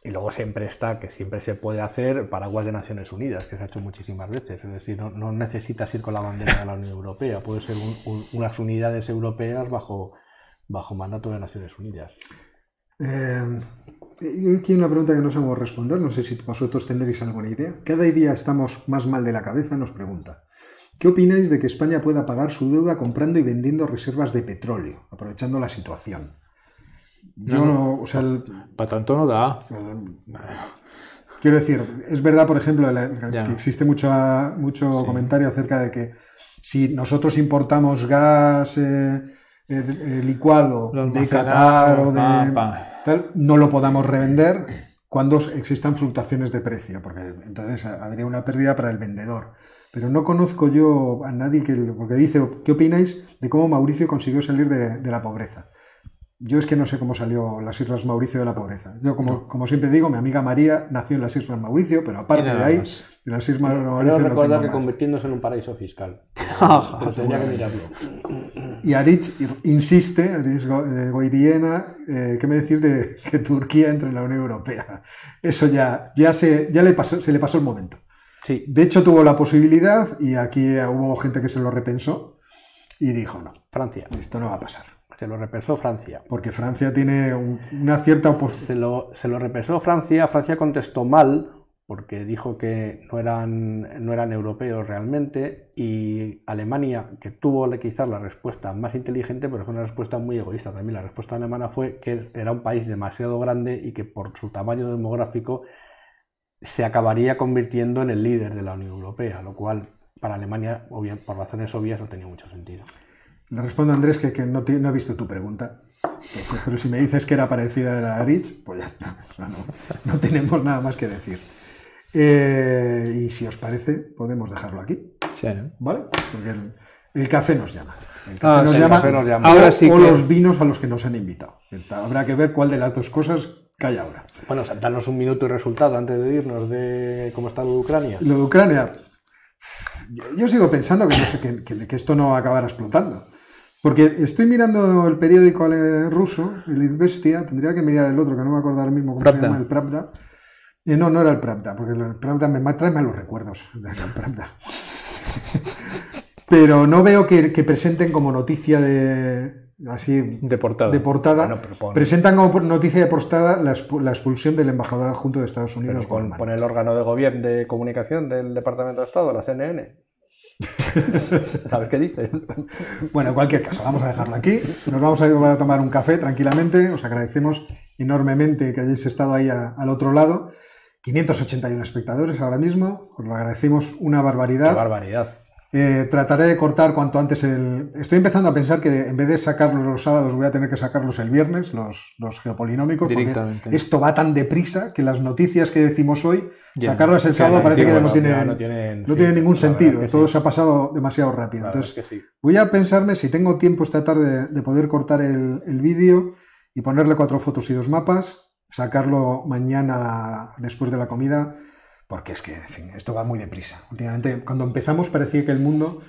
Y luego siempre está, que siempre se puede hacer paraguas de Naciones Unidas, que se ha hecho muchísimas veces. Es decir, no, necesitas ir con la bandera de la Unión Europea, puede ser unas unidades europeas bajo, bajo mandato de Naciones Unidas. Eh, aquí hay una pregunta que no sabemos responder, no sé si vosotros tendréis alguna idea. Cada día estamos más mal de la cabeza, nos pregunta. ¿Qué opináis de que España pueda pagar su deuda comprando y vendiendo reservas de petróleo, aprovechando la situación? Yo no, o sea, para tanto no da. Quiero decir, es verdad, por ejemplo, que existe mucho, mucho comentario acerca de que si nosotros importamos gas eh, eh, eh, licuado de Qatar o de tal, no lo podamos revender cuando existan fluctuaciones de precio, porque entonces habría una pérdida para el vendedor. Pero no conozco yo a nadie que, porque dice, ¿qué opináis de cómo Mauricio consiguió salir de la pobreza? Yo es que no sé cómo salió las Islas Mauricio de la pobreza. Yo, como, como siempre digo, mi amiga María nació en las Islas Mauricio, pero aparte de ahí, las Islas Mauricio. Creo recordar que convirtiéndose en un paraíso fiscal. pero tenía que mirarlo. Y Arich insiste, Arich eh, Goiriena, eh, ¿qué me decís de que Turquía entre en la Unión Europea? Eso ya, ya, se, ya le pasó, se le pasó el momento. Sí. De hecho, tuvo la posibilidad y aquí hubo gente que se lo repensó y dijo: no, Francia. Esto no va a pasar. Se lo repensó Francia. Porque Francia tiene una cierta oposición. Se lo, se lo repensó Francia. Francia contestó mal porque dijo que no eran, no eran europeos realmente y Alemania, que tuvo quizás la respuesta más inteligente, pero fue una respuesta muy egoísta también. La respuesta alemana fue que era un país demasiado grande y que por su tamaño demográfico se acabaría convirtiendo en el líder de la Unión Europea, lo cual para Alemania, por razones obvias, no tenía mucho sentido. Le respondo Andrés que, no, he visto tu pregunta. Pero si me dices que era parecida a la Rich, pues ya está. no, tenemos nada más que decir. Eh, y si os parece, podemos dejarlo aquí. Sí. ¿Vale? Porque el, café nos llama. El café, nos, llama, Ahora sí o los vinos a los que nos han invitado. Habrá que ver cuál de las dos cosas cae ahora. Bueno, saltarnos un minuto y resultado antes de irnos de cómo está lo de Ucrania. Lo de Ucrania. Yo sigo pensando que, que, que esto no va a acabar explotando. Porque estoy mirando el periódico ruso, el Izvestia, tendría que mirar el otro, que no me acuerdo ahora mismo cómo se llama, el Pravda. No, no era el Pravda, porque el Pravda me trae los recuerdos del Pravda. Pero no veo que, presenten como noticia de, así de portada. De portada. Presentan como noticia de portada la, expulsión del embajador adjunto de Estados Unidos. Con, el órgano de gobierno de comunicación del Departamento de Estado, la CNN. a ver qué dice. bueno, en cualquier caso, vamos a dejarlo aquí. Nos vamos a ir a tomar un café tranquilamente. Os agradecemos enormemente que hayáis estado ahí al otro lado. 581 espectadores ahora mismo. Os lo agradecemos una barbaridad. Qué barbaridad. Eh, trataré de cortar cuanto antes el... Estoy empezando a pensar que en vez de sacarlos los sábados voy a tener que sacarlos el viernes, los, los geopolinómicos, porque esto va tan deprisa que las noticias que decimos hoy, sacarlas el sábado parece que ya no, tiene, no tiene ningún sentido, todo se ha pasado demasiado rápido. Entonces, voy a pensarme si tengo tiempo esta tarde de poder cortar el, el vídeo y ponerle cuatro fotos y dos mapas, sacarlo mañana después de la comida porque es que, en fin, esto va muy deprisa. Últimamente, cuando empezamos parecía que el mundo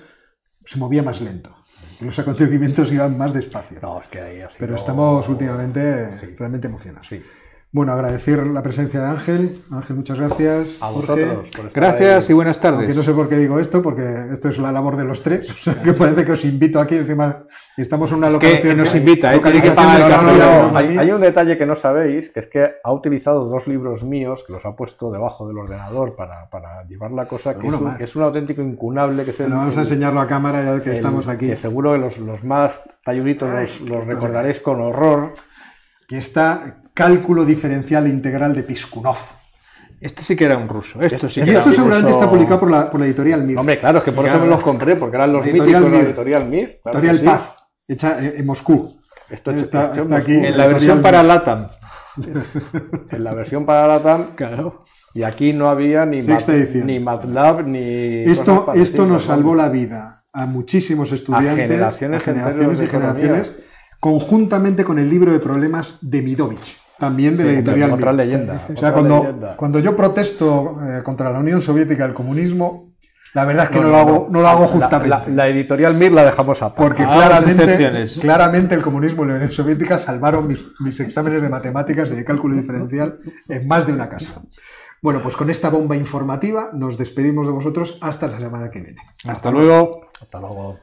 se movía más lento. Los acontecimientos iban más despacio. No, es que ahí Pero estamos últimamente realmente emocionados. Sí. Bueno, agradecer la presencia de Ángel. Ángel, muchas gracias. A vosotros. gracias y buenas tardes. no sé por qué digo esto, porque esto es la labor de los tres. O sea, que parece que os invito aquí. Encima, estamos en una localización. Que nos invita, ¿eh? hay, un detalle que no sabéis, que es que ha utilizado dos libros míos, que los ha puesto debajo del ordenador para, para llevar la cosa, que, es un, auténtico incunable. Que vamos a enseñarlo a cámara ya que estamos aquí. Que seguro que los, los más talluditos los, los recordaréis con horror. Que está Cálculo diferencial integral de Piskunov. Este sí que era un ruso. Esto sí y esto seguramente está publicado por la, por la editorial Mir. Hombre, claro, es que por eso me los compré, porque eran los editorial míticos de la editorial Mir. editorial Paz, hecha en Moscú. Esto está, aquí. En la versión para LATAM. en la versión para LATAM. Claro. Y aquí no había ni, ni MATLAB ni. Esto, esto nos salvó la vida a muchísimos estudiantes, a generaciones, generaciones y generaciones, conjuntamente con el libro de problemas de Midovich también de la editorial. Otra leyenda. O sea, cuando, cuando yo protesto eh, contra la Unión Soviética, el comunismo, la verdad es que no, lo, hago, no lo hago justamente. La, editorial Mir la dejamos aparte. Porque claramente, claramente el comunismo y la Unión Soviética salvaron mis, mis exámenes de matemáticas y de cálculo diferencial en más de una casa. Bueno, pues con esta bomba informativa nos despedimos de vosotros hasta la semana que viene. Hasta, luego. Hasta luego.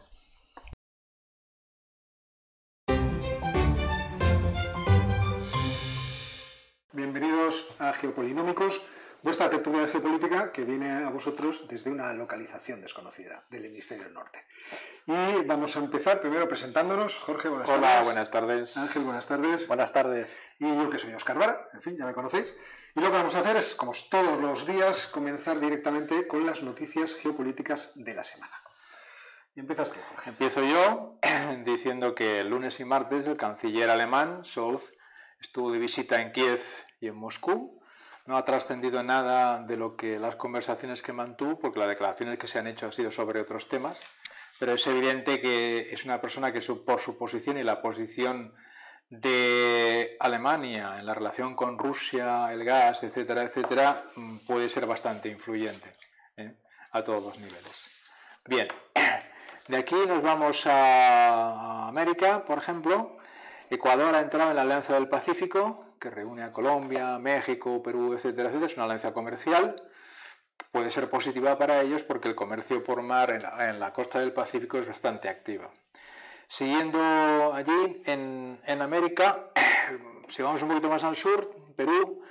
Bienvenidos a Geopolinómicos, vuestra tertulia de geopolítica que viene a vosotros desde una localización desconocida del hemisferio norte. Y vamos a empezar primero presentándonos. Jorge, buenas tardes. Hola, buenas tardes. Ángel, buenas tardes. Buenas tardes. Y yo que soy Oscar Vara, en fin, ya me conocéis. Y lo que vamos a hacer es, como todos los días, comenzar directamente con las noticias geopolíticas de la semana. Y empiezas tú, Jorge. Empiezo yo diciendo que el lunes y martes el canciller alemán, Scholz, estuvo de visita en Kiev y en Moscú. No ha trascendido nada de lo que las conversaciones que mantuvo, porque las declaraciones que se han hecho han sido sobre otros temas pero es evidente que es una persona que por su posición y la posición de Alemania en la relación con Rusia, el gas, etcétera, etcétera, mm, puede ser bastante influyente ¿eh? a todos los niveles. Bien, de aquí nos vamos a América, por ejemplo. Ecuador ha entrado en la Alianza del Pacífico, que reúne a Colombia, México, Perú, etcétera, etcétera. Es una alianza comercial puede ser positiva para ellos porque el comercio por mar en la, costa del Pacífico es bastante activo. Siguiendo allí, en, América, si vamos un poquito más al sur, Perú,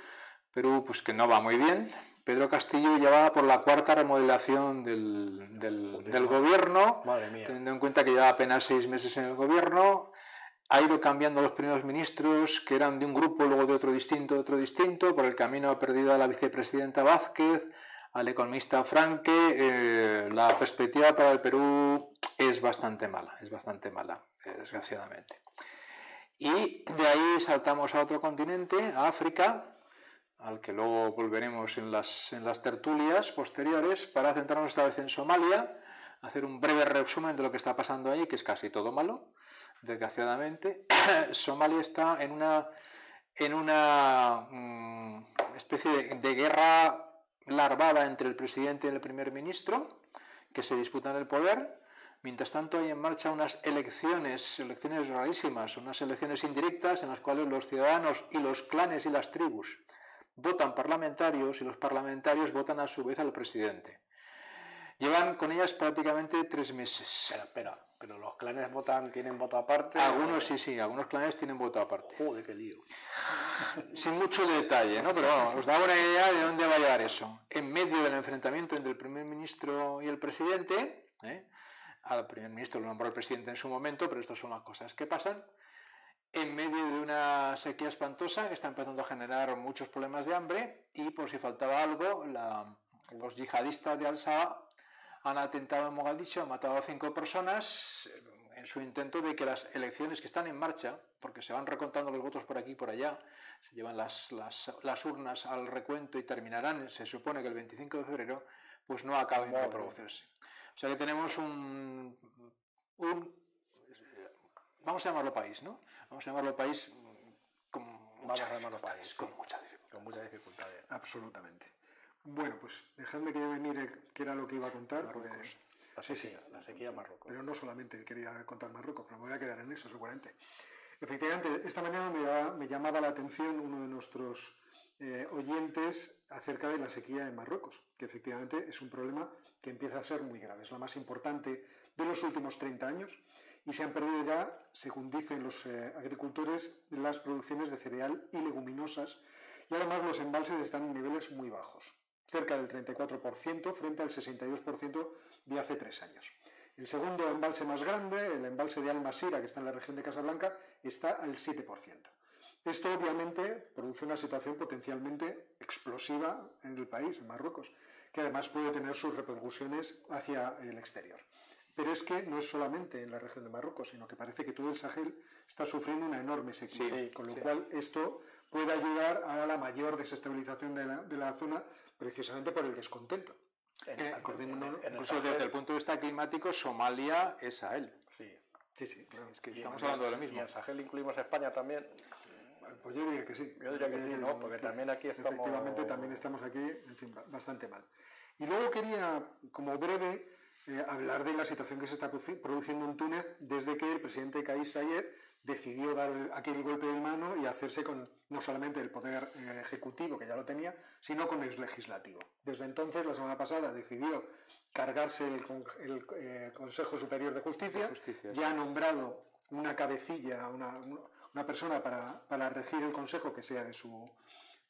Perú pues que no va muy bien. Pedro Castillo ya va por la cuarta remodelación del, del, gobierno, teniendo en cuenta que lleva apenas seis meses en el gobierno. Ha ido cambiando los primeros ministros, que eran de un grupo, luego de otro distinto, de otro distinto. Por el camino ha perdido a la vicepresidenta Vázquez, al economista Franke, eh, la perspectiva para el Perú es bastante mala, es bastante mala, eh, desgraciadamente. Y de ahí saltamos a otro continente, a África, al que luego volveremos en las, en las tertulias posteriores, para centrarnos esta vez en Somalia, hacer un breve resumen de lo que está pasando allí, que es casi todo malo, desgraciadamente. Somalia está en una, en una mm, especie de, de guerra larvada entre el presidente y el primer ministro, que se disputan el poder. Mientras tanto, hay en marcha unas elecciones, elecciones rarísimas, unas elecciones indirectas en las cuales los ciudadanos y los clanes y las tribus votan parlamentarios y los parlamentarios votan a su vez al presidente. Llevan con ellas prácticamente tres meses. Espera, espera. Pero los clanes votan, tienen voto aparte. Algunos sí, sí, algunos clanes tienen voto aparte. Joder, qué lío. Sin mucho detalle, ¿no? Pero vamos, os da una idea de dónde va a llegar eso. En medio del enfrentamiento entre el primer ministro y el presidente, ¿eh? al primer ministro lo nombró el presidente en su momento, pero estas son las cosas que pasan. En medio de una sequía espantosa que está empezando a generar muchos problemas de hambre y por si faltaba algo, los yihadistas de Al-Shabaab han atentado en Mogadiscio, han matado a cinco personas eh, en su intento de que las elecciones que están en marcha, porque se van recontando los votos por aquí y por allá, se llevan las, las, urnas al recuento y terminarán, se supone que el 25 de febrero, pues no acaben de producirse. O sea que tenemos un, un, Vamos a llamarlo país, ¿no? Vamos a llamarlo país con muchas dificultades. Con mucha dificultad. Con muchas dificultades. Absolutamente. Bueno, pues dejadme que yo mire qué era lo que iba a contar. Marruecos. La sequía, la sequía Marruecos. Pero no solamente quería contar Marruecos, pero me voy a quedar en eso seguramente. Efectivamente, esta mañana me, llamaba la atención uno de nuestros eh, oyentes acerca de la sequía en Marruecos, que efectivamente es un problema que empieza a ser muy grave. Es la más importante de los últimos 30 años y se han perdido ya, según dicen los eh, agricultores, las producciones de cereal y leguminosas y además los embalses están en niveles muy bajos cerca del 34% frente al 62% de hace tres años. El segundo embalse más grande, el embalse de Almasira, que está en la región de Casablanca, está al 7%. Esto obviamente produce una situación potencialmente explosiva en el país, en Marruecos, que además puede tener sus repercusiones hacia el exterior. Pero es que no es solamente en la región de Marruecos, sino que parece que todo el Sahel está sufriendo una enorme sequía, con lo cual esto puede ayudar a la mayor desestabilización de la zona precisamente por el descontento. En, incluso desde el punto de vista climático, Somalia es Sahel. Sí, sí, sí. Es que estamos hablando de lo mismo. ¿Y en Sahel incluimos España también? Pues yo diría que sí. Yo diría que sí, ¿no? Porque también aquí estamos... Efectivamente, también estamos aquí, en fin, bastante mal. Y luego quería, como breve, eh, hablar de la situación que se está produciendo en Túnez desde que el presidente Kais Sayed decidió dar aquel golpe de mano y hacerse con no solamente el poder eh, ejecutivo, que ya lo tenía, sino con el legislativo. Desde entonces, la semana pasada, decidió cargarse el, eh, Consejo Superior de Justicia, ya ha nombrado una cabecilla, una, una persona para, para, regir el Consejo que sea de su,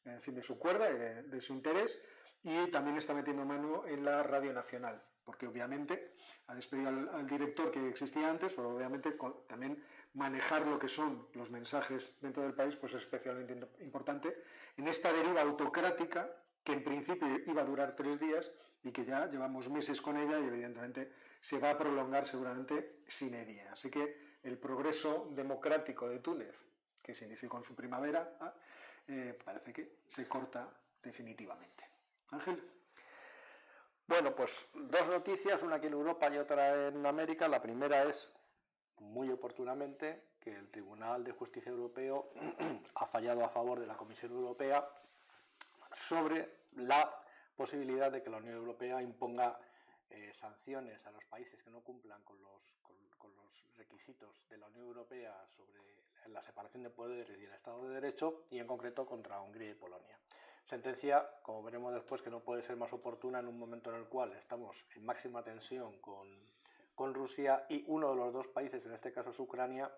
en fin, de su cuerda y de, su interés, y también está metiendo mano en la Radio Nacional, porque obviamente ha despedido al, director que existía antes, pero obviamente también manejar lo que son los mensajes dentro del país pues es especialmente importante en esta deriva autocrática que en principio iba a durar tres días y que ya llevamos meses con ella y evidentemente se va a prolongar seguramente sin ella. Así que el progreso democrático de Túnez, que se inició con su primavera, ah, eh, parece que se corta definitivamente. Ángel. Bueno, pues dos noticias, una aquí en Europa y otra en América. La primera es, muy oportunamente, que el Tribunal de Justicia Europeo ha fallado a favor de la Comisión Europea sobre la posibilidad de que la Unión Europea imponga eh, sanciones a los países que no cumplan con los, con, los, requisitos de la Unión Europea sobre la separación de poderes y el Estado de Derecho y en concreto contra Hungría y Polonia. Sentencia, como veremos después, que no puede ser más oportuna en un momento en el cual estamos en máxima tensión con, con Rusia y uno de los dos países, en este caso es Ucrania,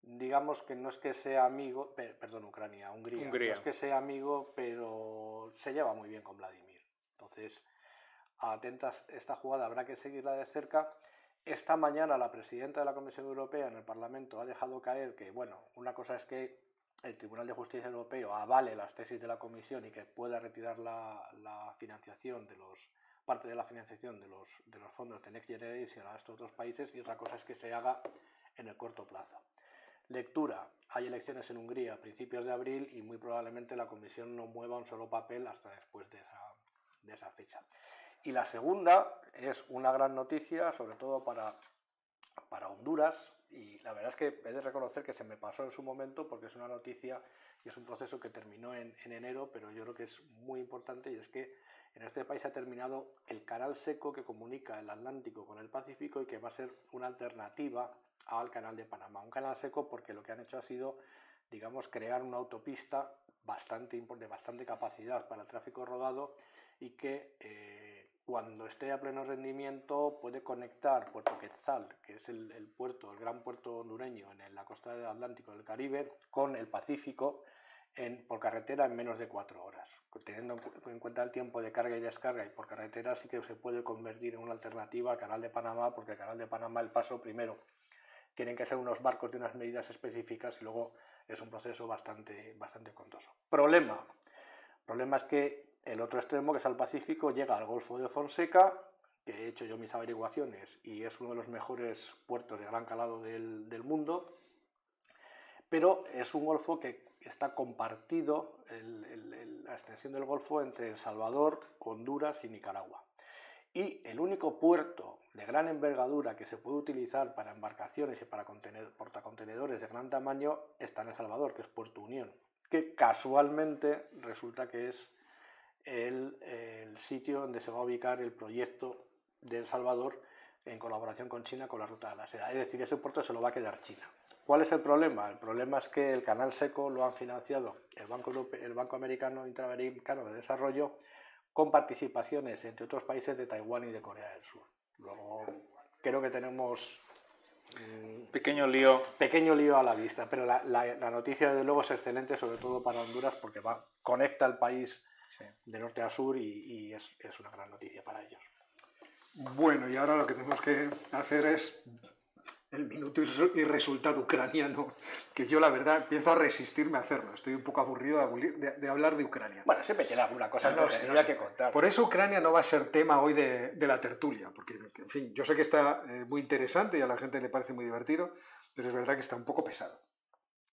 digamos que no es que sea amigo, perdón, Ucrania, Hungría, no es que sea amigo, pero se lleva muy bien con Vladimir. Entonces, atentas esta jugada, habrá que seguirla de cerca. Esta mañana la presidenta de la Comisión Europea en el Parlamento ha dejado caer que, bueno, una cosa es que el Tribunal de Justicia Europeo avale las tesis de la Comisión y que pueda retirar la, financiación de los parte de la financiación de los, de los fondos de Next Generation a estos dos países y otra cosa es que se haga en el corto plazo. Lectura. Hay elecciones en Hungría a principios de abril y muy probablemente la Comisión no mueva un solo papel hasta después de esa, de esa fecha. Y la segunda es una gran noticia, sobre todo para, para Honduras, y la verdad es que he de reconocer que se me pasó en su momento porque es una noticia y es un proceso que terminó en, en, enero, pero yo creo que es muy importante y es que en este país ha terminado el canal seco que comunica el Atlántico con el Pacífico y que va a ser una alternativa al canal de Panamá. Un canal seco porque lo que han hecho ha sido, digamos, crear una autopista bastante, de bastante capacidad para el tráfico rodado y que eh, cuando esté a pleno rendimiento puede conectar Puerto Quetzal, que es el, puerto, el gran puerto hondureño en la costa del Atlántico del Caribe, con el Pacífico en, por carretera en menos de cuatro horas. Teniendo en cuenta el tiempo de carga y descarga y por carretera sí que se puede convertir en una alternativa al Canal de Panamá, porque el Canal de Panamá el paso primero tienen que ser unos barcos de unas medidas específicas y luego es un proceso bastante, bastante contoso. Problema. Problema es que el otro extremo, que es el Pacífico, llega al Golfo de Fonseca, que he hecho yo mis averiguaciones y es uno de los mejores puertos de gran calado del, del mundo, pero es un golfo que está compartido, la extensión del golfo, entre El Salvador, Honduras y Nicaragua. Y el único puerto de gran envergadura que se puede utilizar para embarcaciones y para portacontenedores de gran tamaño está en El Salvador, que es Puerto Unión, que casualmente resulta que es el, sitio donde se va a ubicar el proyecto de El Salvador en colaboración con China con la ruta de la seda. Es decir, ese puerto se lo va a quedar China. ¿Cuál es el problema? El problema es que el canal seco lo han financiado el Banco, el Banco Americano Interamericano de Desarrollo con participaciones entre otros países de Taiwán y de Corea del Sur. Luego creo que tenemos mm, pequeño lío pequeño lío a la vista, pero la, noticia de luego es excelente, sobre todo para Honduras, porque va, conecta el país de norte a sur y, es, es una gran noticia para ellos. Bueno, y ahora lo que tenemos que hacer es el minuto y resultado ucraniano, que yo la verdad empiezo a resistirme a hacerlo. Estoy un poco aburrido de, hablar de Ucrania. Bueno, siempre tiene alguna cosa no, que contar. Por eso Ucrania no va a ser tema hoy de, la tertulia, porque, en fin, yo sé que está eh, muy interesante y a la gente le parece muy divertido, pero es verdad que está un poco pesado.